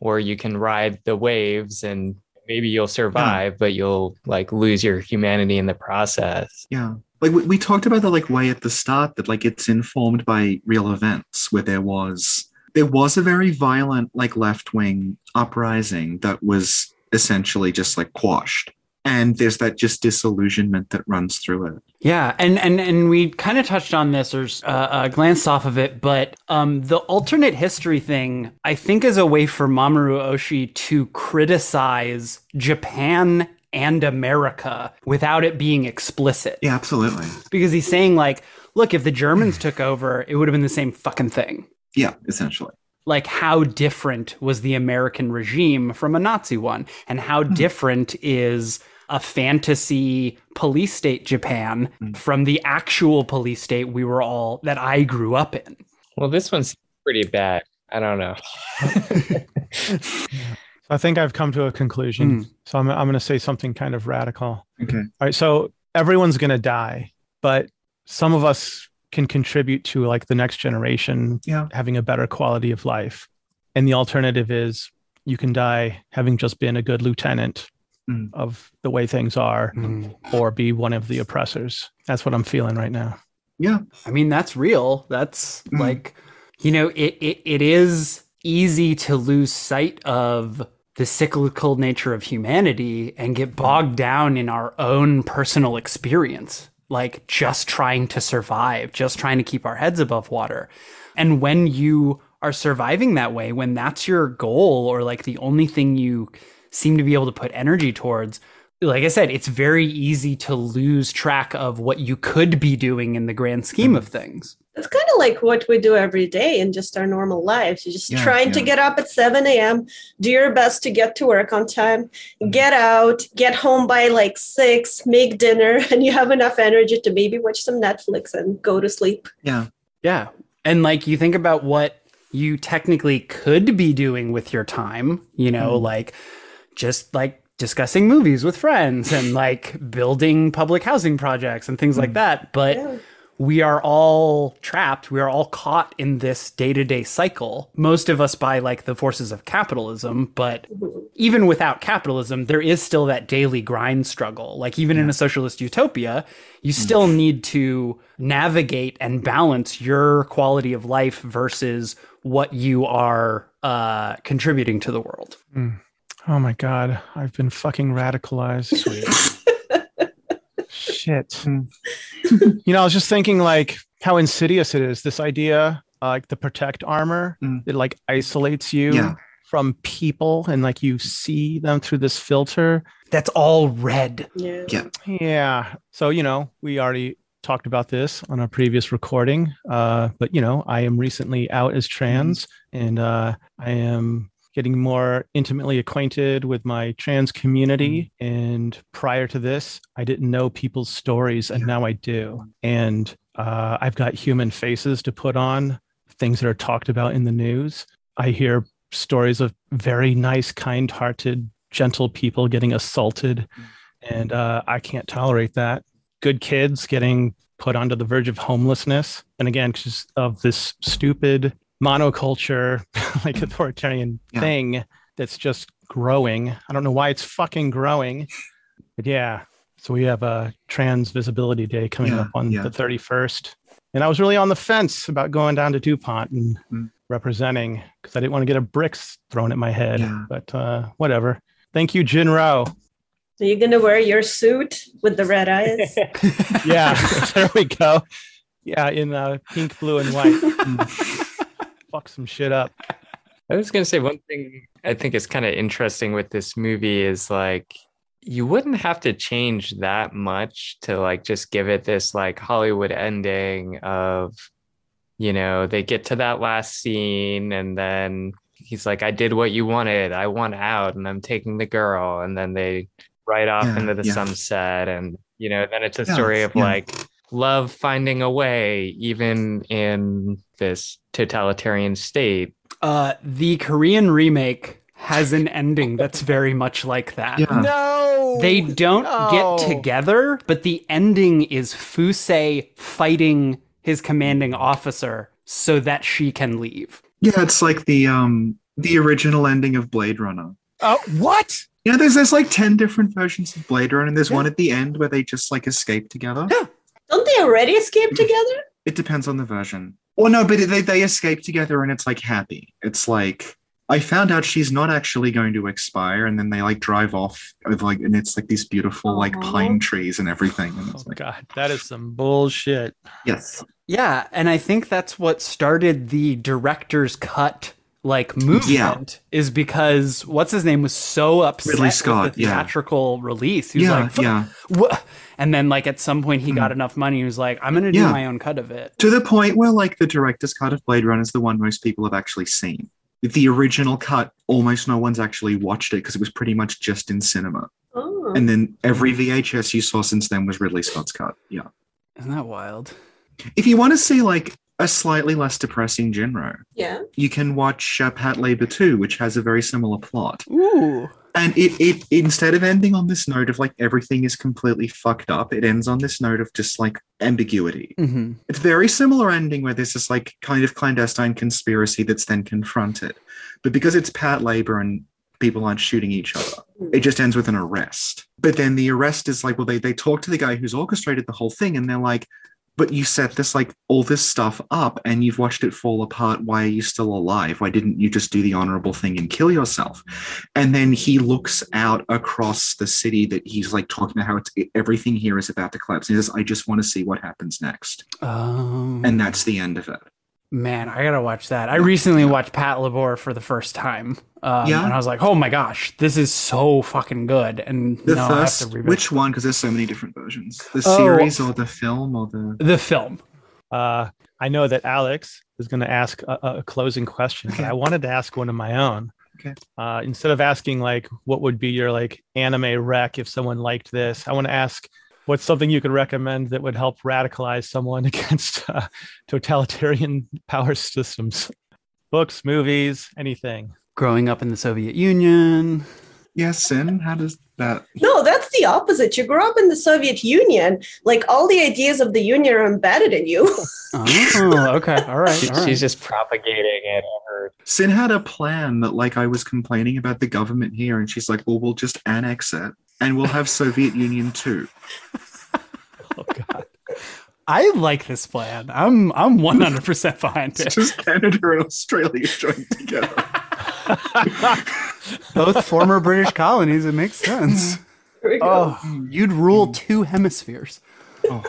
[SPEAKER 3] or you can ride the waves and maybe you'll survive, but you'll like lose your humanity in the process.
[SPEAKER 4] Yeah. Like we, we talked about that like way at the start that like it's informed by real events where there was there was a very violent like left wing uprising that was essentially just like quashed. And there's that just disillusionment that runs through it.
[SPEAKER 1] Yeah, and and and we kind of touched on this or uh, uh, glanced off of it, but um, the alternate history thing, I think, is a way for Mamoru Oshii to criticize Japan and America without it being explicit.
[SPEAKER 4] Yeah, absolutely.
[SPEAKER 1] Because he's saying like, look, if the Germans took over, it would have been the same fucking thing.
[SPEAKER 4] Yeah, essentially.
[SPEAKER 1] Like, how different was the American regime from a Nazi one? And how different is a fantasy police state Japan
[SPEAKER 4] Mm.
[SPEAKER 1] from the actual police state we were all that I grew up in?
[SPEAKER 3] Well, this one's pretty bad. I don't know. [LAUGHS]
[SPEAKER 2] I think I've come to a conclusion.
[SPEAKER 1] Mm.
[SPEAKER 2] So I'm, I'm going to say something kind of radical.
[SPEAKER 4] Okay.
[SPEAKER 2] All right. So everyone's going to die, but some of us can contribute to like the next generation
[SPEAKER 4] Yeah.
[SPEAKER 2] having a better quality of life. And the alternative is you can die having just been a good lieutenant
[SPEAKER 4] Mm.
[SPEAKER 2] of the way things are or be one of the oppressors. That's what I'm feeling right now.
[SPEAKER 4] Yeah.
[SPEAKER 1] I mean, that's real. That's
[SPEAKER 4] Mm.
[SPEAKER 1] like, you know, it, it it is easy to lose sight of the cyclical nature of humanity and get bogged down in our own personal experience, like just trying to survive, just trying to keep our heads above water. And when you are surviving that way, when that's your goal or like the only thing you seem to be able to put energy towards, like I said, it's very easy to lose track of what you could be doing in the grand scheme mm-hmm. of things.
[SPEAKER 5] It's kind of like what we do every day in just our normal lives. You're just
[SPEAKER 4] Yeah,
[SPEAKER 5] trying to get up at 7 a.m., do your best to get to work on time, mm-hmm. get out, get home by like 6, make dinner, [LAUGHS] and you have enough energy to maybe watch some Netflix and go to sleep.
[SPEAKER 4] Yeah.
[SPEAKER 1] Yeah. And like you think about what you technically could be doing with your time, you know, mm-hmm. like just like discussing movies with friends and like building public housing projects and things like hmm. that. But
[SPEAKER 5] Yeah.
[SPEAKER 1] we are all trapped. We are all caught in this day to day cycle. Most of us by like the forces of capitalism, but even without capitalism, there is still that daily grind struggle. Like even in a socialist utopia, you hmm. still need to navigate and balance your quality of life versus what you are uh, contributing to the world. Hmm.
[SPEAKER 2] Oh my God. I've been fucking radicalized. Shit. You know, I was just thinking like how insidious it is. This idea, uh, like the protect armor,
[SPEAKER 4] Mm.
[SPEAKER 2] it like isolates you
[SPEAKER 4] Yeah.
[SPEAKER 2] from people and like you see them through this filter.
[SPEAKER 1] That's all red.
[SPEAKER 5] Yeah.
[SPEAKER 4] Yeah.
[SPEAKER 2] Yeah. So, you know, we already talked about this on our previous recording. Uh, but, you know, I am recently out as trans and uh, I am getting more intimately acquainted with my trans community. And prior to this, I didn't know people's stories, and now I do. And uh, I've got human faces to put on, things that are talked about in the news. I hear stories of very nice, kind hearted, gentle people getting assaulted and uh, I can't tolerate that. Good kids getting put onto the verge of homelessness, and again, because of this stupid monoculture, [LAUGHS] like authoritarian
[SPEAKER 4] Yeah.
[SPEAKER 2] thing that's just growing. I don't know why it's fucking growing, but yeah. So we have a Trans Visibility Day coming
[SPEAKER 4] Yeah,
[SPEAKER 2] up on
[SPEAKER 4] yeah.
[SPEAKER 2] the thirty first, and I was really on the fence about going down to Dupont and
[SPEAKER 4] Mm.
[SPEAKER 2] representing because I didn't want to get a bricks thrown at my head.
[SPEAKER 4] Yeah.
[SPEAKER 2] But uh, whatever. Thank you, Jinro.
[SPEAKER 5] Are you're gonna wear your suit with the red eyes? [LAUGHS] [LAUGHS]
[SPEAKER 2] yeah there we go yeah in uh, pink blue and white fuck some shit up [LAUGHS]
[SPEAKER 3] I was gonna say one thing I think is kind of interesting with this movie is like you wouldn't have to change that much to like just give it this like Hollywood ending of, you know, they get to that last scene and then he's like, I did what you wanted. I want out and I'm taking the girl. And then they ride off
[SPEAKER 4] Yeah,
[SPEAKER 3] into the
[SPEAKER 4] yeah.
[SPEAKER 3] sunset. And, you know, then it's a
[SPEAKER 4] Yeah,
[SPEAKER 3] story of
[SPEAKER 4] yeah.
[SPEAKER 3] like love finding a way, even in this totalitarian state.
[SPEAKER 1] Uh, the Korean remake has an ending that's very much like that.
[SPEAKER 4] Yeah.
[SPEAKER 3] No,
[SPEAKER 1] They don't
[SPEAKER 3] No.
[SPEAKER 1] get together, but the ending is Fuse fighting his commanding officer so that she can leave.
[SPEAKER 4] Yeah, it's like the um the original ending of Blade Runner.
[SPEAKER 2] Oh, what?
[SPEAKER 4] Yeah, there's there's like ten different versions of Blade Runner, and there's one at the end where they just like escape together.
[SPEAKER 5] Don't they already escape hmm. together?
[SPEAKER 4] It depends on the version. Well, no, but they they escape together and it's like happy. It's like I found out she's not actually going to expire, and then they like drive off with like, and it's like these beautiful like pine trees and everything. And oh, it's
[SPEAKER 2] Oh
[SPEAKER 4] like,
[SPEAKER 2] God, that is some bullshit.
[SPEAKER 4] yes,
[SPEAKER 1] Yeah, and I think that's what started the director's cut like movement is because what's his name was so upset
[SPEAKER 4] Ridley
[SPEAKER 1] with
[SPEAKER 4] Scott,
[SPEAKER 1] the
[SPEAKER 4] yeah.
[SPEAKER 1] theatrical release. He was
[SPEAKER 4] yeah,
[SPEAKER 1] like,
[SPEAKER 4] yeah.
[SPEAKER 1] Wha-" And then, like, at some point, he
[SPEAKER 4] Hmm.
[SPEAKER 1] got enough money. He was like, I'm going to do
[SPEAKER 4] Yeah.
[SPEAKER 1] my own cut of it.
[SPEAKER 4] To the point where like the director's cut of Blade Runner is the one most people have actually seen. The original cut, almost no one's actually watched it because it was pretty much just in cinema.
[SPEAKER 5] Oh.
[SPEAKER 4] And then every VHS you saw since then was Ridley Scott's cut. Yeah.
[SPEAKER 1] Isn't that wild?
[SPEAKER 4] If you want to see like a slightly less depressing Jinro,
[SPEAKER 5] yeah.
[SPEAKER 4] you can watch uh, Patlabor 2, which has a very similar plot.
[SPEAKER 1] Ooh.
[SPEAKER 4] And it, it instead of ending on this note of like everything is completely fucked up, it ends on this note of just like ambiguity.
[SPEAKER 1] hmm
[SPEAKER 4] It's very similar ending where there's this like kind of clandestine conspiracy that's then confronted. But because it's Patlabor and people aren't shooting each other, it just ends with an arrest. But then the arrest is like, well, they they talk to the guy who's orchestrated the whole thing, and they're like, but you set this like all this stuff up and you've watched it fall apart. Why are you still alive? Why didn't you just do the honorable thing and kill yourself? And then he looks out across the city that he's like talking about how it's everything here is about to collapse. He says, I just want to see what happens next.
[SPEAKER 1] Um,
[SPEAKER 4] And that's the end of it.
[SPEAKER 1] Man, I gotta watch that. I recently watched Patlabor for the first time. Um,
[SPEAKER 4] Yeah.
[SPEAKER 1] And I was like, oh my gosh, this is so fucking good. And
[SPEAKER 4] The
[SPEAKER 1] no,
[SPEAKER 4] first,
[SPEAKER 1] I have to
[SPEAKER 4] which one? Because there's so many different versions. The
[SPEAKER 1] Oh.
[SPEAKER 4] series or the film or the.
[SPEAKER 1] the film.
[SPEAKER 2] Uh, I know that Alex is going to ask a, a closing question, but I wanted to ask one of my own.
[SPEAKER 4] Okay.
[SPEAKER 2] Uh, instead of asking like, what would be your like anime rec if someone liked this, I want to ask, what's something you could recommend that would help radicalize someone [LAUGHS] against uh, totalitarian power systems? Books, movies, anything.
[SPEAKER 1] Growing up in the Soviet Union.
[SPEAKER 4] Yes, Sin. How does that?
[SPEAKER 5] No, that's the opposite. You grew up in the Soviet Union. Like all the ideas of the Union are embedded in you. [LAUGHS]
[SPEAKER 1] Oh, okay. All right.
[SPEAKER 3] She-
[SPEAKER 1] all right.
[SPEAKER 3] she's just propagating it.
[SPEAKER 4] Sin had a plan that, like, I was complaining about the government here, and she's like, "Well, we'll just annex it, and we'll have Soviet Union too." [LAUGHS]
[SPEAKER 2] Oh God.
[SPEAKER 1] I like this plan. I'm I'm 100% behind
[SPEAKER 4] It's
[SPEAKER 1] it.
[SPEAKER 4] just Canada and Australia joined together. [LAUGHS]
[SPEAKER 1] Both former British colonies. It makes sense.
[SPEAKER 5] Here we go.
[SPEAKER 2] oh,
[SPEAKER 1] You'd rule hmm. two hemispheres.
[SPEAKER 4] Oh.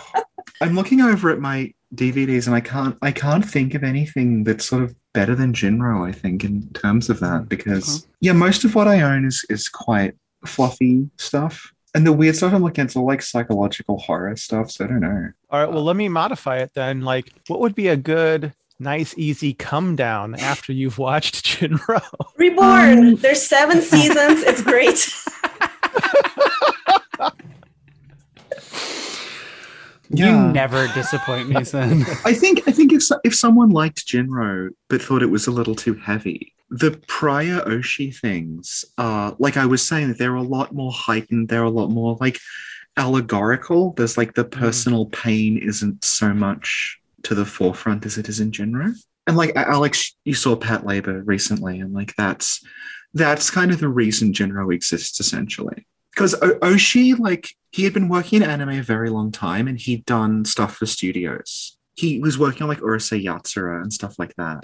[SPEAKER 4] I'm looking over at my DVDs, and I can't, I can't think of anything that's sort of better than Jinro. I think in terms of that, hmm. because yeah, most of what I own is is quite fluffy stuff, and the weird stuff I'm looking at is all like psychological horror stuff. So I don't know.
[SPEAKER 2] all right. Well, let me modify it then. Like, what would be a good, nice, easy come down after you've watched [LAUGHS] Jinro?
[SPEAKER 5] Reborn. Um, There's seven seasons. It's great. [LAUGHS] [LAUGHS]
[SPEAKER 1] You
[SPEAKER 4] Yeah.
[SPEAKER 1] never disappoint me, son. [LAUGHS]
[SPEAKER 4] I think I think if if someone liked Jinro but thought it was a little too heavy, the prior Oshii things, uh, like I was saying, they're a lot more heightened. They're a lot more like allegorical. There's like the personal pain isn't so much to the forefront as it is in Jinro. And like Alex, you saw Patlabor recently, and like that's that's kind of the reason Jinro exists essentially. Because o- Oshii, like he had been working in anime a very long time, and he'd done stuff for studios. He was working on like Urusei Yatsura and stuff like that.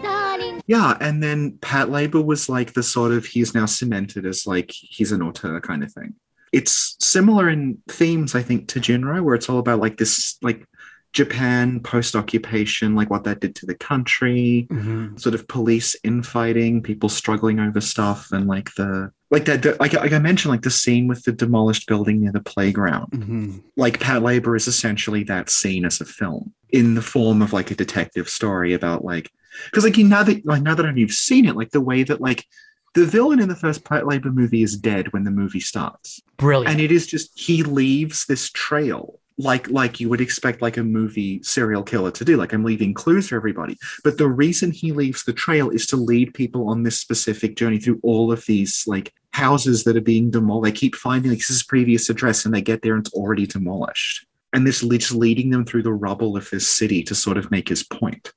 [SPEAKER 4] Yeah, and then Patlabor was like the sort of he's now cemented as like he's an auteur kind of thing. It's similar in themes, I think, to Jinro, where it's all about like this like Japan post occupation, like what that did to the country,
[SPEAKER 1] Mhm.
[SPEAKER 4] sort of police infighting, people struggling over stuff, and like the like that, that- like, like I mentioned, like the scene with the demolished building near the playground.
[SPEAKER 1] Mhm.
[SPEAKER 4] Like Patlabor is essentially that scene as a film in the form of like a detective story about like because like you now that like now that you've seen it, like the way that like the villain in the first Patlabor movie is dead when the movie starts.
[SPEAKER 1] Brilliant.
[SPEAKER 4] and it is just he leaves this trail like like you would expect like a movie serial killer to do. Like i'm leaving clues for everybody. But the reason he leaves the trail is to lead people on this specific journey through all of these like houses that are being demolished. They keep finding like this is previous address and they get there and it's already demolished. And this leads leading them through the rubble of this city to sort of make his point.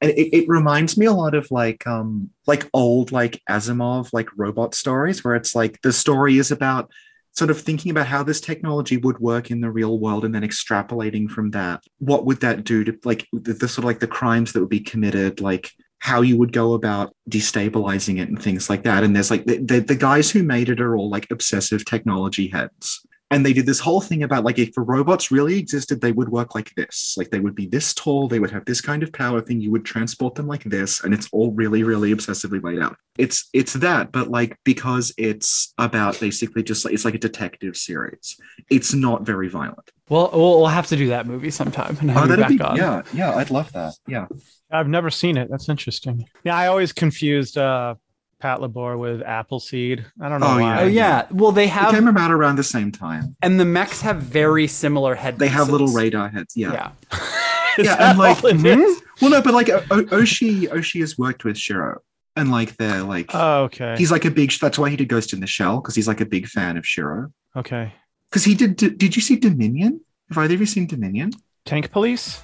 [SPEAKER 4] And it, it reminds me a lot of like um like old like asimov like robot stories where it's like the story is about sort of thinking about how this technology would work in the real world and then extrapolating from that what would that do to like the, the sort of like the crimes that would be committed like how you would go about destabilizing it and things like that? And there's like the, the, the guys who made it are all like obsessive technology heads and they did this whole thing about like if the robots really existed they would work like this like they would be this tall they would have this kind of power thing you would transport them like this and it's all really really obsessively laid out it's it's that but like because it's about basically just like it's like a detective series it's not very violent
[SPEAKER 1] Well, we'll, we'll have to do that movie sometime and have you back on.
[SPEAKER 4] yeah yeah i'd love that yeah
[SPEAKER 2] I've never seen it. That's interesting. Yeah, I always confused uh, Patlabor with Appleseed. I don't know
[SPEAKER 4] Oh,
[SPEAKER 2] why.
[SPEAKER 1] Oh yeah. Well, they
[SPEAKER 4] it
[SPEAKER 1] have,
[SPEAKER 4] came about around the same time
[SPEAKER 1] and the mechs have very similar head.
[SPEAKER 4] they have little radar heads yeah
[SPEAKER 1] Yeah. [LAUGHS]
[SPEAKER 2] Is
[SPEAKER 4] Yeah, and, like,
[SPEAKER 2] all it
[SPEAKER 4] well no but like o- O- oshii oshii has worked with shirow and like they're like
[SPEAKER 2] Oh, okay.
[SPEAKER 4] he's like a big that's why he did ghost in the shell because he's like a big fan of shirow
[SPEAKER 2] okay.
[SPEAKER 4] because he did, did did you see dominion have either of you seen dominion
[SPEAKER 2] Tank Police?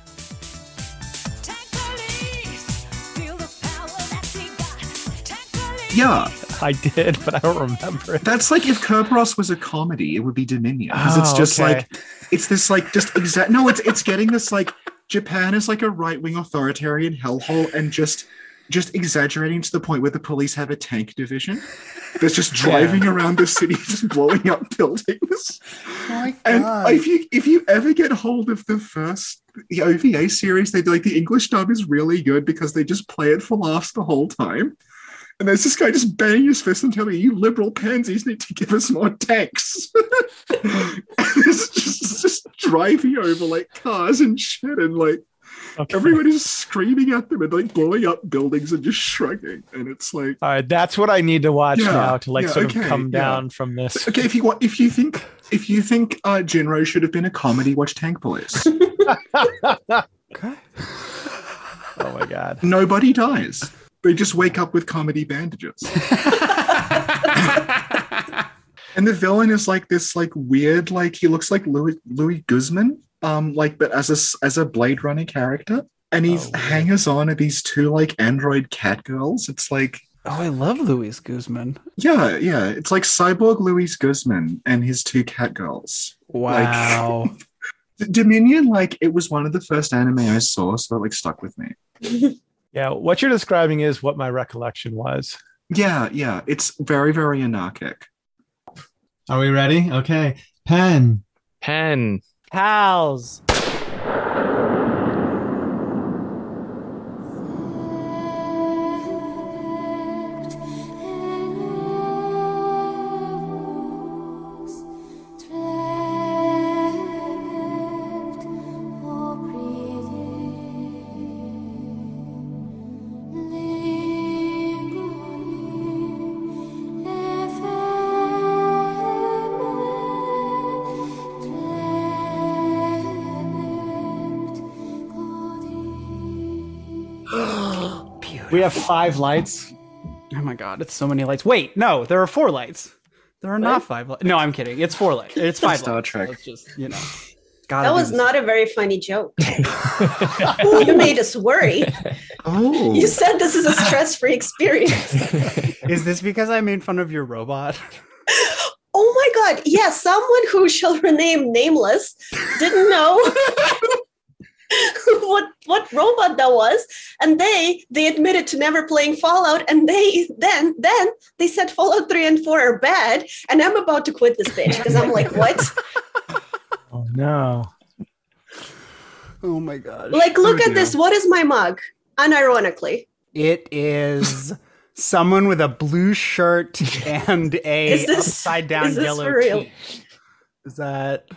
[SPEAKER 4] Yeah
[SPEAKER 2] I did, but I don't remember it.
[SPEAKER 4] That's like if Kerberos was a comedy, it would be Dominion because it's
[SPEAKER 2] Oh,
[SPEAKER 4] just
[SPEAKER 2] okay.
[SPEAKER 4] like it's this like just exact. No, it's it's getting this like Japan is like a right wing authoritarian hellhole and just just exaggerating to the point where the police have a tank division that's just driving around the city, [LAUGHS] just blowing up buildings. And if you if you ever get hold of the first the OVA series, they do like the English dub is really good because they just play it for laughs the whole time. And there's this guy just banging his fist and telling me, you liberal pansies need to give us more tanks. [LAUGHS] and it's just, it's just driving over like cars and shit. And like
[SPEAKER 2] Okay.
[SPEAKER 4] everyone is screaming at them and like blowing up buildings and just shrugging. And it's like,
[SPEAKER 2] All right, that's what I need to watch
[SPEAKER 4] Yeah,
[SPEAKER 2] now to like
[SPEAKER 4] yeah,
[SPEAKER 2] sort
[SPEAKER 4] okay,
[SPEAKER 2] of come
[SPEAKER 4] yeah.
[SPEAKER 2] down from this.
[SPEAKER 4] okay, if you want, if you think, if you think uh, Jinro should have been a comedy, watch Tank Police. [LAUGHS]
[SPEAKER 1] Okay.
[SPEAKER 2] Oh my god.
[SPEAKER 4] Nobody dies. They just wake up with comedy bandages. [LAUGHS] And the villain is like this, like weird, like he looks like Louis Luis Guzman, um, like but as a as a Blade Runner character, and he's
[SPEAKER 2] Oh,
[SPEAKER 4] hangers on of these two like android cat girls. It's like,
[SPEAKER 1] Oh, I love Luis Guzman.
[SPEAKER 4] yeah, yeah, it's like cyborg Luis Guzman and his two cat girls.
[SPEAKER 1] Wow. [LAUGHS]
[SPEAKER 4] D- Dominion, like it was one of the first anime I saw, so it like stuck with me. [LAUGHS]
[SPEAKER 2] Yeah, what you're describing is what my recollection was.
[SPEAKER 4] Yeah, yeah, it's very very anarchic.
[SPEAKER 6] Are we ready? Okay. Pen.
[SPEAKER 3] Pen.
[SPEAKER 1] Pals.
[SPEAKER 2] We have five lights.
[SPEAKER 1] Oh my god, it's so many lights. Wait, no, there are four lights. There are not five lights. No, I'm kidding. It's four lights. It's [LAUGHS] five
[SPEAKER 4] Star
[SPEAKER 1] lights.
[SPEAKER 4] Trek.
[SPEAKER 1] Let's just, you know. [LAUGHS] Gotta
[SPEAKER 5] That was not a very funny joke. [LAUGHS] you made us worry.
[SPEAKER 4] Oh,
[SPEAKER 5] You said this is a stress-free experience.
[SPEAKER 1] Is this because I made fun of your robot?
[SPEAKER 5] Oh my god, yeah, someone who shall remain nameless didn't know [LAUGHS] what what robot that was. And they they admitted to never playing Fallout and they then then they said Fallout 3 and 4 are bad. And I'm about to quit this bitch because I'm like, what? [LAUGHS]
[SPEAKER 2] Oh no.
[SPEAKER 1] Oh my god.
[SPEAKER 5] Like, look at this. What is my mug? Unironically.
[SPEAKER 1] It is someone with a blue shirt and a
[SPEAKER 5] Is this-
[SPEAKER 1] upside down yellow
[SPEAKER 5] for.
[SPEAKER 1] Is that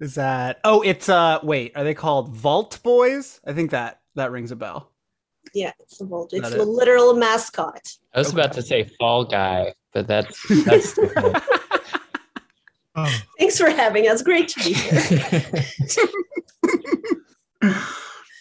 [SPEAKER 1] is that oh it's uh wait, are they called Vault Boys? I think that that rings a bell.
[SPEAKER 5] Yeah, it's a volt. It's
[SPEAKER 1] Got
[SPEAKER 5] a
[SPEAKER 1] it.
[SPEAKER 5] literal mascot.
[SPEAKER 3] I was about to say Fall Guy, but that's [LAUGHS] that's.
[SPEAKER 6] Oh,
[SPEAKER 5] Thanks for having us. Great to be here. [LAUGHS] [LAUGHS]